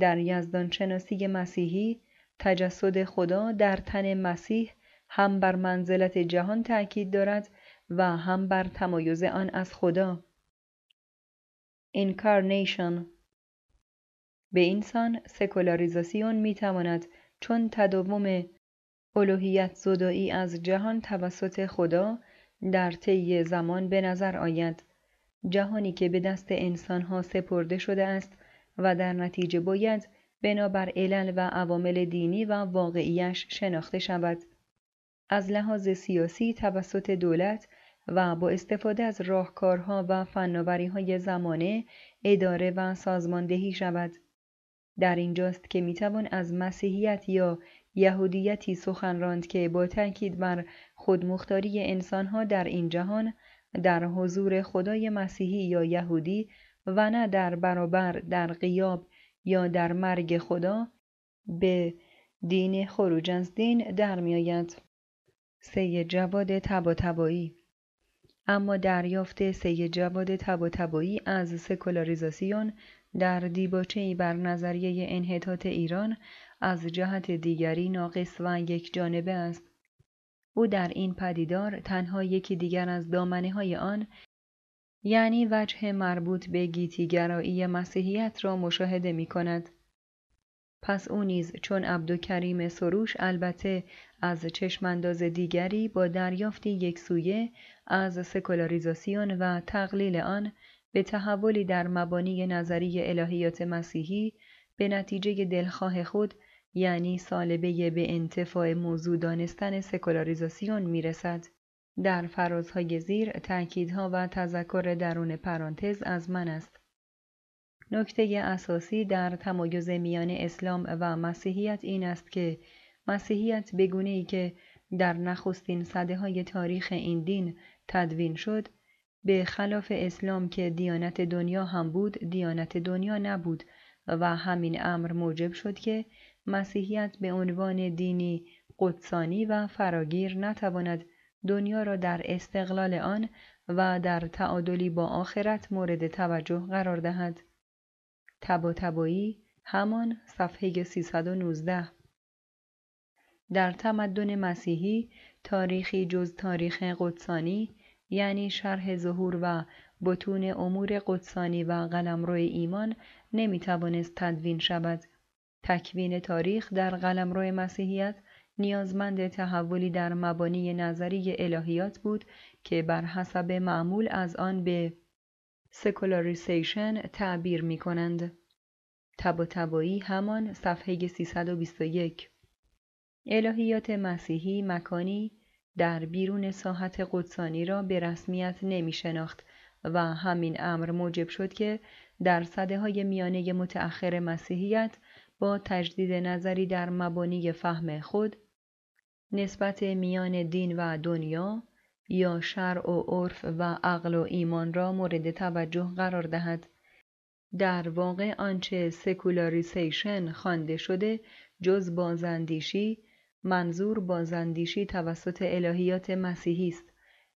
در یزدان شناسی مسیحی تجسد خدا در تن مسیح هم بر منزلت جهان تأکید دارد و هم بر تمایز آن از خدا. Incarnation به اینسان سکولاریزاسیون می تواند چون تداوم الوهیت زدایی از جهان توسط خدا در طی زمان به نظر آید جهانی که به دست انسانها سپرده شده است و در نتیجه باید بنابر علل و عوامل دینی و واقعیش شناخته شود. از لحاظ سیاسی توسط دولت و با استفاده از راهکارها و های زمانه اداره و سازماندهی شود. در اینجاست که می‌توان از مسیحیت یا یهودیتی سخن راند که با تاکید بر خودمختاری انسانها در این جهان در حضور خدای مسیحی یا یهودی و نه در برابر در قیاب یا در مرگ خدا به دین خروج از دین در میآید سید جواد تباتبایی اما دریافت سید جواد تباتبایی از سکولاریزاسیون در دیباچهای بر نظریه انحطاط ایران از جهت دیگری ناقص و یک جانبه است. او در این پدیدار تنها یکی دیگر از دامنه های آن یعنی وجه مربوط به گیتیگرایی مسیحیت را مشاهده می کند. پس او نیز چون عبدالکریم سروش البته از چشمانداز دیگری با دریافتی یک سویه از سکولاریزاسیون و تقلیل آن به تحولی در مبانی نظری الهیات مسیحی به نتیجه دلخواه خود یعنی سالبه به انتفاع موضوع دانستن سکولاریزاسیون می‌رسد. در فرازهای زیر تأکیدها و تذکر درون پرانتز از من است. نکته اساسی در تمایز میان اسلام و مسیحیت این است که مسیحیت بگونه ای که در نخستین صده های تاریخ این دین تدوین شد به خلاف اسلام که دیانت دنیا هم بود دیانت دنیا نبود و همین امر موجب شد که مسیحیت به عنوان دینی قدسانی و فراگیر نتواند دنیا را در استقلال آن و در تعادلی با آخرت مورد توجه قرار دهد. تبا تبایی همان صفحه 319 در تمدن مسیحی تاریخی جز تاریخ قدسانی یعنی شرح ظهور و بتون امور قدسانی و قلمرو ایمان نمی توانست تدوین شود. تکوین تاریخ در قلمرو مسیحیت نیازمند تحولی در مبانی نظری الهیات بود که بر حسب معمول از آن به secularization تعبیر می کنند. طباطبایی همان صفحه 321 الهیات مسیحی مکانی در بیرون ساحت قدسانی را به رسمیت نمی شناخت و همین امر موجب شد که در صده های میانه متأخر مسیحیت با تجدید نظری در مبانی فهم خود نسبت میان دین و دنیا یا شرع و عرف و عقل و ایمان را مورد توجه قرار دهد. در واقع آنچه secularization خوانده شده جز بازاندیشی منظور بازاندیشی توسط الهیات مسیحی است.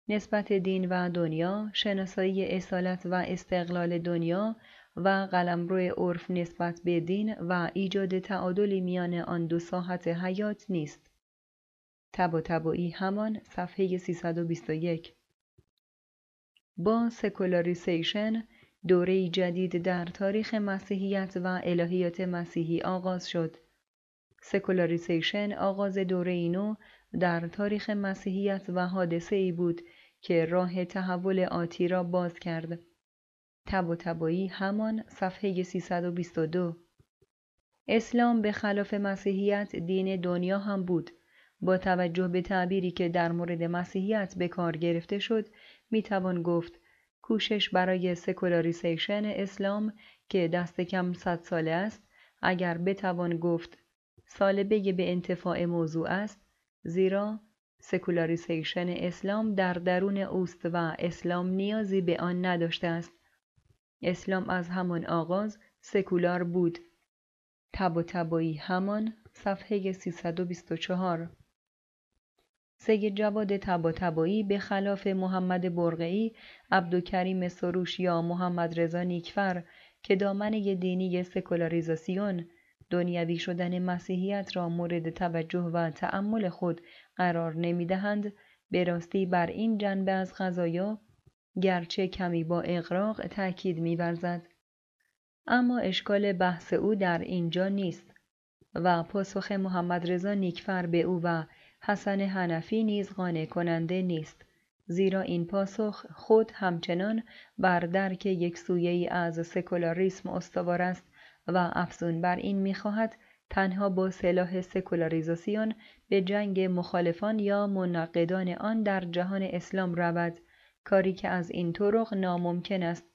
نسبت دین و دنیا شناسایی اصالت و استقلال دنیا و قلمرو عرف نسبت به دین و ایجاد تعادلی میان آن دو ساحت حیات نیست. طباطبایی همان صفحه 321 با secularization دوره جدید در تاریخ مسیحیت و الهیات مسیحی آغاز شد. secularization آغاز دوره نو در تاریخ مسیحیت و حادثه ای بود که راه تحول آتی را باز کرد. طباطبایی همان صفحه 322 اسلام به خلاف مسیحیت دین دنیا هم بود. با توجه به تعبیری که در مورد مسیحیت به کار گرفته شد می توان گفت کوشش برای secularization اسلام که دست کم صد ساله است اگر بتوان گفت سالبه به انتفاع موضوع است زیرا secularization اسلام در درون اوست و اسلام نیازی به آن نداشته است. اسلام از همان آغاز سکولار بود. تب و تبایی همان صفحه 324 سید جواد تبایی به خلاف محمد برقعی، عبدالکریم سروش یا محمد رضا نیکفر که دامنه دینی سکولاریزاسیون دنیوی شدن مسیحیت را مورد توجه و تأمل خود قرار نمی‌دهند به راستی بر این جنبه از غذایا گرچه کمی با اقراق تأکید میورزد. اما اشکال بحث او در اینجا نیست و پاسخ محمد رضا نیکفر به او و حسن حنفی نیز قانع کننده نیست زیرا این پاسخ خود همچنان بر درک یک سویه از سکولاریسم استوار است و افزون بر این می‌خواهد تنها با سلاح سکولاریزاسیون به جنگ مخالفان یا منقدان آن در جهان اسلام رود کاری که از این طرق ناممکن است.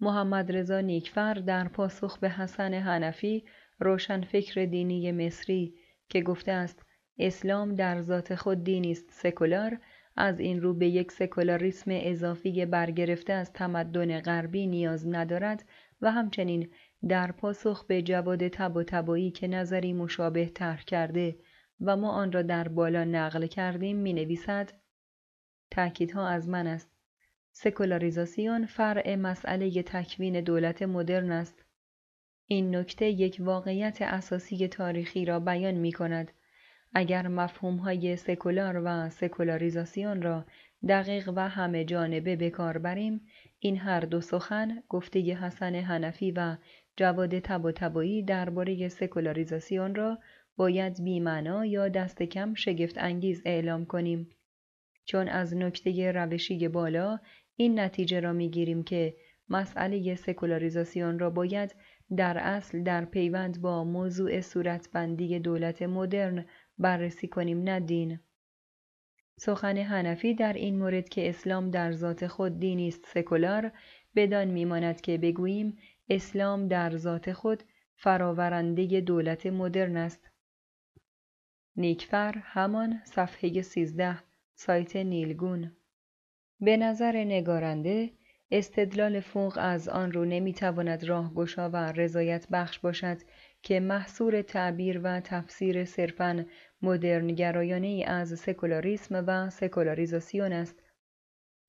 محمد رضا نیکفر در پاسخ به حسن حنفی روشنفکر دینی مصری که گفته است اسلام در ذات خود دینی است. سکولار از این رو به یک سکولاریسم اضافی برگرفته از تمدن غربی نیاز ندارد و همچنین در پاسخ به جواد تب و تبایی که نظری مشابه طرح کرده و ما آن را در بالا نقل کردیم می نویسد تأکیدها از من است. سکولاریزاسیون فرع مسئله تکوین دولت مدرن است. این نکته یک واقعیت اساسی تاریخی را بیان می کند اگر های سکولار و سکولاریزاسیون را دقیق و همه جانبه به کار بریم این هر دو سخن گفته حسن حنفی و جواد تب و درباره سکولاریزاسیون را باید بیمعنا یا دست کم شگفت انگیز اعلام کنیم. چون از نکته روشی بالا این نتیجه را می‌گیریم که مسئله سکولاریزاسیون را باید در اصل در پیوند با موضوع صورتبندی دولت مدرن بررسی کنیم نه دین. سخن حنفی در این مورد که اسلام در ذات خود دینی است سکولار بدان میماند که بگوییم اسلام در ذات خود فراورنده دولت مدرن است. نیکفر همان صفحه 13 سایت نیلگون. به نظر نگارنده استدلال فوق از آن رو نمی‌تواند راهگشا و رضایت بخش باشد که محصور تعبیر و تفسیر صرفاً مدرن گرایانه ای از سکولاریسم و سکولاریزاسیون است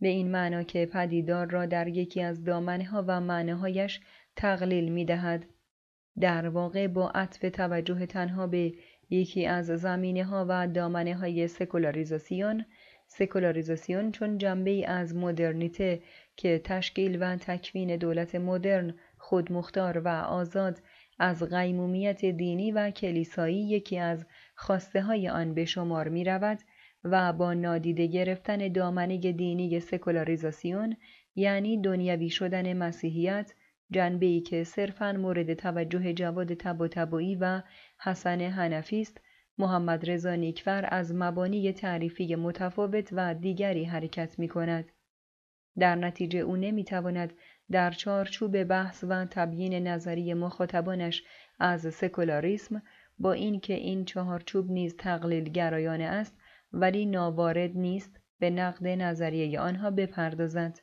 به این معنا که پدیدار را در یکی از دامنه ها و معناهایش تقلیل می دهد. در واقع با عطف توجه تنها به یکی از زمینه ها و دامنه های سکولاریزاسیون سکولاریزاسیون چون جنبه ای از مدرنیته که تشکیل و تکوین دولت مدرن خودمختار و آزاد از قیمومیت دینی و کلیسایی یکی از خواسته های آن به شمار می رود و با نادیده گرفتن دامنه دینی سکولاریزاسیون یعنی دنیوی شدن مسیحیت جنبه ای که صرفا مورد توجه جواد تب و و حسن حنفی است محمد رضا نیکفر از مبانی تعریفی متفاوت و دیگری حرکت می کند. در نتیجه او نمی تواند در چارچوب بحث و تبیین نظری مخاطبانش از سکولاریسم با اینکه این چهارچوب نیز تقلیل گرایانه است ولی ناوارد نیست به نقد نظریه آنها بپردازد.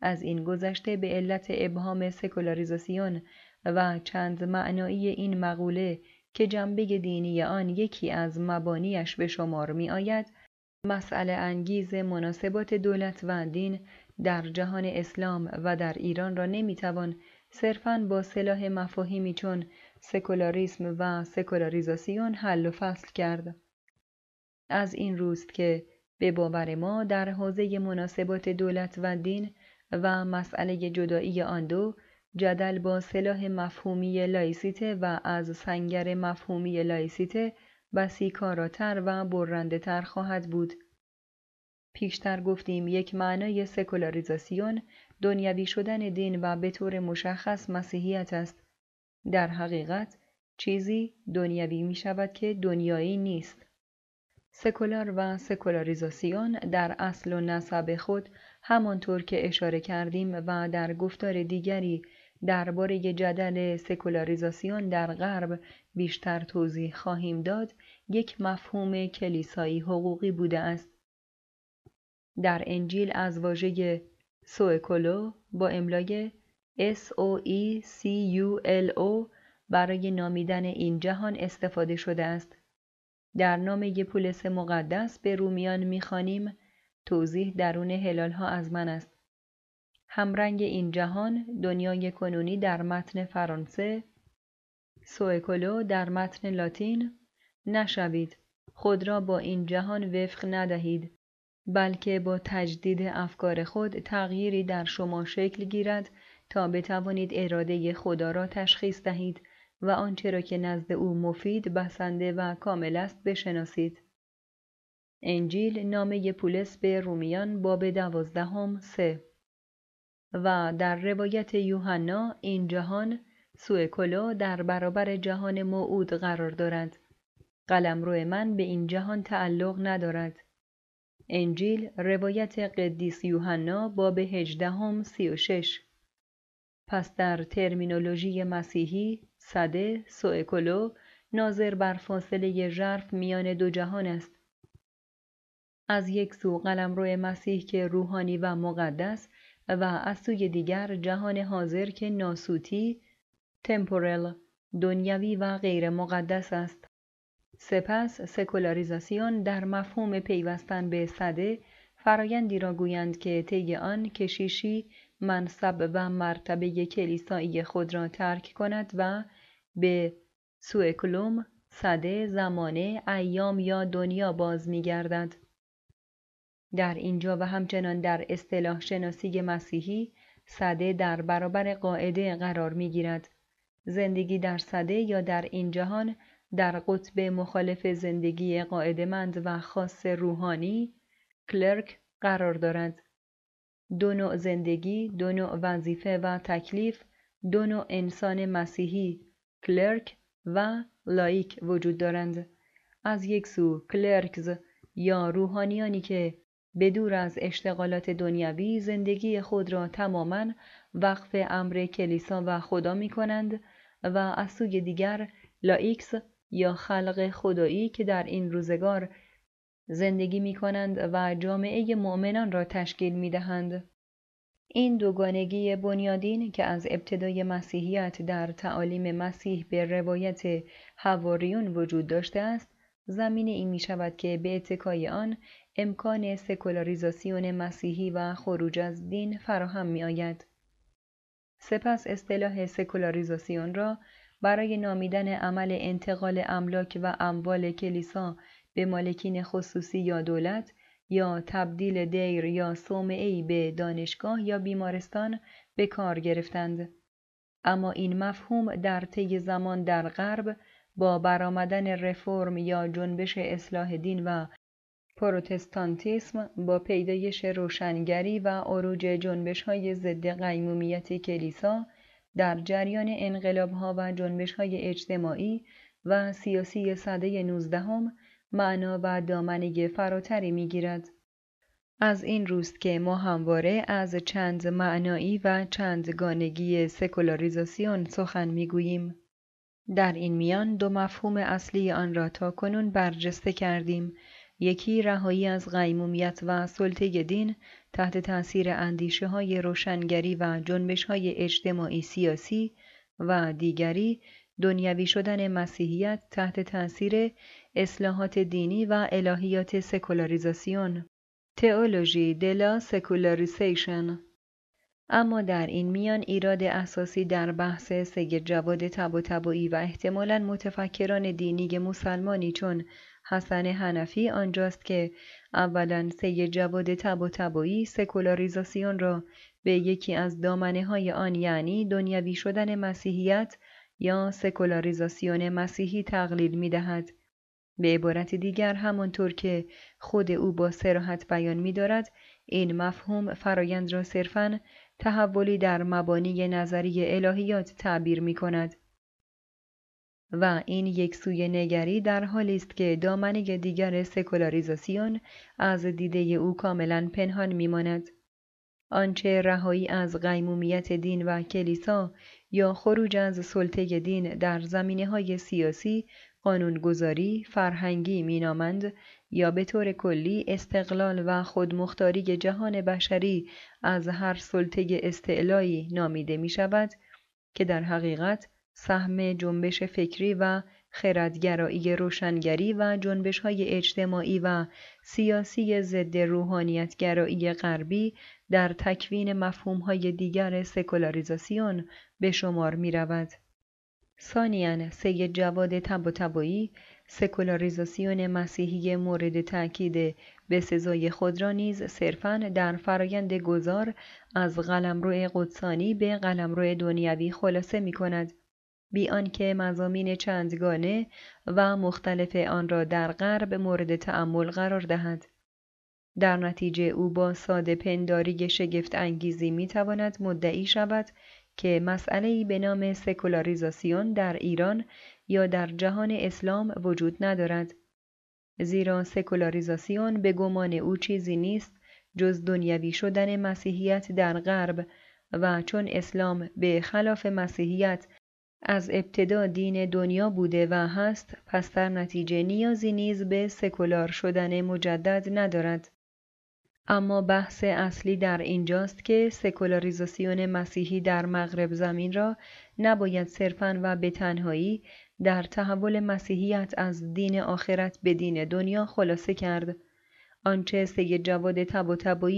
از این گذشته به علت ابهام سکولاریزاسیون و چند معنایی این مقوله که جنبه دینی آن یکی از مبانیش به شمار می آید، مسئله انگیز مناسبات دولت و دین در جهان اسلام و در ایران را نمی‌توان صرفاً با سلاح مفاهیمی چون سکولاریسم و سکولاریزاسیون حل و فصل کرد. از این روست که به باور ما در حوزه مناسبات دولت و دین و مسئله جدایی آن دو جدل با سلاح مفهومی لایسیته و از سنگر مفهومی لایسیته بسی کاراتر و برنده تر خواهد بود. پیشتر گفتیم یک معنای سکولاریزاسیون دنیوی شدن دین و به طور مشخص مسیحیت است. در حقیقت چیزی دنیوی می شود که دنیایی نیست. سکولار و سکولاریزاسیون در اصل و نسب خود همانطور که اشاره کردیم و در گفتار دیگری درباره جدل سکولاریزاسیون در غرب بیشتر توضیح خواهیم داد یک مفهوم کلیسایی حقوقی بوده است در انجیل از واژه سوکولو با املای S O E C U L O برای نامیدن این جهان استفاده شده است. در نام پولس مقدس به رومیان می‌خوانیم. توضیح درون هلال ها از من است. همرنگ این جهان دنیای کنونی در متن فرانسه. سوئکولو در متن لاتین. نشوید. خود را با این جهان وفق ندهید. بلکه با تجدید افکار خود تغییری در شما شکل گیرد تا بتوانید اراده خدا را تشخیص دهید و آنچه را که نزد او مفید بسنده و کامل است بشناسید. انجیل نامه پولس به رومیان باب دوازدهم سه. و در روایت یوحنا این جهان سوئکولو در برابر جهان موعود قرار دارد. قلمرو من به این جهان تعلق ندارد. انجیل روایت قدیس یوحنا باب هجدهم سی و شش. پس در ترمینولوژی مسیحی صده سوئکولو ناظر بر فاصله ژرف میان دو جهان است. از یک سو قلمرو مسیح که روحانی و مقدس و از سوی دیگر جهان حاضر که ناسوتی تمپورل دنیوی و غیر مقدس است. سپس سکولاریزاسیون در مفهوم پیوستن به صده فرایندی را گویند که طی آن کشیشی منصب و مرتبه کلیسایی خود را ترک کند و به سوئکلوم صده زمانه ایام یا دنیا باز میگردد در اینجا و همچنان در اصطلاح شناسی مسیحی صده در برابر قاعده قرار می گیرد. زندگی در صده یا در این جهان در قطب مخالف زندگی قاعدمند و خاص روحانی کلرک قرار دارد. دو نوع زندگی، دو نوع وظیفه و تکلیف، دو نوع انسان مسیحی کلرک و لایک وجود دارند. از یک سو clercs یا روحانیانی که به دور از اشتغالات دنیوی زندگی خود را تماما وقف امر کلیسا و خدا می کنند و از سوی دیگر laïcs یا خلق خدایی که در این روزگار زندگی می کنند و جامعه مؤمنان را تشکیل می دهند. این دوگانگی بنیادین که از ابتدای مسیحیت در تعالیم مسیح به روایت حواریون وجود داشته است زمین این می شود که به اتکای آن امکان سکولاریزاسیون مسیحی و خروج از دین فراهم می آید. سپس اصطلاح سکولاریزاسیون را برای نامیدن عمل انتقال املاک و اموال کلیسا به مالکین خصوصی یا دولت یا تبدیل دیر یا صومعی به دانشگاه یا بیمارستان به کار گرفتند. اما این مفهوم در طی زمان در غرب با برآمدن رفرم یا جنبش اصلاح دین و پروتستانتیسم با پیدایش روشنگری و عروج جنبش های ضد قیمومیت کلیسا در جریان انقلاب ها و جنبش های اجتماعی و سیاسی سده نوزدهم معنا و دامنه فراتری می‌گیرد. از این روست که ما همواره از چند معنایی و چند گانگی سکولاریزاسیون سخن می‌گوییم. در این میان دو مفهوم اصلی آن را تا کنون برجسته کردیم یکی رهایی از قیمومیت و سلطه دین تحت تاثیر اندیشه های روشنگری و جنبش های اجتماعی سیاسی و دیگری دنیوی شدن مسیحیت تحت تاثیر اصلاحات دینی و الهیات سکولاریزاسیون. théologie de la sécularisation اما در این میان ایراد اساسی در بحث سید جواد تب و احتمالا متفکران دینی مسلمانی چون حسن حنفی آنجاست که اولا سید جواد تب و سکولاریزاسیون را به یکی از دامنه های آن یعنی دنیوی شدن مسیحیت یا سکولاریزاسیون مسیحی تقلیل می دهد. به عبارت دیگر همانطور که خود او با سراحت بیان می دارد این مفهوم فرایند را صرفاً تحولی در مبانی نظری الهیات تعبیر می کند. و این یک سوی نگری در حالی است که دامنه دیگر سکولاریزاسیون از دیده او کاملا پنهان میماند. آنچه رهایی از قیمومیت دین و کلیسا یا خروج از سلطه دین در زمینه های سیاسی، قانونگذاری، فرهنگی مینامند یا به طور کلی استقلال و خودمختاری جهان بشری از هر سلطه استعلایی نامیده می شود که در حقیقت سهم جنبش فکری و خردگرایی روشنگری و جنبش های اجتماعی و سیاسی ضد روحانیتگرایی غربی در تکوین مفهوم های دیگر سکولاریزاسیون به شمار می رود. ثانیاً سید جواد تب و سکولاریزاسیون مسیحی مورد تأکید به سزای خود را نیز صرفاً در فرایند گذار از قلمرو قدسانی به قلمرو دنیوی خلاصه می کند. بی آنکه مزامین چندگانه و مختلف آن را در غرب مورد تأمل قرار دهد. در نتیجه او با ساده پنداری شگفت انگیزی می تواند مدعی شود که مسئله به نام سکولاریزاسیون در ایران یا در جهان اسلام وجود ندارد. زیرا سکولاریزاسیون به گمان او چیزی نیست جز دنیوی شدن مسیحیت در غرب و چون اسلام به خلاف مسیحیت از ابتدا دین دنیا بوده و هست پس در نتیجه نیازی نیز به سکولار شدن مجدد ندارد. اما بحث اصلی در اینجاست که سکولاریزاسیون مسیحی در مغرب زمین را نباید صرفاً و به تنهایی در تحول مسیحیت از دین آخرت به دین دنیا خلاصه کرد. آنچه سید جواد تب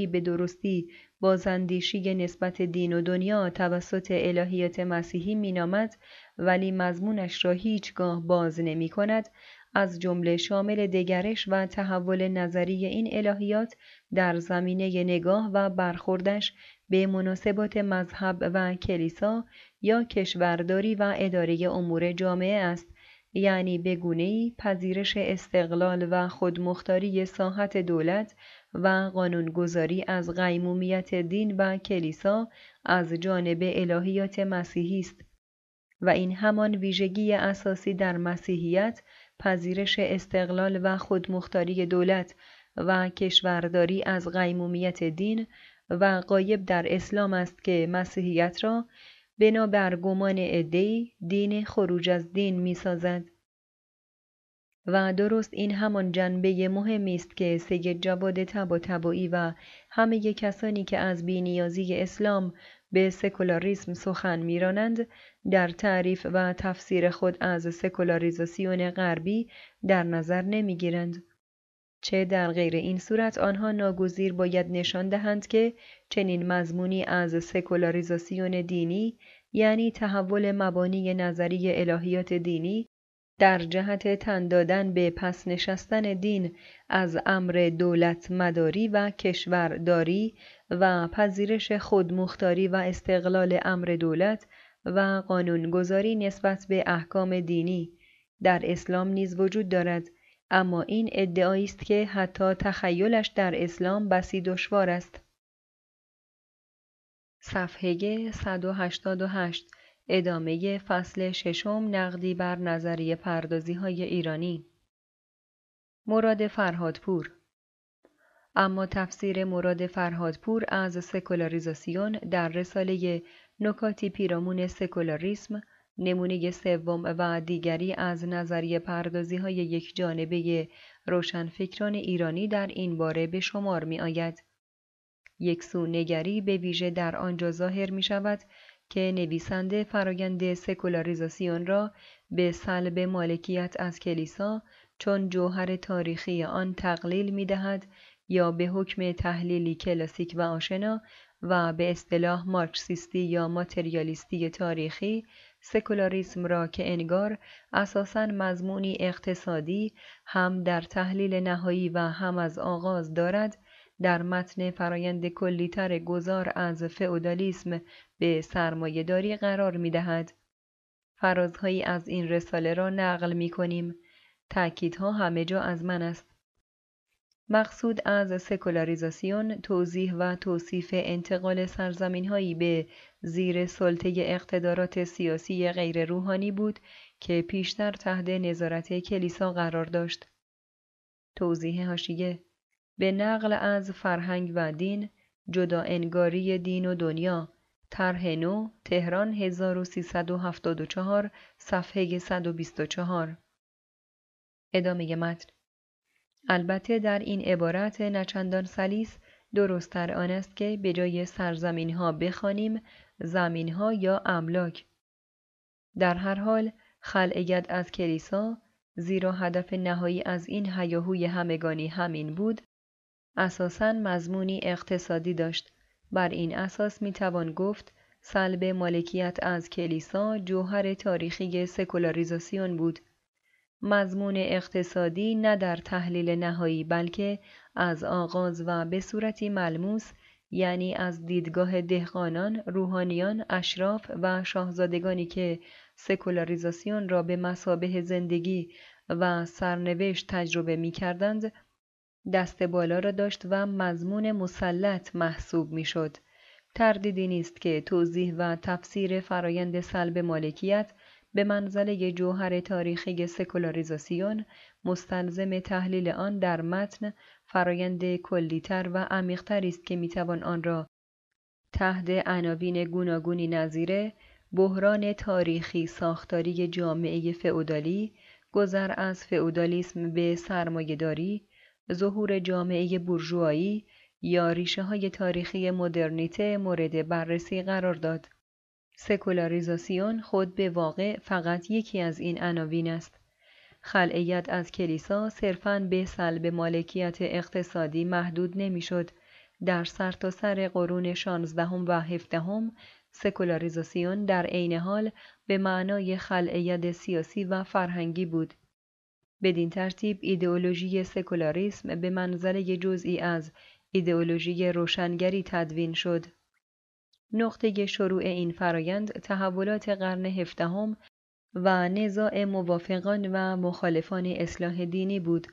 به درستی بازاندیشی نسبت دین و دنیا توسط الهیات مسیحی مینامد ولی مضمونش را هیچگاه باز نمی کند از جمله شامل دگرش و تحول نظری این الهیات در زمینه نگاه و برخوردش به مناسبات مذهب و کلیسا یا کشورداری و اداره امور جامعه است. یعنی به ای پذیرش استقلال و خودمختاری ساحت دولت و قانونگذاری از قیمومیت دین و کلیسا از جانب الهیات مسیحی است و این همان ویژگی اساسی در مسیحیت پذیرش استقلال و خودمختاری دولت و کشورداری از قیمومیت دین و قایب در اسلام است که مسیحیت را بنابر گمان عدهای دین خروج از دین می‌سازد. و درست این همان جنبه مهمی است که سید جواد تبا و همه کسانی که از بینیازی اسلام به سکولاریسم سخن میرانند در تعریف و تفسیر خود از سکولاریزاسیون غربی در نظر نمی‌گیرند. چه در غیر این صورت آنها ناگزیر باید نشان دهند که چنین مضمونی از سکولاریزاسیون دینی یعنی تحول مبانی نظری الهیات دینی در جهت تن دادن به پس نشستن دین از امر دولت مداری و کشورداری و پذیرش خودمختاری و استقلال امر دولت و قانونگذاری نسبت به احکام دینی در اسلام نیز وجود دارد. اما این ادعایی است که حتی تخیلش در اسلام بسی دشوار است. صفحه 188 ادامه فصل ششم نقدی بر نظریه پردازی های ایرانی مراد فرهادپور اما تفسیر مراد فرهادپور از سکولاریزاسیون در رساله نکاتی پیرامون سکولاریسم نمونه سوم و دیگری از نظریه پردازی های یک جانبه روشنفکران ایرانی در این باره به شمار می آید. یک سو نگری به ویژه در آنجا ظاهر می شود که نویسنده فرایند سکولاریزاسیون را به سلب مالکیت از کلیسا چون جوهر تاریخی آن تقلیل می دهد یا به حکم تحلیلی کلاسیک و آشنا و به اصطلاح مارکسیستی یا ماتریالیستی تاریخی سکولاریسم را که انگار اساساً مضمونی اقتصادی هم در تحلیل نهایی و هم از آغاز دارد در متن فرایند کلیتر گذار از فئودالیسم به سرمایهداری قرار می دهد. فرازهایی از این رساله را نقل می کنیم. تأکیدها همه جا از من است. مقصود از سکولاریزاسیون توضیح و توصیف انتقال سرزمین هایی به زیر سلطه اقتدارات سیاسی غیر روحانی بود که پیشتر تحت نظارت کلیسا قرار داشت. توضیح هاشیه به نقل از فرهنگ و دین جدا انگاری دین و دنیا طرح نو تهران 1374 صفحه 124 ادامه متن. البته در این عبارت نچندان سلیس درستتر آن است که به جای سرزمین ها بخوانیم زمین ها یا املاک. در هر حال خلع از کلیسا زیرا هدف نهایی از این هیاهوی همگانی همین بود اساساً مضمونی اقتصادی داشت. بر این اساس می توان گفت سلب مالکیت از کلیسا جوهر تاریخی سکولاریزاسیون بود. مضمون اقتصادی نه در تحلیل نهایی بلکه از آغاز و به صورتی ملموس یعنی از دیدگاه دهقانان، روحانیان، اشراف و شاهزادگانی که سکولاریزاسیون را به مسابه زندگی و سرنوشت تجربه می کردند، دست بالا را داشت و مضمون مسلط محسوب می شد. تردیدی نیست که توضیح و تفسیر فرایند سلب مالکیت به منزله جوهر تاریخی سکولاریزاسیون مستلزم تحلیل آن در متن فرایند کلیتر و عمیقتری است که می‌توان آن را تحت عناوین گوناگونی نظیره بحران تاریخی ساختاری جامعه فئودالی گذر از فئودالیسم به سرمایهداری ظهور جامعه بورژوایی یا ریشه های تاریخی مدرنیته مورد بررسی قرار داد. سکولاریزاسیون خود به واقع فقط یکی از این عناوین است. خلعیت از کلیسا صرفاً به سلب مالکیت اقتصادی محدود نمی‌شد. در سرتاسر سر قرون شانزدهم و هفدهم سکولاریزاسیون در عین حال به معنای خلعیت سیاسی و فرهنگی بود. بدین ترتیب ایدئولوژی سکولاریسم به منزله جزئی از ایدئولوژی روشنگری تدوین شد. نقطه شروع این فرایند تحولات قرن هفدهم و نزاع موافقان و مخالفان اصلاح دینی بود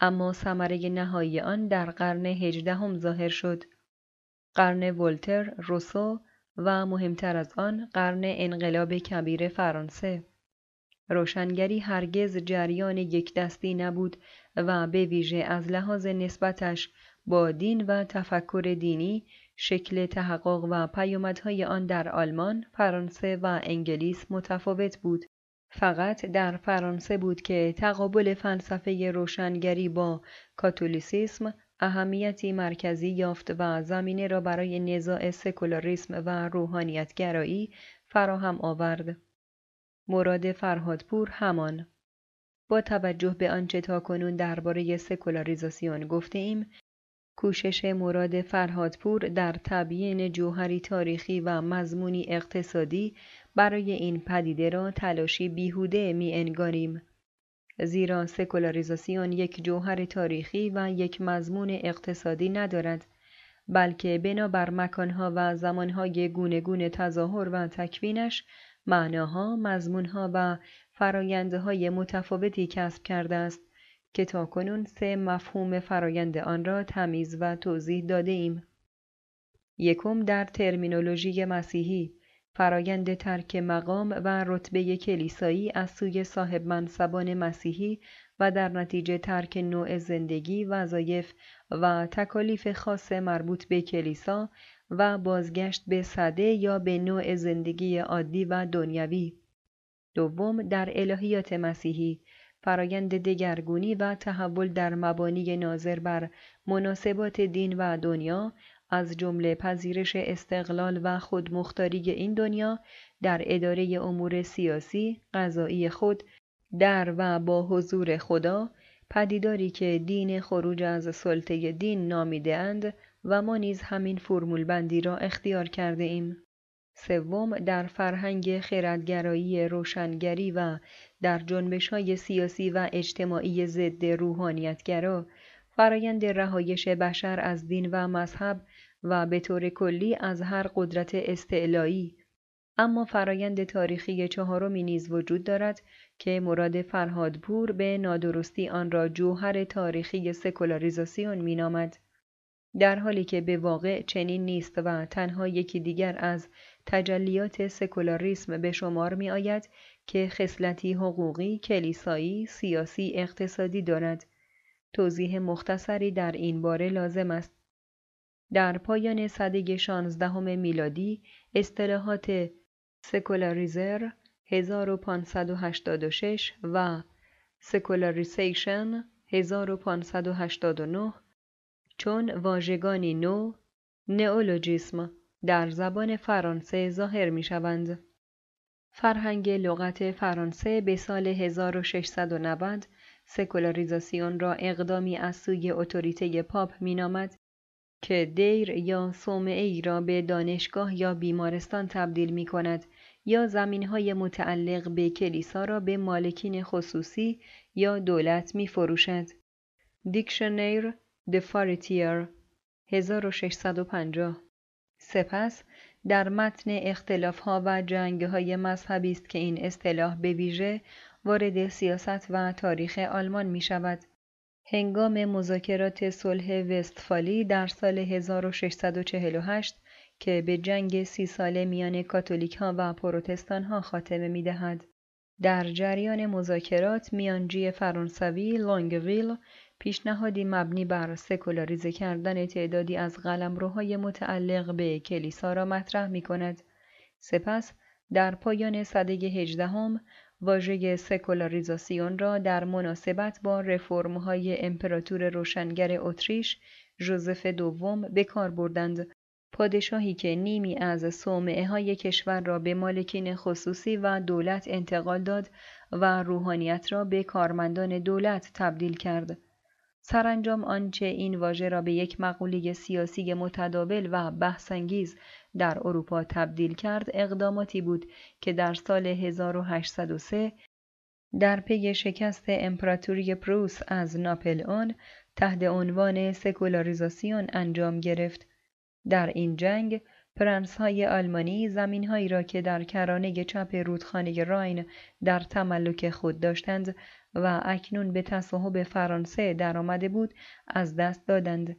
اما ثمره نهایی آن در قرن هجدهم ظاهر شد قرن ولتر روسو و مهمتر از آن قرن انقلاب کبیر فرانسه روشنگری هرگز جریان یک دستی نبود و به ویژه از لحاظ نسبتش با دین و تفکر دینی شکل تحقق و پیامدهای آن در آلمان، فرانسه و انگلیس متفاوت بود. فقط در فرانسه بود که تقابل فلسفه روشنگری با کاتولیسیسم اهمیتی مرکزی یافت و زمینه را برای نزاع سکولاریسم و روحانیتگرایی فراهم آورد. مراد فرهادپور همان با توجه به آنچه کنون درباره سکولاریزاسیون گفته ایم کوشش مراد فرهادپور در تبیین جوهری تاریخی و مضمونی اقتصادی برای این پدیده را تلاشی بیهوده می انگاریم. زیرا سکولاریزاسیون یک جوهر تاریخی و یک مضمون اقتصادی ندارد بلکه بنابر مکانها و زمانهای گونه تظاهر و تکوینش معناها، مضمونها و فرایندهای متفاوتی کسب کرده است که تاکنون سه مفهوم فرایند آن را تمیز و توضیح داده ایم. یکم در ترمینولوژی مسیحی فرایند ترک مقام و رتبه کلیسایی از سوی صاحب منصبان مسیحی و در نتیجه ترک نوع زندگی، وظایف و تکالیف خاص مربوط به کلیسا و بازگشت به صده یا به نوع زندگی عادی و دنیوی. دوم در الهیات مسیحی فرایند دگرگونی و تحول در مبانی ناظر بر مناسبات دین و دنیا از جمله پذیرش استقلال و خودمختاری این دنیا در اداره امور سیاسی، قضایی خود در و با حضور خدا پدیداری که دین خروج از سلطه دین نامیده اند و ما نیز همین فرمول بندی را اختیار کرده ایم. سوم در فرهنگ خردگرایی روشنگری و در جنبش های سیاسی و اجتماعی ضد روحانیتگرا فرایند رهایش بشر از دین و مذهب و به طور کلی از هر قدرت استعلایی اما فرایند تاریخی چهارمی نیز وجود دارد که مراد فرهادپور به نادرستی آن را جوهر تاریخی سکولاریزاسیون مینامد در حالی که به واقع چنین نیست و تنها یکی دیگر از تجلیات سکولاریسم به شمار می آید که خصلتی حقوقی، کلیسایی، سیاسی، اقتصادی دارد. توضیح مختصری در این باره لازم است. در پایان سده شانزدهم میلادی اصطلاحات séculariser 1586 و sécularisation 1589 چون واژگانی نو نئولوژیسم در زبان فرانسه ظاهر می شوند. فرهنگ لغت فرانسه به سال 1690 سکولاریزاسیون را اقدامی از سوی اتوریته پاپ مینامد که دیر یا صومعه ای را به دانشگاه یا بیمارستان تبدیل می کند یا زمین های متعلق به کلیسا را به مالکین خصوصی یا دولت می فروشد. دیکشنیر دفارتیر 1650 سپس در متن اختلافها و های مذهبی است که این اصطلاح به ویژه وارد سیاست و تاریخ آلمان می شود. هنگام مذاکرات صلح وستفالی در سال 1648 که به جنگ سی ساله میان کاتولیک ها و پروتستان ها خاتمه می دهد. در جریان مذاکرات میانجی فرانسوی لانگویل پیشنهادی مبنی بر سکولاریزه کردن تعدادی از قلمروهای متعلق به کلیسا را مطرح می کند. سپس در پایان سده هجدهم واژه سکولاریزاسیون را در مناسبت با رفرم‌های امپراتور روشنگر اتریش ژوزف دوم به کار بردند پادشاهی که نیمی از صومعه های کشور را به مالکین خصوصی و دولت انتقال داد و روحانیت را به کارمندان دولت تبدیل کرد. سرانجام آنچه این واژه را به یک مقوله سیاسی متداول و بحثانگیز در اروپا تبدیل کرد اقداماتی بود که در سال 1803 در پی شکست امپراتوری پروس از ناپل تحت عنوان سکولاریزاسیون انجام گرفت. در این جنگ های آلمانی زمینهایی را که در کرانه چپ رودخانه راین در تملک خود داشتند و اکنون به تصاحب فرانسه درآمده بود از دست دادند.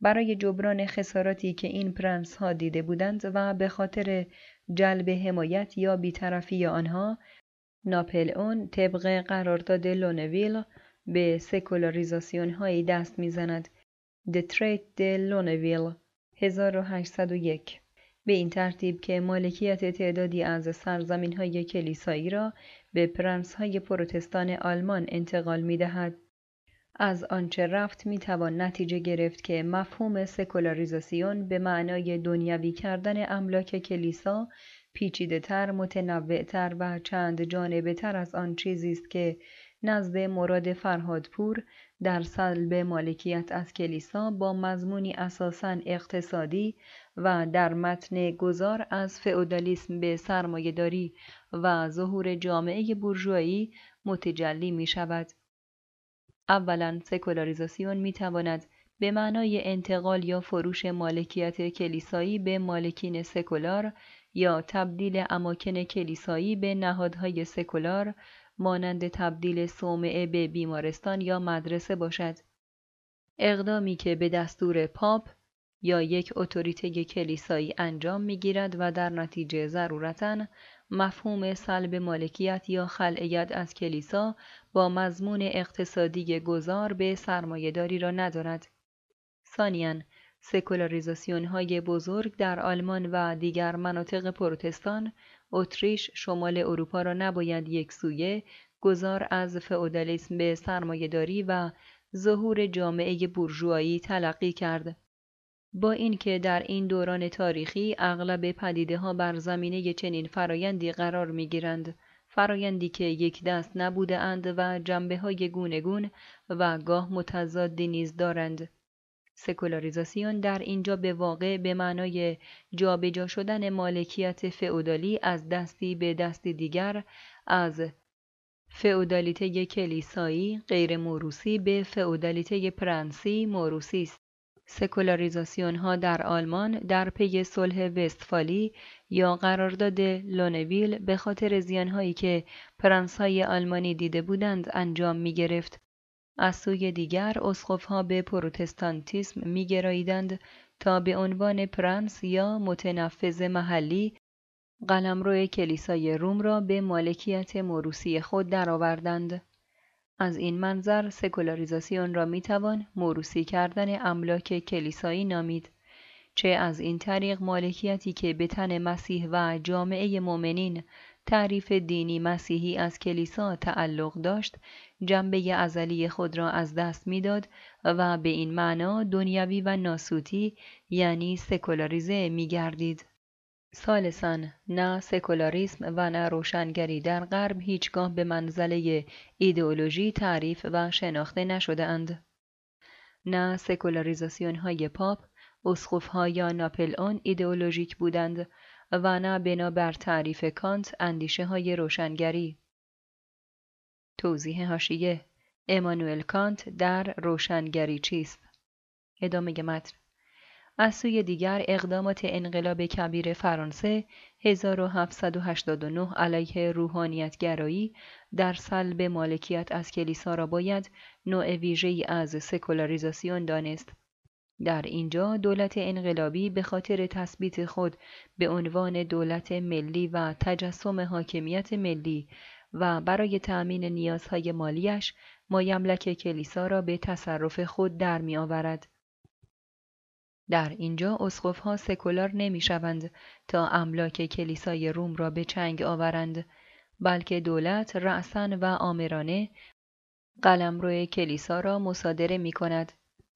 برای جبران خساراتی که این پرنس ها دیده بودند و به خاطر جلب حمایت یا بیطرفی آنها ناپل اون طبق قرارداد لونویل به سکولاریزاسیون هایی دست می‌زند. دتریت د لونویل 1801 به این ترتیب که مالکیت تعدادی از سرزمین های کلیسایی را به پرنس های پروتستان آلمان انتقال می دهد. از آنچه رفت می توان نتیجه گرفت که مفهوم سکولاریزاسیون به معنای دنیوی کردن املاک کلیسا پیچیده تر، متنوع تر و چند جانبه تر از آن چیزی است که نزد مراد فرهادپور در سلب مالکیت از کلیسا با مضمونی اساساً اقتصادی و در متن گذار از فئودالیسم به سرمایهداری و ظهور جامعه بورژوایی متجلی می شود. اولا سکولاریزاسیون می تواند به معنای انتقال یا فروش مالکیت کلیسایی به مالکین سکولار یا تبدیل اماکن کلیسایی به نهادهای سکولار مانند تبدیل صومعه به بیمارستان یا مدرسه باشد. اقدامی که به دستور پاپ یا یک اتوریته کلیسایی انجام می‌گیرد و در نتیجه ضرورتا مفهوم سلب مالکیت یا خلعیت از کلیسا با مضمون اقتصادی گذار به سرمایهداری را ندارد. ثانیاً سکولاریزاسیون های بزرگ در آلمان و دیگر مناطق پروتستان، اتریش، شمال اروپا را نباید یک سویه گذار از فئودالیسم به سرمایهداری و ظهور جامعه بورژوایی تلقی کرد. با اینکه در این دوران تاریخی اغلب پدیده ها بر زمینه چنین فرایندی قرار می گیرند، فرایندی که یک دست نبوده اند و جنبه های گونگون و گاه متضادی نیز دارند. سکولاریزاسیون در اینجا به واقع به معنای جابجا شدن مالکیت فئودالی از دستی به دستی دیگر از فئودالیته کلیسایی غیر موروثی به فئودالیته پرنسی موروثی است. سکولاریزاسیون ها در آلمان در پی صلح وستفالی یا قرارداد لونویل به خاطر زیانهایی که پرنس های آلمانی دیده بودند انجام می گرفت. از سوی دیگر آنها به پروتستانتیسم میگراییدند تا به عنوان پرنس یا متنفذ محلی قلمرو کلیسای روم را به مالکیت موروسی خود درآوردند. از این منظر سکولاریزاسیون را می‌توان موروسی کردن املاک کلیسایی نامید چه از این طریق مالکیتی که به تن مسیح و جامعه مؤمنین تعریف دینی مسیحی از کلیسا تعلق داشت جنبه ازلی خود را از دست می‌داد و به این معنا دنیوی و ناسوتی یعنی سکولاریزه می گردید. ثالثا نه سکولاریسم و نه روشنگری در غرب هیچگاه به منزله ایدئولوژی تعریف و شناخته نشده اند. نه سکولاریزاسیون های پاپ، اسقف ها یا ناپلئون ایدئولوژیک بودند و نه بنابر تعریف کانت اندیشه های روشنگری. توضیح حاشیه امانوئل کانت در روشنگری چیست؟ ادامه متن از سوی دیگر اقدامات انقلاب کبیر فرانسه 1789 علیه روحانیتگرایی در سلب مالکیت از کلیسا را باید نوع ویژه‌ای از سکولاریزاسیون دانست. در اینجا دولت انقلابی به خاطر تثبیت خود به عنوان دولت ملی و تجسم حاکمیت ملی و برای تأمین نیازهای مالیش مایملک کلیسا را به تصرف خود در می آورد. در اینجا ها سکولار نمی شوند تا املاک کلیسای روم را به چنگ آورند بلکه دولت رأسا و آمرانه قلمرو کلیسا را مصادره می کند.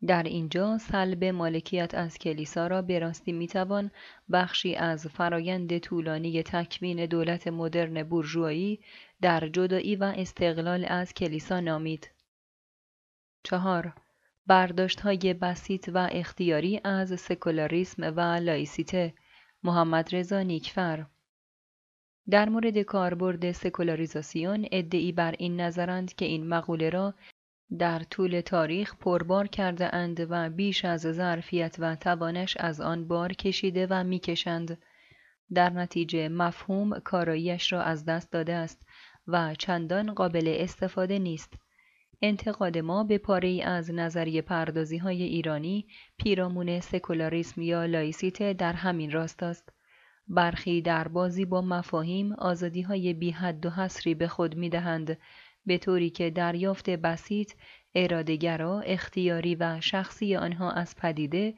در اینجا سلب مالکیت از کلیسا را به راستی می‌توان بخشی از فرایند طولانی تکوین دولت مدرن بورژوایی در جدایی و استقلال از کلیسا نامید. چهار برداشت های بسیط و اختیاری از سکولاریسم و لایسیته محمد رضا نیکفر در مورد کاربرد سکولاریزاسیون ادعی بر این نظرند که این مقوله را در طول تاریخ پربار کرده اند و بیش از ظرفیت و توانش از آن بار کشیده و می‌کشند. در نتیجه مفهوم کاراییش را از دست داده است و چندان قابل استفاده نیست. انتقاد ما به پاره از نظریه پردازی های ایرانی پیرامون سکولاریسم یا لایسیته در همین راست است. برخی در بازی با مفاهیم آزادی های بی حد و حصری به خود می دهند به طوری که دریافت بسیط، ارادگرا، اختیاری و شخصی آنها از پدیده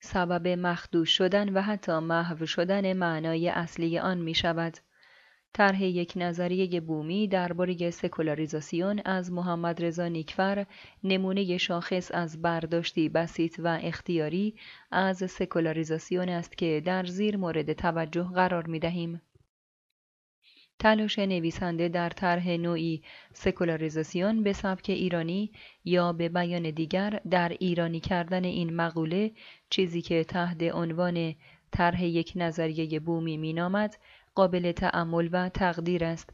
سبب مخدوش شدن و حتی محو شدن معنای اصلی آن می شود. طرح یک نظریه بومی درباره سکولاریزاسیون از محمد رضا نیکفر نمونه شاخص از برداشتی بسیط و اختیاری از سکولاریزاسیون است که در زیر مورد توجه قرار می دهیم. تلاش نویسنده در طرح نوعی سکولاریزاسیون به سبک ایرانی یا به بیان دیگر در ایرانی کردن این مقوله چیزی که تحت عنوان طرح یک نظریه بومی مینامد قابل تأمل و تقدیر است.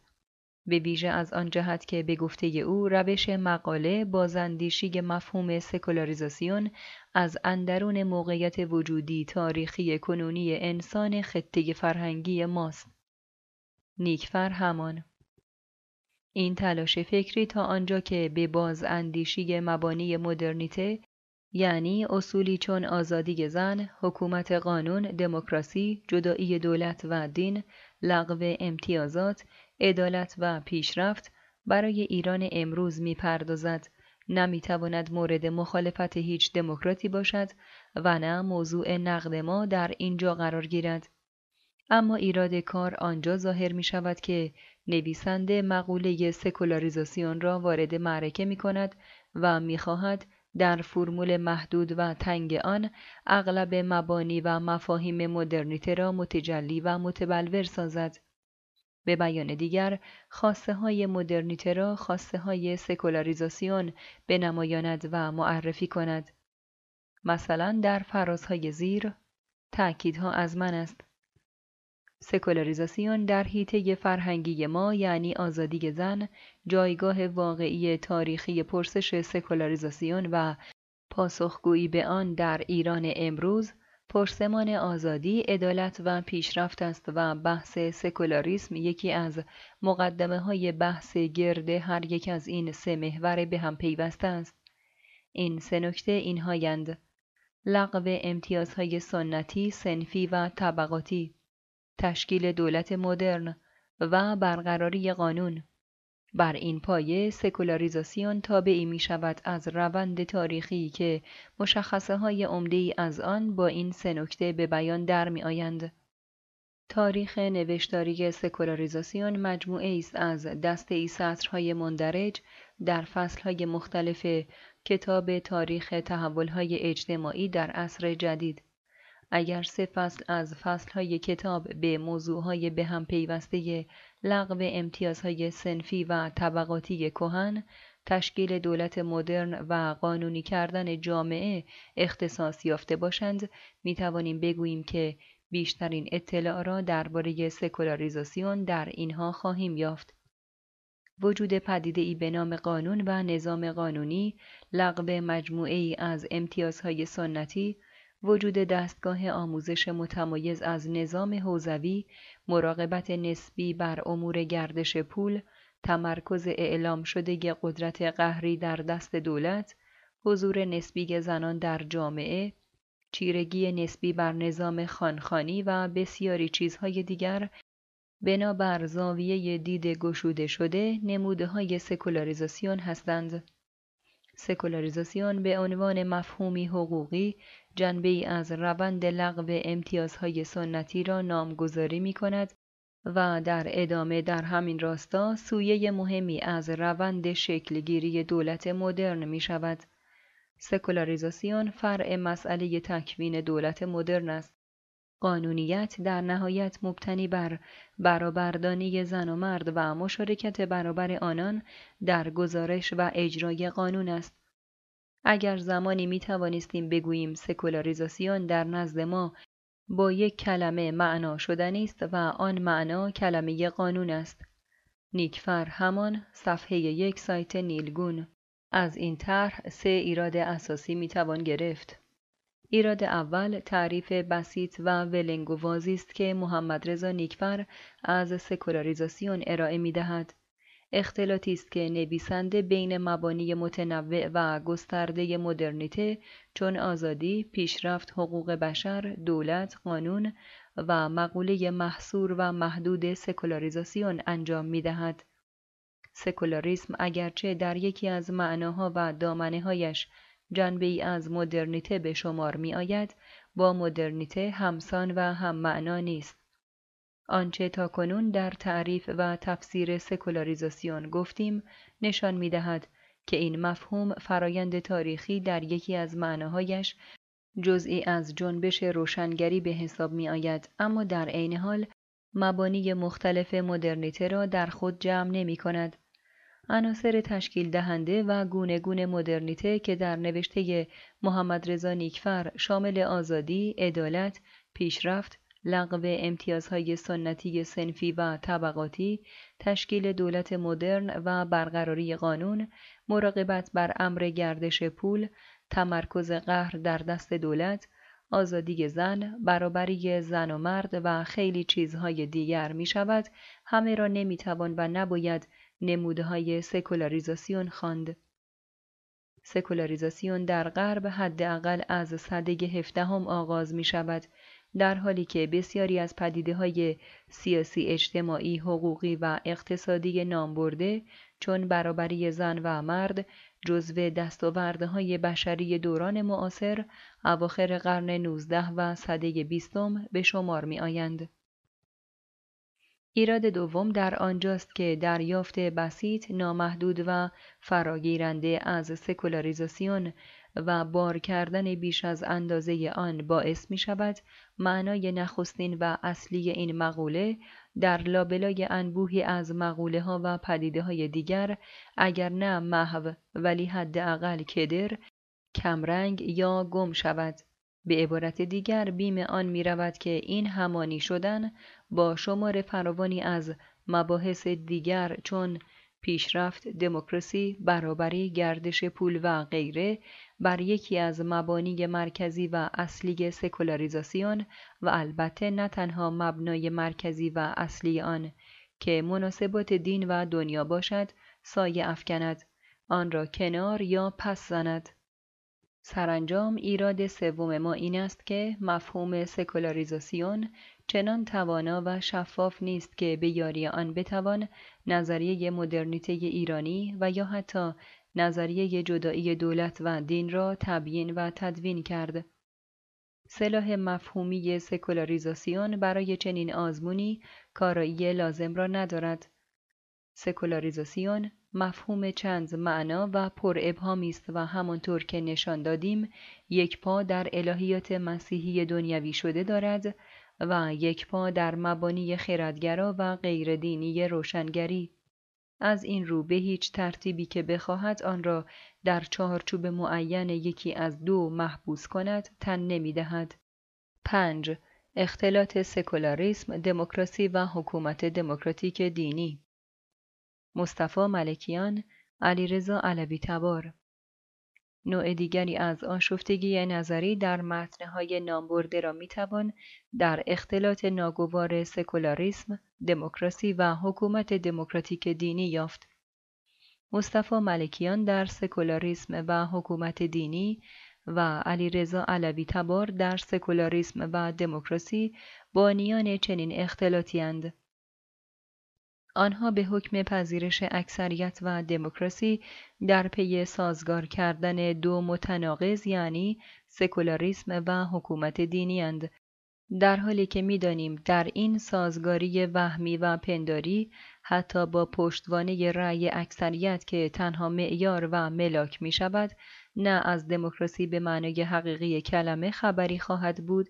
به ویژه از آن جهت که به گفته او روش مقاله بازندیشی مفهوم سکولاریزاسیون از اندرون موقعیت وجودی تاریخی کنونی انسان خطه فرهنگی ماست. نیکفر همان این تلاش فکری تا آنجا که به باز اندیشی مبانی مدرنیته یعنی اصولی چون آزادی زن، حکومت قانون، دموکراسی، جدایی دولت و دین، لغو امتیازات، عدالت و پیشرفت برای ایران امروز می‌پردازد. نمی‌تواند مورد مخالفت هیچ دموکراتی باشد و نه موضوع نقد ما در اینجا قرار گیرد. اما ایراد کار آنجا ظاهر می شود که نویسنده مقوله سکولاریزاسیون را وارد معرکه می کند و می خواهد در فرمول محدود و تنگ آن اغلب مبانی و مفاهیم مدرنیته را متجلی و متبلور سازد. به بیان دیگر خواسته های مدرنیته را خواسته های سکولاریزاسیون بنمایاند و معرفی کند. مثلا در فرازهای زیر تأکیدها از من است. سکولاریزاسیون در حیطه فرهنگی ما یعنی آزادی زن جایگاه واقعی تاریخی پرسش سکولاریزاسیون و پاسخگویی به آن در ایران امروز پرسمان آزادی، عدالت و پیشرفت است و بحث سکولاریسم یکی از مقدمه های بحث گرد هر یک از این سه محور به هم پیوسته است. این سه نکته اینهایند: لغو امتیازهای سنتی، سنفی و طبقاتی، تشکیل دولت مدرن و برقراری قانون بر این پایه سکولاریزاسیون تابعی می شود از روند تاریخی که مشخصه های عمده از آن با این سه نکته به بیان در می آیند. تاریخ نوشتاری سکولاریزاسیون مجموعه است از دسته ای سطرهای مندرج در فصلهای مختلف کتاب تاریخ تحولهای اجتماعی در عصر جدید. اگر سه فصل از فصلهای کتاب به موضوعهای به هم پیوسته لغو امتیازهای سنفی و طبقاتی کهن تشکیل دولت مدرن و قانونی کردن جامعه اختصاص یافته باشند می توانیم بگوییم که بیشترین اطلاع را درباره سکولاریزاسیون در اینها خواهیم یافت. وجود پدیده ای به نام قانون و نظام قانونی لغو مجموعه ای از امتیازهای سنتی وجود دستگاه آموزش متمایز از نظام حوزوی، مراقبت نسبی بر امور گردش پول، تمرکز اعلام شده قدرت قهری در دست دولت، حضور نسبی زنان در جامعه، چیرگی نسبی بر نظام خانخانی و بسیاری چیزهای دیگر بنابر زاویه دید گشوده شده نموده های سکولاریزاسیون هستند. سکولاریزاسیون به عنوان مفهومی حقوقی ای از روند لغو امتیازهای سنتی را نامگذاری می کند و در ادامه در همین راستا سویه مهمی از روند شکلگیری دولت مدرن می شود. سکولاریزاسیون فرع مسئله تکوین دولت مدرن است. قانونیت در نهایت مبتنی بر برابردانی زن و مرد و مشارکت برابر آنان در گزارش و اجرای قانون است. اگر زمانی می توانستیم بگوییم سکولاریزاسیون در نزد ما با یک کلمه معنا شدنی است و آن معنا کلمه قانون است. نیکفر همان صفحه یک سایت نیلگون از این طرح سه ایراد اساسی می توان گرفت. ایراد اول تعریف بسیط و ولنگوازی است که محمد رضا نیکفر از سکولاریزاسیون ارائه می دهد. اختلاطی است که نویسنده بین مبانی متنوع و گسترده مدرنیته چون آزادی، پیشرفت حقوق بشر، دولت، قانون و مقوله محصور و محدود سکولاریزاسیون انجام می دهد. سکولاریسم اگرچه در یکی از معناها و دامنه هایش جنبه ای از مدرنیته به شمار می آید، با مدرنیته همسان و هم معنا نیست. آنچه تاکنون در تعریف و تفسیر سکولاریزاسیون گفتیم نشان می دهد که این مفهوم فرایند تاریخی در یکی از معناهایش جزئی از جنبش روشنگری به حساب می آید اما در عین حال مبانی مختلف مدرنیته را در خود جمع نمی کند. عناصر تشکیل دهنده و گونه گونه مدرنیته که در نوشته محمد رضا نیکفر شامل آزادی، عدالت، پیشرفت، لغو امتیازهای سنتی سنفی و طبقاتی، تشکیل دولت مدرن و برقراری قانون، مراقبت بر امر گردش پول، تمرکز قهر در دست دولت، آزادی زن، برابری زن و مرد و خیلی چیزهای دیگر. می شود، همه را نمی توان و نباید نمودهای سکولاریزاسیون خواند. سکولاریزاسیون در غرب حداقل از سده هفدهم آغاز می شود در حالی که بسیاری از پدیده های سیاسی اجتماعی حقوقی و اقتصادی نامبرده چون برابری زن و مرد جزو دستاوردهای بشری دوران معاصر اواخر قرن 19 و سده بیستم به شمار می آیند. ایراد دوم در آنجاست که دریافت بسیط نامحدود و فراگیرنده از سکولاریزاسیون و بار کردن بیش از اندازه آن باعث می شود معنای نخستین و اصلی این مقوله در لابلای انبوهی از مقوله ها و پدیده های دیگر اگر نه محو ولی حداقل کدر کمرنگ یا گم شود. به عبارت دیگر بیم آن می رود که این همانی شدن با شمار فراوانی از مباحث دیگر چون پیشرفت، دموکراسی، برابری، گردش پول و غیره بر یکی از مبانی مرکزی و اصلی سکولاریزاسیون و البته نه تنها مبنای مرکزی و اصلی آن که مناسبات دین و دنیا باشد سایه افکند آن را کنار یا پس زند. سرانجام ایراد سوم ما این است که مفهوم سکولاریزاسیون چنان توانا و شفاف نیست که به یاری آن بتوان نظریه مدرنیته ایرانی و یا حتی نظریه جدایی دولت و دین را تبیین و تدوین کرد. صلاح مفهومی سکولاریزاسیون برای چنین آزمونی کارایی لازم را ندارد. سکولاریزاسیون مفهوم چند معنا و پر ابهامی است و همانطور که نشان دادیم یک پا در الهیات مسیحی دنیوی شده دارد و یک پا در مبانی خردگرا و غیر دینی روشنگری از این رو به هیچ ترتیبی که بخواهد آن را در چهارچوب معین یکی از دو محبوس کند تن نمی دهد. 5. اختلاط سکولاریسم، دموکراسی و حکومت دموکراتیک دینی مصطفی ملکیان، علیرضا علوی تبار نوع دیگری از آشفتگی نظری در متنهای نامبرده را می‌توان در اختلاط ناگوار سکولاریسم، دموکراسی و حکومت دموکراتیک دینی یافت. مصطفی ملکیان در سکولاریسم و حکومت دینی و علیرضا علوی تبار در سکولاریسم و دموکراسی بانیان چنین اختلاطی آنها به حکم پذیرش اکثریت و دموکراسی در پی سازگار کردن دو متناقض یعنی سکولاریسم و حکومت دینی اند. در حالی که می‌دانیم در این سازگاری وهمی و پنداری حتی با پشتوانه رأی اکثریت که تنها معیار و ملاک می شود نه از دموکراسی به معنای حقیقی کلمه خبری خواهد بود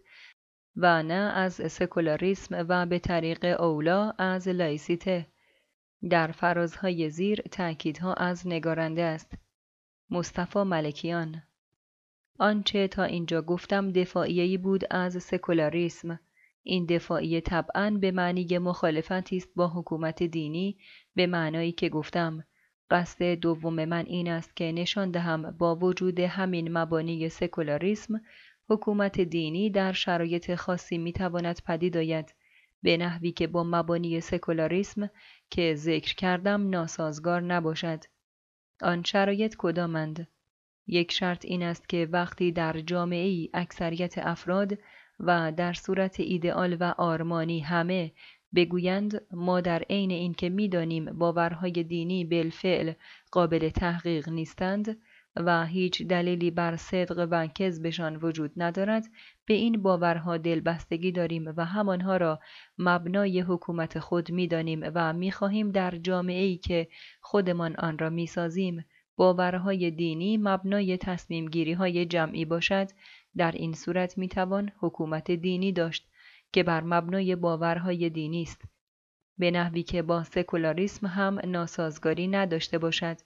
و نه از سکولاریسم و به طریق اولا از لایسیته در فرازهای زیر تأکیدها از نگارنده است. مصطفی ملکیان. آنچه تا اینجا گفتم دفاعیه‌ای بود از سکولاریسم. این دفاعیه طبعا به معنی مخالفتی است با حکومت دینی به معنایی که گفتم. قصد دوم من این است که نشان دهم با وجود همین مبانی سکولاریسم حکومت دینی در شرایط خاصی می‌تواند پدید آید. به نحوی که با مبانی سکولاریسم که ذکر کردم ناسازگار نباشد. آن شرایط کدامند؟ یک شرط این است که وقتی در جامعه ای اکثریت افراد و در صورت ایدئال و آرمانی همه بگویند ما در عین اینکه می‌دانیم باورهای دینی بالفعل قابل تحقیق نیستند و هیچ دلیلی بر صدق و کذبشان وجود ندارد. به این باورها دلبستگی داریم و همانها را مبنای حکومت خود می‌دانیم و می‌خواهیم در جامعه ای که خودمان آن را می‌سازیم باورهای دینی مبنای تصمیم گیری های جمعی باشد. در این صورت می‌توان حکومت دینی داشت که بر مبنای باورهای دینی است. به نحوی که با سکولاریسم هم ناسازگاری نداشته باشد.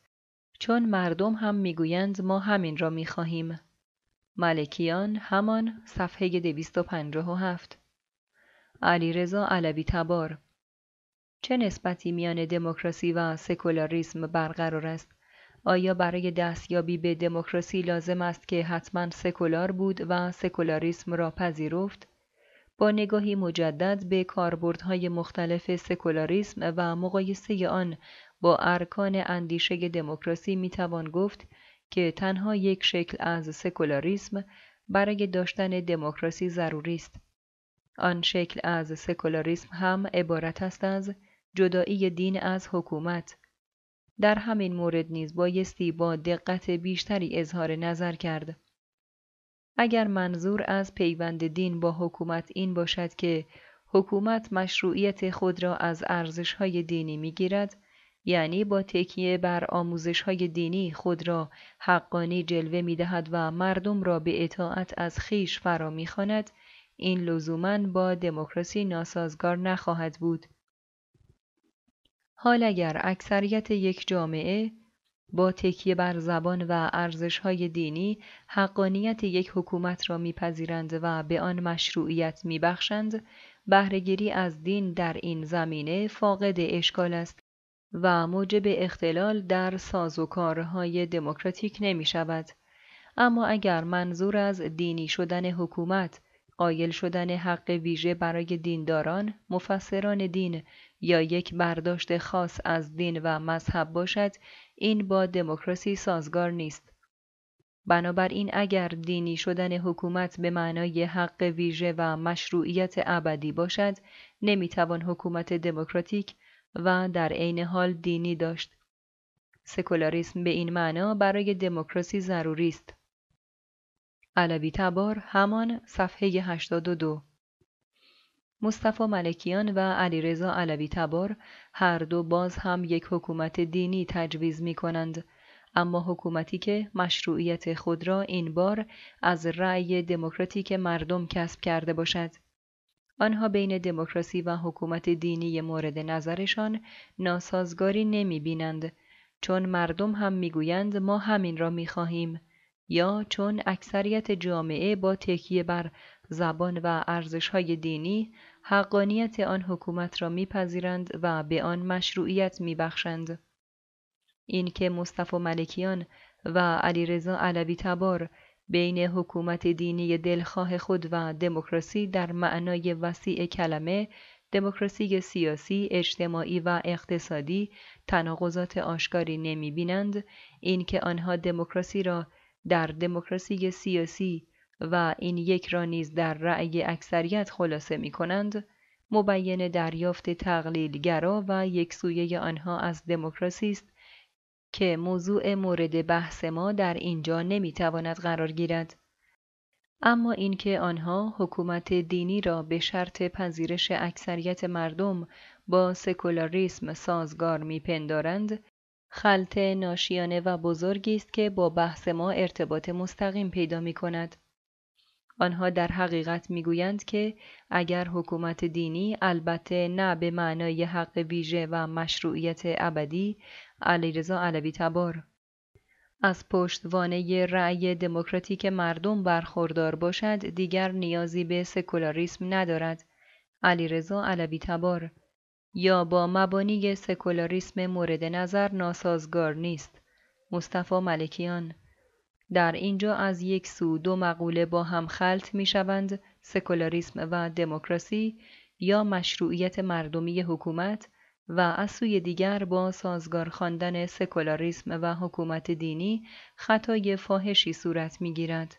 چون مردم هم می‌گویند ما همین را می‌خواهیم. ملکیان همان صفحه 257 علیرضا علوی تبار چه نسبتی میان دموکراسی و سکولاریسم برقرار است؟ آیا برای دستیابی به دموکراسی لازم است که حتما سکولار بود و سکولاریسم را پذیرفت؟ با نگاهی مجدد به کاربردهای مختلف سکولاریسم و مقایسه آن با ارکان اندیشه دموکراسی می‌توان گفت که تنها یک شکل از سکولاریسم برای داشتن دموکراسی ضروری است. آن شکل از سکولاریسم هم عبارت است از جدایی دین از حکومت. در همین مورد نیز بایستی با دقت بیشتری اظهار نظر کرد. اگر منظور از پیوند دین با حکومت این باشد که حکومت مشروعیت خود را از ارزشهای دینی می‌گیرد یعنی با تکیه بر آموزشهای دینی خود را حقانی جلوه می دهد و مردم را به اطاعت از خیش فرا می‌خواند این لزوما با دموکراسی ناسازگار نخواهد بود. حال اگر اکثریت یک جامعه با تکیه بر زبان و ارزشهای دینی حقانیت یک حکومت را میپذیرند و به آن مشروعیت میبخشند بهرهگیری از دین در این زمینه فاقد اشکال است. و موجب اختلال در سازوکارهای دموکراتیک نمی شود. اما اگر منظور از دینی شدن حکومت قایل شدن حق ویژه برای دینداران، مفسران دین یا یک برداشت خاص از دین و مذهب باشد، این با دموکراسی سازگار نیست. بنابراین اگر دینی شدن حکومت به معنای حق ویژه و مشروعیت ابدی باشد، نمی‌توان حکومت دموکراتیک و در عین حال دینی داشت. سکولاریسم به این معنا برای دموکراسی ضروری است. علوی تبار همان صفحه 82 مصطفی ملکیان و علیرضا علوی تبار هر دو باز هم یک حکومت دینی تجویز می کنند اما حکومتی که مشروعیت خود را این بار از رأی دموکراتیک مردم کسب کرده باشد آنها بین دموکراسی و حکومت دینی مورد نظرشان ناسازگاری نمی بینند چون مردم هم می‌گویند ما همین را می خواهیم یا چون اکثریت جامعه با تکیه بر زبان و ارزشهای دینی حقانیت آن حکومت را میپذیرند و به آن مشروعیت میبخشند. اینکه مصطفی ملکیان و علیرضا علوی تبار بین حکومت دینی دلخواه خود و دموکراسی در معنای وسیع کلمه دموکراسی سیاسی، اجتماعی و اقتصادی تناقضات آشکاری نمی بینند اینکه آنها دموکراسی را در دموکراسی سیاسی و این یک را نیز در رأی اکثریت خلاصه می کنند مبین دریافت تقلیلگرا و یک سویه آنها از دموکراسی است که موضوع مورد بحث ما در اینجا نمی‌تواند قرار گیرد اما اینکه آنها حکومت دینی را به شرط پذیرش اکثریت مردم با سکولاریسم سازگار میپندارند خلط ناشیانه و بزرگی است که با بحث ما ارتباط مستقیم پیدا می کند. آنها در حقیقت می‌گویند که اگر حکومت دینی البته نه به معنای حق ویژه و مشروعیت ابدی علیرضا علوی تبار. از پشتوانه رأی دموکراتیک مردم برخوردار باشد دیگر نیازی به سکولاریسم ندارد. علیرضا علوی تبار یا با مبانی سکولاریسم مورد نظر ناسازگار نیست. مصطفی ملکیان در اینجا از یک سو دو مقوله با هم خلط می شوند سکولاریسم و دموکراسی یا مشروعیت مردمی حکومت و از سوی دیگر با سازگار خواندن سکولاریسم و حکومت دینی خطای فاحشی صورت می گیرد.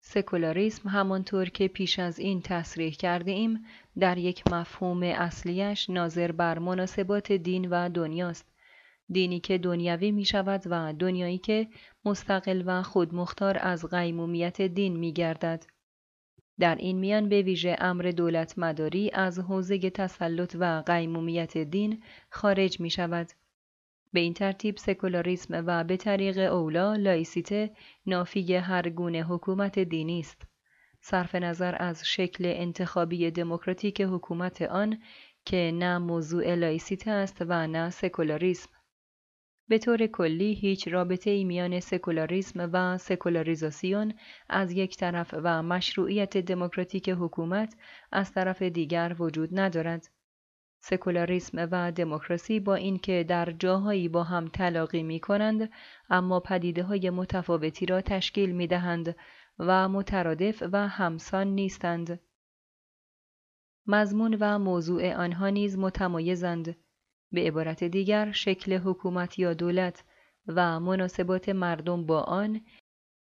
سکولاریسم همانطور که پیش از این تصریح کرده ایم در یک مفهوم اصلیش ناظر بر مناسبات دین و دنیاست دینی که دنیوی می شود و دنیایی که مستقل و خودمختار از قیمومیت دین می گردد. در این میان به ویژه امر دولت مداری از حوزه تسلط و قیمومیت دین خارج می شود. به این ترتیب سکولاریسم و به طریق اولی لایسیته نافی هر گونه حکومت دینی است. صرف نظر از شکل انتخابی دموکراتیک حکومت آن که نه موضوع لایسیته است و نه سکولاریسم. به طور کلی هیچ رابطه ای میان سکولاریسم و سکولاریزاسیون از یک طرف و مشروعیت دموکراتیک حکومت از طرف دیگر وجود ندارد. سکولاریسم و دموکراسی با اینکه در جاهایی با هم تلاقی می کنند اما پدیده های متفاوتی را تشکیل می دهند و مترادف و همسان نیستند. مضمون و موضوع آنها نیز متمایزند. به عبارت دیگر شکل حکومت یا دولت و مناسبات مردم با آن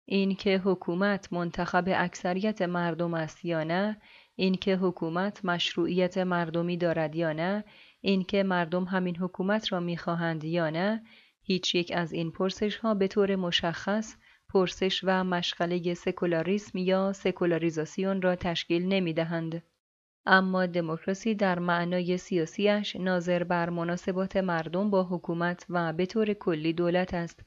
اینکه حکومت منتخب اکثریت مردم است یا نه اینکه حکومت مشروعیت مردمی دارد یا نه اینکه مردم همین حکومت را می‌خواهند یا نه هیچ یک از این پرسش ها به طور مشخص پرسش و مشغله سکولاریسم یا سکولاریزاسیون را تشکیل نمی دهند. اما دموکراسی در معنای سیاسیش ناظر بر مناسبات مردم با حکومت و به طور کلی دولت است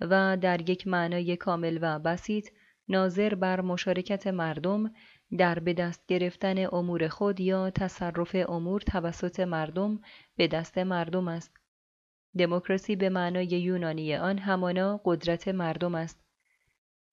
و در یک معنای کامل و بسیط ناظر بر مشارکت مردم در به دست گرفتن امور خود یا تصرف امور توسط مردم به دست مردم است. دموکراسی به معنای یونانی آن همانا قدرت مردم است.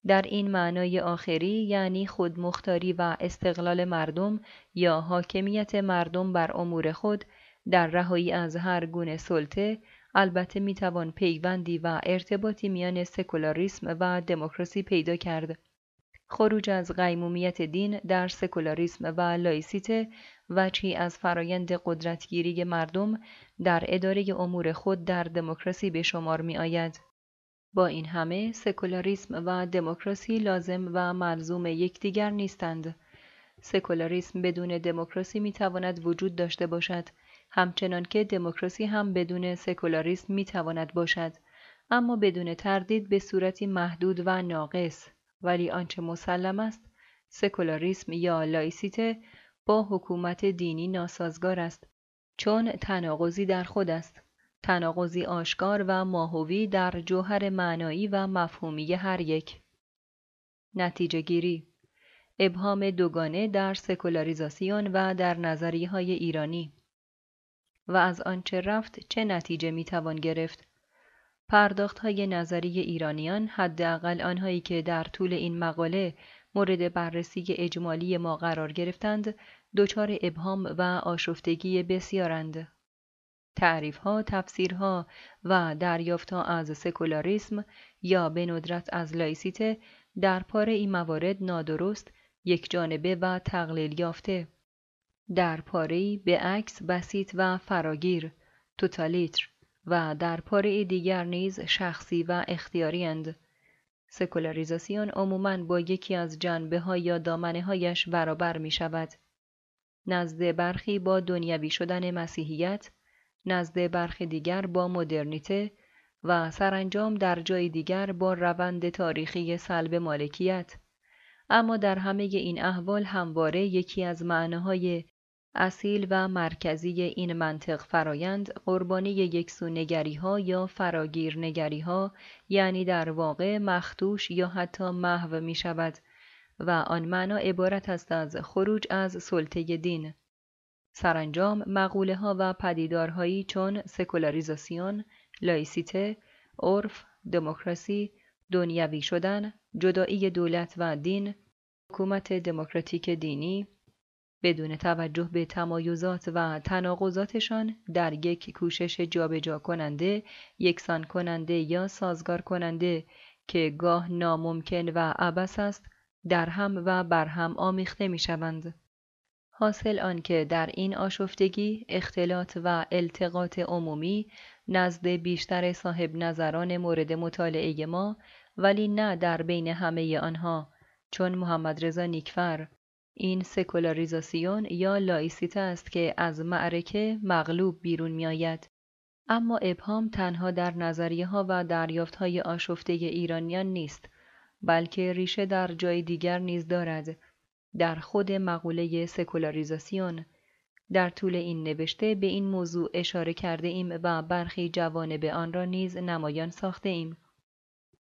در این معنای آخری یعنی خودمختاری و استقلال مردم یا حاکمیت مردم بر امور خود در رهایی از هر گونه سلطه البته می‌توان پیوندی و ارتباطی میان سکولاریسم و دموکراسی پیدا کرد. خروج از قیمومیت دین در سکولاریسم و لایسیته وجهی از فرایند قدرتگیری مردم در اداره امور خود در دموکراسی به شمار می آید. با این همه سکولاریسم و دموکراسی لازم و ملزوم یکدیگر نیستند. سکولاریسم بدون دموکراسی می تواند وجود داشته باشد. همچنان که دموکراسی هم بدون سکولاریسم می تواند باشد. اما بدون تردید به صورتی محدود و ناقص. ولی آنچه مسلم است سکولاریسم یا لایسیته با حکومت دینی ناسازگار است. چون تناقضی در خود است. تناقضی آشکار و ماهوی در جوهر معنایی و مفهومی هر یک. نتیجه گیری ابهام دوگانه در سکولاریزاسیون و در نظریه های ایرانی. و از آنچه رفت چه نتیجه می‌توان گرفت؟ پرداخت های نظری ایرانیان حداقل آنهایی که در طول این مقاله مورد بررسی اجمالی ما قرار گرفتند دچار ابهام و آشفتگی بسیارند. تعریفها، تفسیرها و دریافتها از سکولاریسم یا به ندرت از لایسیته در پاره این موارد نادرست، یک جانبه و تقلیل یافته. در پاره به عکس بسیط و فراگیر، توتالیتر و در پاره دیگر نیز شخصی و اختیاری اند. سکولاریزاسیون عموماً با یکی از جنبه ها یا دامنه هایش برابر می شود. نزد برخی با دنیوی شدن مسیحیت، نزد برخی دیگر با مدرنیته و سرانجام در جای دیگر با روند تاریخی سلب مالکیت. اما در همه این احوال همواره یکی از معناهای اصیل و مرکزی این منطق فرایند قربانی یکسو نگری ها یا فراگیر نگری ها یعنی در واقع مختوش یا حتی محو می شود و آن معنا عبارت است از خروج از سلطه دین. سرانجام مقوله و پدیدارهایی چون سکولاریزاسیون، لایسیته، عرف، دموکراسی، دنیوی شدن، جدایی دولت و دین، حکومت دموکراتیک دینی، بدون توجه به تمایزات و تناقضاتشان در یک کوشش جابجا کننده، یکسان کننده یا سازگار کننده که گاه ناممکن و عبس است، در هم و بر هم آمیخته می شوند. حاصل آنکه در این آشفتگی اختلاط و التقاط عمومی نزد بیشتر صاحب نظران مورد مطالعه ما ولی نه در بین همه آنها چون محمد رضا نیکفر این سکولاریزاسیون یا لایسیته است که از معرکه مغلوب بیرون می آید. اما ابهام تنها در نظریه ها و دریافت های آشفته ایرانیان نیست بلکه ریشه در جای دیگر نیز دارد در خود مقوله سکولاریزاسیون در طول این نوشته به این موضوع اشاره کرده ایم و برخی جوانب آن را نیز نمایان ساخته ایم.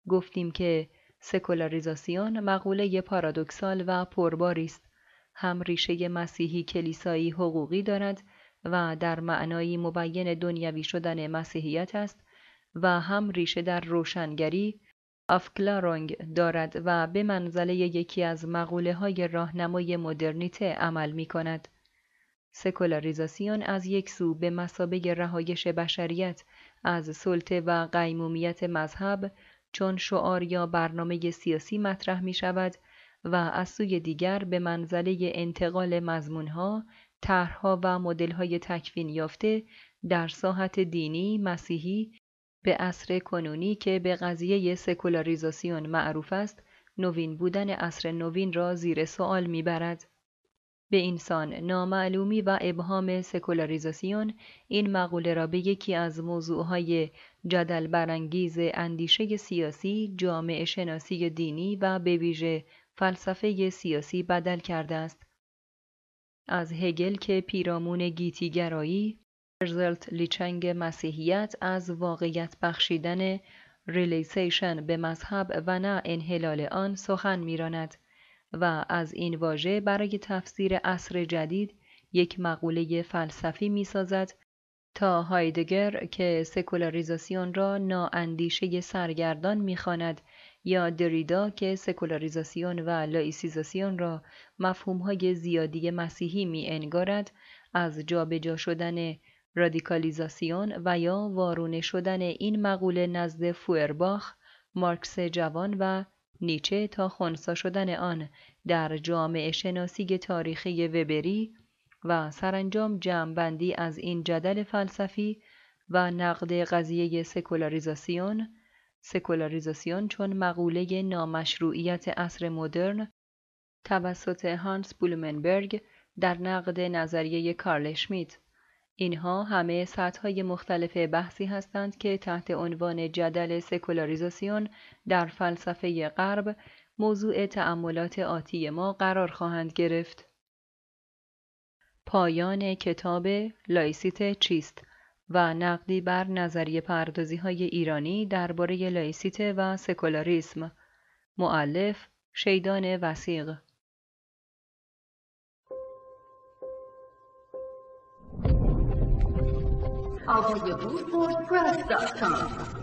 گفتیم که سکولاریزاسیون مقوله پارادوکسال و پرباری است هم ریشه مسیحی کلیسایی حقوقی دارد و در معنایی مبین دنیوی شدن مسیحیت است و هم ریشه در روشنگری افکلارونگ دارد و به منزله یکی از مقوله های راهنمای مدرنیته عمل می کند. سکولاریزاسیون از یک سو به مسابه رهایش بشریت از سلطه و قیمومیت مذهب چون شعار یا برنامه سیاسی مطرح می شود و از سوی دیگر به منزله انتقال مضمونها، طرحها و مدل‌های تکوین یافته در ساحت دینی، مسیحی به عصر کنونی که به قضیه سکولاریزاسیون معروف است نوین بودن عصر نوین را زیر سوال می‌برد به اینسان نامعلومی و ابهام سکولاریزاسیون این مقوله را به یکی از موضوعهای جدل برانگیز اندیشه سیاسی، جامعه شناسی دینی و به ویژه فلسفه سیاسی بدل کرده است. از هگل که پیرامون گیتیگرایی، Verweltlichung مسیحیت از واقعیت بخشیدن realization به مذهب و نه انحلال آن سخن میراند و از این واژه برای تفسیر عصر جدید یک مقوله فلسفی می‌سازد تا هایدگر که سکولاریزاسیون را نااندیشه سرگردان می‌خواند یا دریدا که سکولاریزاسیون و لایسیزاسیون را مفهومهای زیادی مسیحی می انگارد از جابجا شدن رادیکالیزاسیون و یا وارونه شدن این مقوله نزد فوئرباخ، مارکس جوان و نیچه تا خونسا شدن آن در جامعه شناسی تاریخی وبری و سرانجام جمعبندی از این جدل فلسفی و نقد قضیه سکولاریزاسیون. سکولاریزاسیون چون مقوله نامشروعیت عصر مدرن توسط هانس بولومنبرگ در نقد نظریه کارل شمیت. اینها همه سطحهای مختلف بحثی هستند که تحت عنوان جدل سکولاریزاسیون در فلسفه غرب موضوع تأملات آتی ما قرار خواهند گرفت. پایان کتاب لایسیته چیست و نقدی بر نظریه پردازی های ایرانی درباره لایسیته و سکولاریسم مؤلف شیدان وثیق available your press.com.